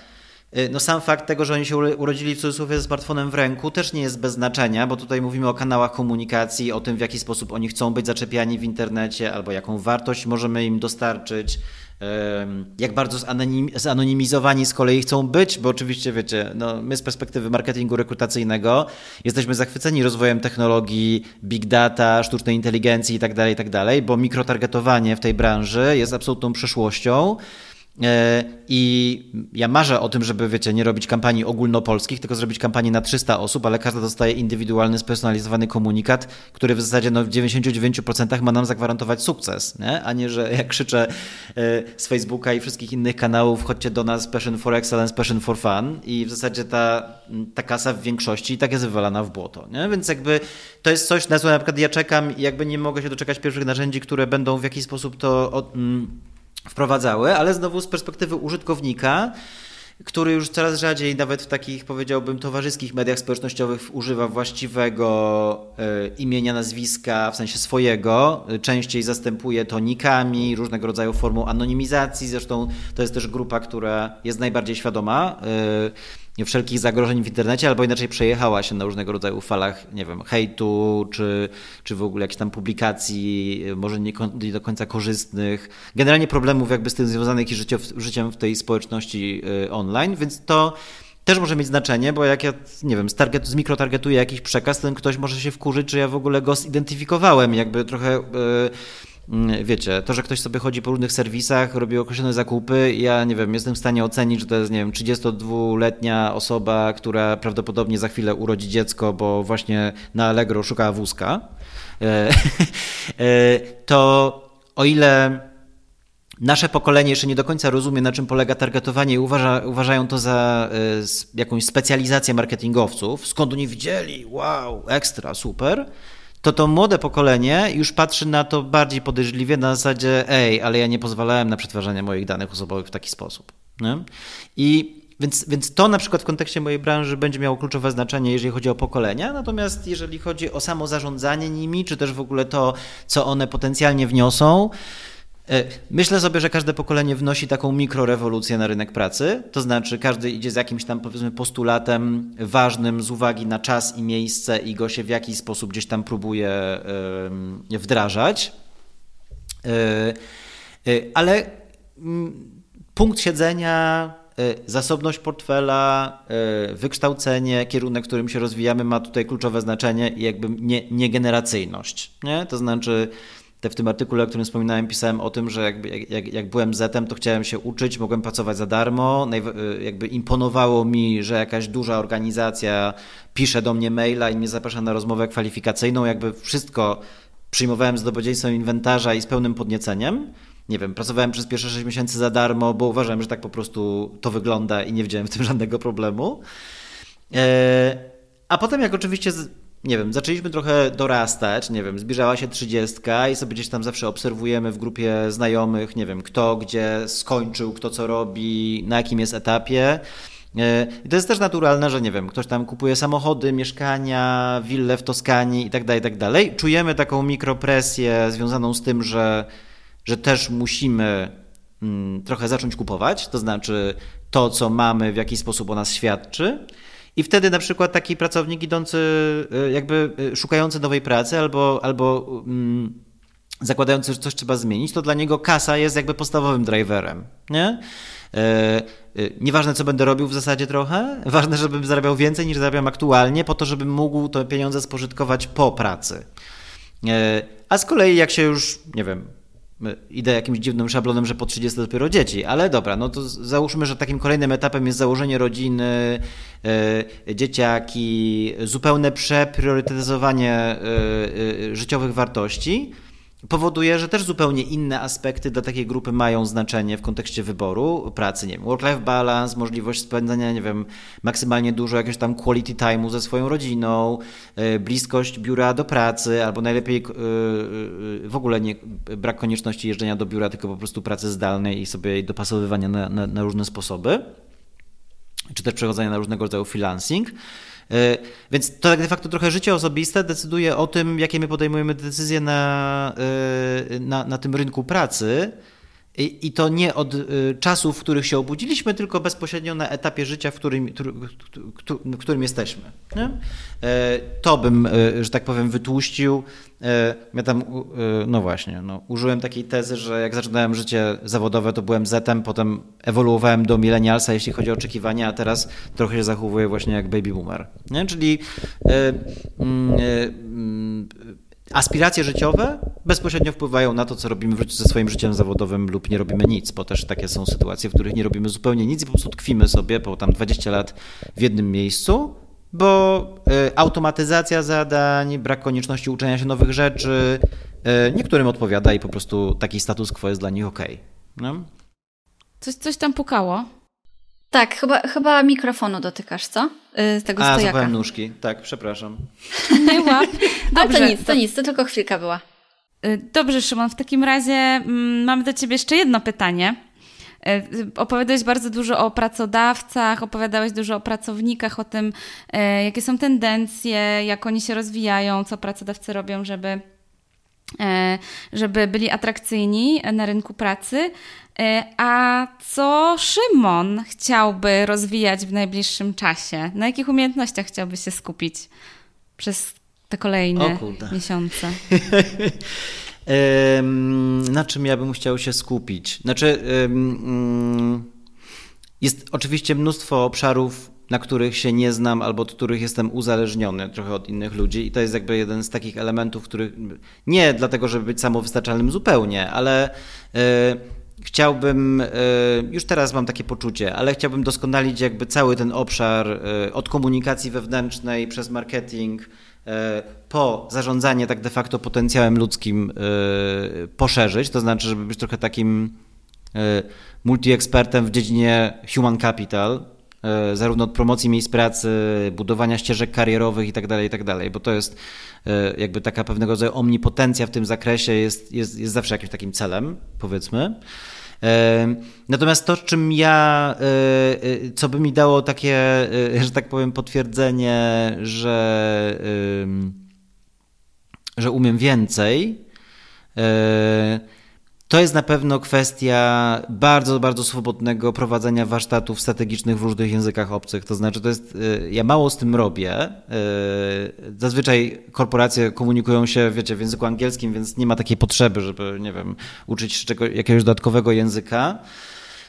Y, no sam fakt tego, że oni się urodzili w cudzysłowie ze smartfonem w ręku też nie jest bez znaczenia, bo tutaj mówimy o kanałach komunikacji, o tym w jaki sposób oni chcą być zaczepiani w internecie albo jaką wartość możemy im dostarczyć, jak bardzo zanonimizowani z kolei chcą być, bo oczywiście wiecie, no my z perspektywy marketingu rekrutacyjnego jesteśmy zachwyceni rozwojem technologii, big data, sztucznej inteligencji itd., tak itd., tak bo mikrotargetowanie w tej branży jest absolutną przyszłością. E, I ja marzę o tym, żeby, wiecie, nie robić kampanii ogólnopolskich, tylko zrobić kampanię na 300 osób, ale każda dostaje indywidualny, spersonalizowany komunikat, który w zasadzie no, w 99% ma nam zagwarantować sukces, nie? a nie, że jak krzyczę e, z Facebooka i wszystkich innych kanałów, chodźcie do nas, passion for excellence, passion for fun i w zasadzie ta, ta kasa w większości i tak jest wywalana w błoto. Nie? Więc jakby to jest coś, na co na przykład ja czekam i jakby nie mogę się doczekać pierwszych narzędzi, które będą w jakiś sposób to... Od, mm, wprowadzały, ale znowu z perspektywy użytkownika, który już coraz rzadziej, nawet w takich powiedziałbym towarzyskich mediach społecznościowych, używa właściwego e, imienia, nazwiska, w sensie swojego. Częściej zastępuje to nikami, różnego rodzaju formą anonimizacji. Zresztą to jest też grupa, która jest najbardziej świadoma. E, wszelkich zagrożeń w internecie, albo inaczej przejechała się na różnego rodzaju falach, nie wiem, hejtu, czy, czy w ogóle jakichś tam publikacji, może nie, nie do końca korzystnych. Generalnie problemów jakby z tym związanych i życiem w tej społeczności y, online, więc to też może mieć znaczenie, bo jak ja, nie wiem, z, target, z mikrotargetuję jakiś przekaz, ten ktoś może się wkurzyć, czy ja w ogóle go zidentyfikowałem, jakby trochę... Yy, wiecie, to, że ktoś sobie chodzi po różnych serwisach, robi określone zakupy, ja nie wiem, jestem w stanie ocenić, że to jest, nie wiem, 32-letnia osoba, która prawdopodobnie za chwilę urodzi dziecko, bo właśnie na Allegro szukała wózka, e, e, to o ile nasze pokolenie jeszcze nie do końca rozumie, na czym polega targetowanie i uważa, uważają to za y, jakąś specjalizację marketingowców, skąd oni widzieli, wow, ekstra, super, to to młode pokolenie już patrzy na to bardziej podejrzliwie na zasadzie ej, ale ja nie pozwalałem na przetwarzanie moich danych osobowych w taki sposób. Nie? I więc, więc to na przykład w kontekście mojej branży będzie miało kluczowe znaczenie, jeżeli chodzi o pokolenia, natomiast jeżeli chodzi o samo zarządzanie nimi, czy też w ogóle to, co one potencjalnie wniosą, myślę sobie, że każde pokolenie wnosi taką mikrorewolucję na rynek pracy, to znaczy każdy idzie z jakimś tam powiedzmy postulatem ważnym z uwagi na czas i miejsce i go się w jakiś sposób gdzieś tam próbuje wdrażać. E, e, ale mm, punkt siedzenia, zasobność portfela, wykształcenie, kierunek, w którym się rozwijamy ma tutaj kluczowe znaczenie i jakby nie, niegeneracyjność. Nie? To znaczy te w tym artykule, o którym wspominałem, pisałem o tym, że jakby, jak, jak byłem zetem, to chciałem się uczyć, mogłem pracować za darmo. jakby imponowało mi, że jakaś duża organizacja pisze do mnie maila i mnie zaprasza na rozmowę kwalifikacyjną. Jakby wszystko przyjmowałem z dobrodziejstwem inwentarza i z pełnym podnieceniem. Nie wiem, pracowałem przez pierwsze 6 miesięcy za darmo, bo uważałem, że tak po prostu to wygląda i nie widziałem w tym żadnego problemu. E, a potem, jak oczywiście nie wiem, zaczęliśmy trochę dorastać, nie wiem, zbliżała się trzydziestka i sobie gdzieś tam zawsze obserwujemy w grupie znajomych, nie wiem, kto gdzie skończył, kto co robi, na jakim jest etapie. E, I to jest też naturalne, że nie wiem, ktoś tam kupuje samochody, mieszkania, wille w Toskanii i tak dalej, tak dalej. Czujemy taką mikropresję związaną z tym, że, że też musimy mm, trochę zacząć kupować, to znaczy to, co mamy, w jakiś sposób o nas świadczy. I wtedy na przykład taki pracownik idący, y, jakby y, szukający nowej pracy albo, albo um, zakładający, że coś trzeba zmienić, to dla niego kasa jest jakby podstawowym driverem. Nie? Y, nieważne, co będę robił w zasadzie trochę, ważne, żebym zarabiał więcej niż zarabiam aktualnie, po to, żebym mógł te pieniądze spożytkować po pracy. A z kolei, jak się już, nie wiem, idę jakimś dziwnym szablonem, że po 30 dopiero dzieci, ale dobra, no to załóżmy, że takim kolejnym etapem jest założenie rodziny, e, dzieciaki, zupełne przepriorytetyzowanie e, e, życiowych wartości powoduje, że też zupełnie inne aspekty dla takiej grupy mają znaczenie w kontekście wyboru pracy. Nie wiem, work-life balance, możliwość spędzania, nie wiem, maksymalnie dużo jakiegoś tam quality time'u ze swoją rodziną, e, bliskość biura do pracy, albo najlepiej e, e, w ogóle nie, brak konieczności jeżdżenia do biura, tylko po prostu pracy zdalnej i sobie jej dopasowywania na, na, na różne sposoby, czy też przechodzenia na różnego rodzaju freelancing. E, więc to tak de facto trochę życie osobiste decyduje o tym, jakie my podejmujemy decyzje na, e, na, na tym rynku pracy. I, I, to nie od y, czasów, w których się obudziliśmy, tylko bezpośrednio na etapie życia, w którym, którym jesteśmy. Nie? E, to bym, y, że tak powiem, wytłuścił. E, ja tam, no właśnie, no, użyłem takiej tezy, że jak zaczynałem życie zawodowe, to byłem zetem, potem ewoluowałem do milenialsa, jeśli chodzi o oczekiwania, a teraz trochę się zachowuję właśnie jak baby boomer. Nie? Czyli e, mm, mm, aspiracje życiowe bezpośrednio wpływają na to, co robimy ze swoim życiem zawodowym lub nie robimy nic, bo też takie są sytuacje, w których nie robimy zupełnie nic i po prostu tkwimy sobie po tam 20 lat w jednym miejscu, bo y, automatyzacja zadań, brak konieczności uczenia się nowych rzeczy, y, niektórym odpowiada i po prostu taki status quo jest dla nich ok. No? Coś, coś tam pukało. Tak, chyba, chyba mikrofonu dotykasz, co? Z tego A, stojaka. nóżki. Tak, przepraszam. Nie łap. Dobrze. to nic, to nic, to tylko chwilka była. Y, dobrze, Szymon, w takim razie mm, mamy do Ciebie jeszcze jedno pytanie. Y, opowiadałeś bardzo dużo o pracodawcach, opowiadałeś dużo o pracownikach, o tym, y, jakie są tendencje, jak oni się rozwijają, co pracodawcy robią, żeby, żeby byli atrakcyjni na rynku pracy. A co Szymon chciałby rozwijać w najbliższym czasie? Na jakich umiejętnościach chciałby się skupić przez te kolejne miesiące? na czym ja bym chciał się skupić? Znaczy, mm, jest oczywiście mnóstwo obszarów, na których się nie znam albo od których jestem uzależniony trochę od innych ludzi i to jest jakby jeden z takich elementów, których nie dlatego, żeby być samowystarczalnym zupełnie, ale e, chciałbym, e, już teraz mam takie poczucie, ale chciałbym doskonalić jakby cały ten obszar e, od komunikacji wewnętrznej przez marketing, E, po zarządzanie tak de facto potencjałem ludzkim poszerzyć, to znaczy, żeby być trochę takim multiekspertem w dziedzinie human capital, zarówno od promocji miejsc pracy, budowania ścieżek karierowych itd., tak itd., tak bo to jest jakby taka pewnego rodzaju omnipotencja w tym zakresie jest, jest, jest zawsze jakimś takim celem, powiedzmy. Natomiast to, czym ja, e, e, co by mi dało takie, e, że tak powiem, potwierdzenie, że, że umiem więcej, to jest na pewno kwestia bardzo, bardzo swobodnego prowadzenia warsztatów strategicznych w różnych językach obcych. To znaczy, to jest, y, ja mało z tym robię. Y, zazwyczaj korporacje komunikują się, wiecie, w języku angielskim, więc nie ma takiej potrzeby, żeby, nie wiem, uczyć się czego, jakiegoś dodatkowego języka.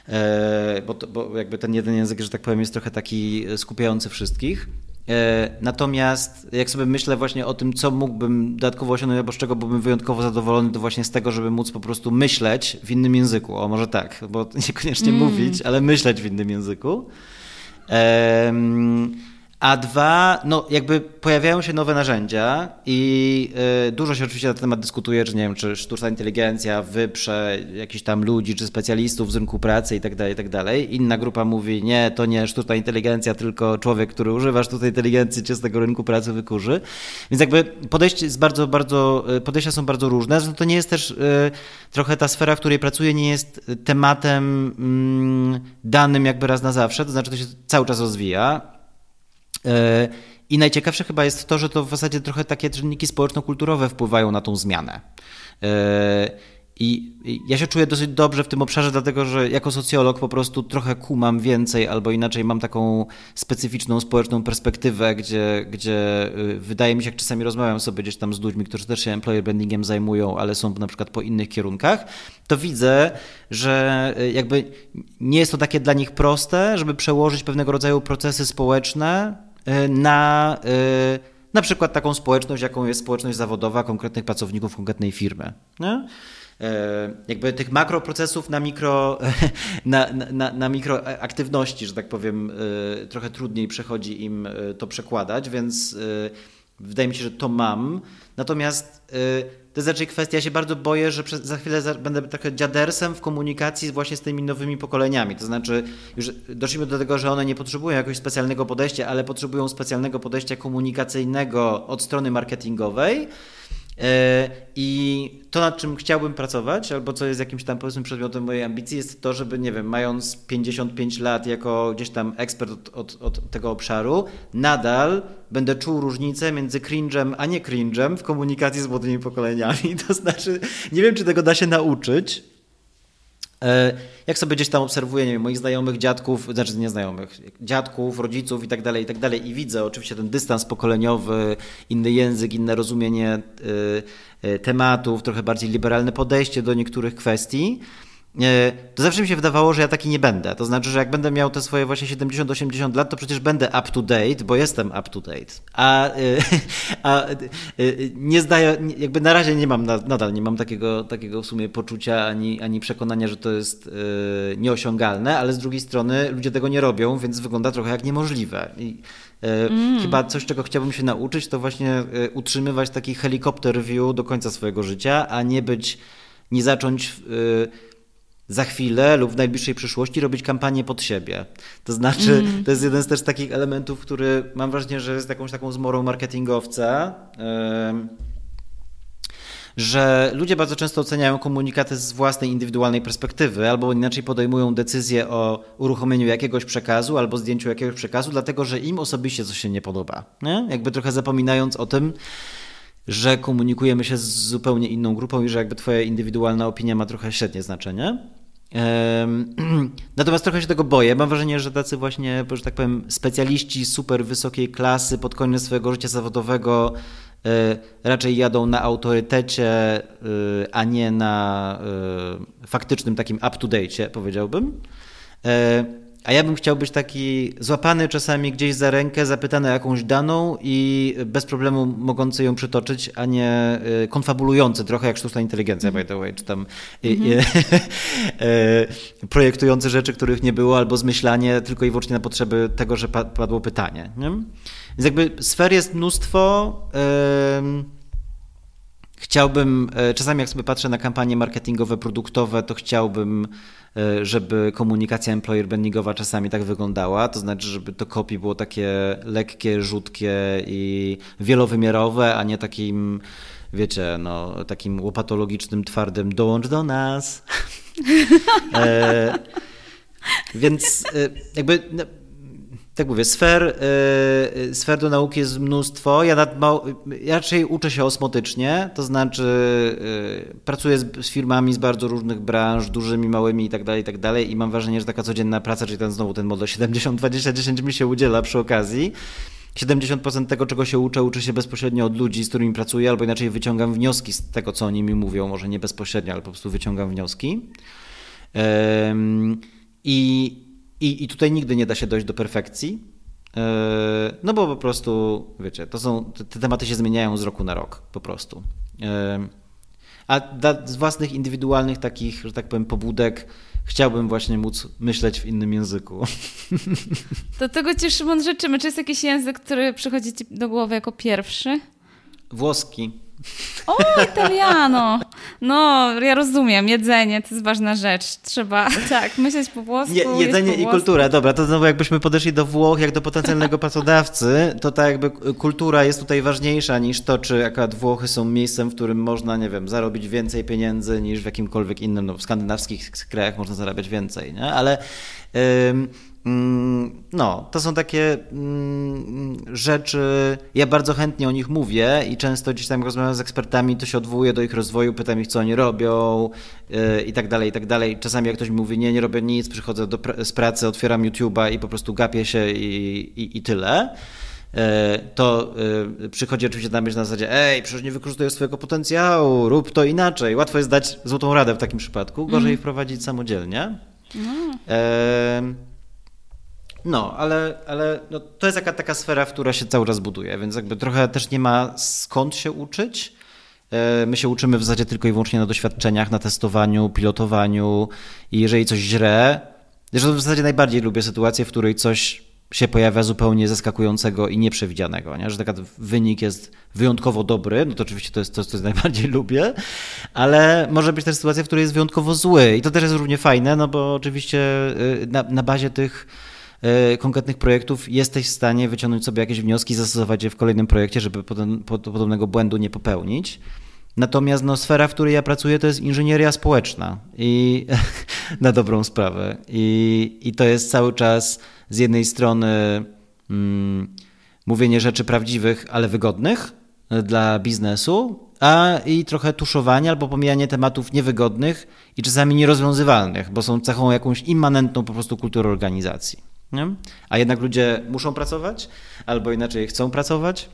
Y, bo, bo jakby ten jeden język, że tak powiem, jest trochę taki skupiający wszystkich. Natomiast jak sobie myślę właśnie o tym, co mógłbym dodatkowo osiągnąć, albo z czego byłbym wyjątkowo zadowolony, to właśnie z tego, żeby móc po prostu myśleć w innym języku. O, może tak, bo niekoniecznie mm. mówić, ale myśleć w innym języku. Um, a dwa, no jakby pojawiają się nowe narzędzia i y, dużo się oczywiście na ten temat dyskutuje, czy nie wiem, czy sztuczna inteligencja wyprze jakichś tam ludzi, czy specjalistów z rynku pracy i tak dalej, i tak dalej. Inna grupa mówi, nie, to nie sztuczna inteligencja, tylko człowiek, który używa sztucznej inteligencji, cię z tego rynku pracy wykurzy. Więc jakby podejście jest bardzo, bardzo, y, podejścia są bardzo różne. Zresztą to nie jest też y, trochę ta sfera, w której pracuję, nie jest tematem mm, danym jakby raz na zawsze, to znaczy to się cały czas rozwija I najciekawsze chyba jest to, że to w zasadzie trochę takie czynniki społeczno-kulturowe wpływają na tą zmianę. E, I ja się czuję dosyć dobrze w tym obszarze, dlatego że jako socjolog po prostu trochę kumam więcej, albo inaczej mam taką specyficzną społeczną perspektywę, gdzie, gdzie y, wydaje mi się, jak czasami rozmawiam sobie gdzieś tam z ludźmi, którzy też się employer brandingiem zajmują, ale są na przykład po innych kierunkach, to widzę, że y, jakby nie jest to takie dla nich proste, żeby przełożyć pewnego rodzaju procesy społeczne E, na e, na przykład taką społeczność, jaką jest społeczność zawodowa konkretnych pracowników konkretnej firmy. Nie? E, jakby tych makroprocesów na mikro, na, na, na mikroaktywności, że tak powiem, trochę trudniej przechodzi im to przekładać, więc wydaje mi się, że to mam. Natomiast to jest raczej kwestia, ja się bardzo boję, że za chwilę będę trochę dziadersem w komunikacji właśnie z tymi nowymi pokoleniami. To znaczy, już doszliśmy do tego, że one nie potrzebują jakiegoś specjalnego podejścia, ale potrzebują specjalnego podejścia komunikacyjnego od strony marketingowej. E, I to, nad czym chciałbym pracować, albo co jest jakimś tam powiedzmy przedmiotem mojej ambicji, jest to, żeby, nie wiem, mając 55 lat jako gdzieś tam ekspert od, od, od tego obszaru, nadal będę czuł różnicę między cringe'em a nie cringe'em w komunikacji z młodymi pokoleniami. To znaczy, nie wiem, czy tego da się nauczyć, jak sobie gdzieś tam obserwuję, nie wiem, moich znajomych, dziadków, znaczy nie znajomych, dziadków, rodziców i tak dalej, i tak dalej i widzę oczywiście ten dystans pokoleniowy, inny język, inne rozumienie e, e, tematów, trochę bardziej liberalne podejście do niektórych kwestii, to zawsze mi się wydawało, że ja taki nie będę. To znaczy, że jak będę miał te swoje właśnie 70-80 lat, to przecież będę up to date, bo jestem up to date. A, a nie zdaję, jakby na razie nie mam, nadal nie mam takiego, takiego w sumie poczucia ani, ani przekonania, że to jest e, nieosiągalne, ale z drugiej strony ludzie tego nie robią, więc wygląda trochę jak niemożliwe. I, e, mm. Chyba coś, czego chciałbym się nauczyć, to właśnie e, utrzymywać taki helikopter view do końca swojego życia, a nie być, nie zacząć za chwilę lub w najbliższej przyszłości robić kampanię pod siebie. To znaczy, mm. to jest jeden z też takich elementów, który mam wrażenie, że jest jakąś taką zmorą marketingowca. że ludzie bardzo często oceniają komunikaty z własnej indywidualnej perspektywy, albo inaczej podejmują decyzję o uruchomieniu jakiegoś przekazu albo zdjęciu jakiegoś przekazu, dlatego że im osobiście coś się nie podoba. Nie? Jakby trochę zapominając o tym, że komunikujemy się z zupełnie inną grupą i że jakby twoja indywidualna opinia ma trochę średnie znaczenie. Natomiast trochę się tego boję. Mam wrażenie, że tacy właśnie, że tak powiem, specjaliści super wysokiej klasy pod koniec swojego życia zawodowego e, raczej jadą na autorytecie, e, a nie na e, faktycznym takim up-to-date, powiedziałbym. A ja bym chciał być taki złapany czasami gdzieś za rękę, zapytany o jakąś daną i bez problemu mogący ją przytoczyć, a nie y, konfabulujący, trochę jak sztuczna inteligencja, by the way, czy tam mm -hmm. projektujący rzeczy, których nie było, albo zmyślanie tylko i wyłącznie na potrzeby tego, że padło pytanie. Nie? Więc jakby sfer jest mnóstwo. Chciałbym, e, czasami jak sobie patrzę na kampanie marketingowe, produktowe, to chciałbym, e, żeby komunikacja employer brandingowa czasami tak wyglądała, to znaczy, żeby to kopii było takie lekkie, rzutkie i wielowymiarowe, a nie takim, wiecie, no, takim łopatologicznym, twardym dołącz do nas. e, więc e, jakby no, tak mówię, sfer, yy, sfer do nauki jest mnóstwo. Ja, nad, ja raczej uczę się osmotycznie, to znaczy yy, pracuję z, z, firmami z bardzo różnych branż, dużymi, małymi i tak dalej, i tak i mam wrażenie, że taka codzienna praca, czyli ten znowu ten model 70-20-10 mi się udziela przy okazji. 70% tego, czego się uczę, uczę się bezpośrednio od ludzi, z którymi pracuję, albo inaczej wyciągam wnioski z tego, co oni mi mówią, może nie bezpośrednio, ale po prostu wyciągam wnioski. I i, I tutaj nigdy nie da się dojść do perfekcji. No bo po prostu, wiecie, to są, te tematy się zmieniają z roku na rok, po prostu. A z własnych indywidualnych takich, że tak powiem, pobudek chciałbym właśnie móc myśleć w innym języku. To tego Ci, Szymon, życzymy. Czy jest jakiś język, który przychodzi Ci do głowy jako pierwszy? Włoski. O, italiano! No, ja rozumiem, jedzenie to jest ważna rzecz. Trzeba, tak, myśleć po włosku. Je, jedzenie i kultura, dobra, to znowu jakbyśmy podeszli do Włoch jak do potencjalnego pracodawcy, to tak jakby kultura jest tutaj ważniejsza niż to, czy akurat Włochy są miejscem, w którym można, nie wiem, zarobić więcej pieniędzy niż w jakimkolwiek innym, no w skandynawskich krajach można zarabiać więcej, nie? Ale... Ym, no, to są takie mm, rzeczy, ja bardzo chętnie o nich mówię i często gdzieś tam rozmawiam z ekspertami, to się odwołuję do ich rozwoju, pytam ich, co oni robią yy, i tak dalej, i tak dalej. Czasami jak ktoś mi mówi, nie, nie robię nic, przychodzę do, z pracy, otwieram YouTube'a i po prostu gapię się i, i, i tyle yy, to yy, przychodzi oczywiście na myśl na zasadzie, ej, przecież nie wykorzystujesz swojego potencjału, rób to inaczej. Łatwo jest dać złotą radę w takim przypadku, gorzej mm. wprowadzić samodzielnie. Mm. No, ale, ale no, to jest jaka, taka sfera, która się cały czas buduje, więc jakby trochę też nie ma skąd się uczyć. E, my się uczymy w zasadzie tylko i wyłącznie na doświadczeniach, na testowaniu, pilotowaniu i jeżeli coś źle, zresztą w zasadzie najbardziej lubię sytuację, w której coś się pojawia zupełnie zaskakującego i nieprzewidzianego, nie? że taki wynik jest wyjątkowo dobry, no to oczywiście to jest to, co najbardziej lubię, ale może być też sytuacja, w której jest wyjątkowo zły i to też jest równie fajne, no bo oczywiście y, na, na bazie tych konkretnych projektów jesteś w stanie wyciągnąć sobie jakieś wnioski, zastosować je w kolejnym projekcie, żeby podobnego błędu nie popełnić. Natomiast no, sfera, w której ja pracuję, to jest inżynieria społeczna i na dobrą sprawę. I, I to jest cały czas z jednej strony mm, mówienie rzeczy prawdziwych, ale wygodnych e, dla biznesu, a i trochę tuszowanie albo pomijanie tematów niewygodnych i czasami nierozwiązywalnych, bo są cechą jakąś immanentną po prostu kultury organizacji. Nie? A jednak ludzie muszą pracować, albo inaczej chcą pracować.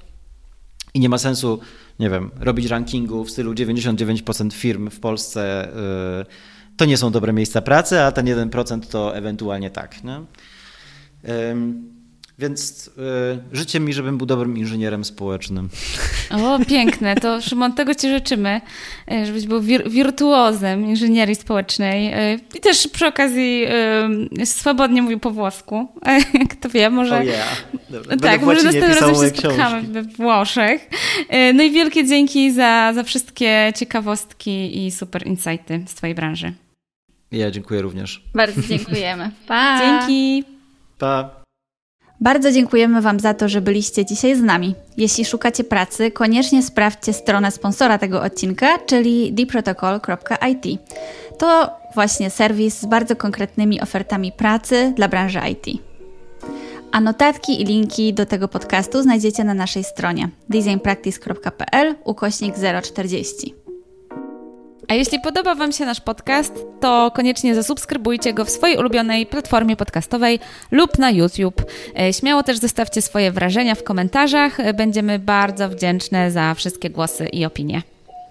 I nie ma sensu, nie wiem, robić rankingu w stylu 99% firm w Polsce yy, to nie są dobre miejsca pracy, a ten 1% to ewentualnie tak. Nie? Yy, więc y, życzę mi, żebym był dobrym inżynierem społecznym. O, piękne. To Szymon, tego Ci życzymy, y, żebyś był wir wirtuozem inżynierii społecznej y, i też przy okazji y, swobodnie mówił po włosku. Kto wie, może... Oh yeah. Dobra, tak, może następnym razem się spotkamy we Włoszech. Y, no i wielkie dzięki za, za wszystkie ciekawostki i super insighty z Twojej branży. Ja dziękuję również. Bardzo dziękujemy. Pa! Dzięki. Pa! Bardzo dziękujemy Wam za to, że byliście dzisiaj z nami. Jeśli szukacie pracy, koniecznie sprawdźcie stronę sponsora tego odcinka, czyli theprotocol.it. To właśnie serwis z bardzo konkretnymi ofertami pracy dla branży IT. A notatki i linki do tego podcastu znajdziecie na naszej stronie designpractice.pl ukośnik 040. A jeśli podoba Wam się nasz podcast, to koniecznie zasubskrybujcie go w swojej ulubionej platformie podcastowej lub na YouTube. E, śmiało też zostawcie swoje wrażenia w komentarzach. E, będziemy bardzo wdzięczne za wszystkie głosy i opinie.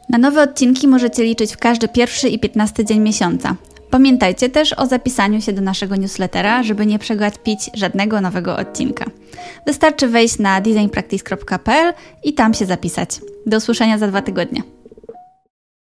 Na nowe odcinki możecie liczyć w każdy pierwszy i piętnasty dzień miesiąca. Pamiętajcie też o zapisaniu się do naszego newslettera, żeby nie przegapić żadnego nowego odcinka. Wystarczy wejść na designpractice.pl i tam się zapisać. Do usłyszenia za dwa tygodnie.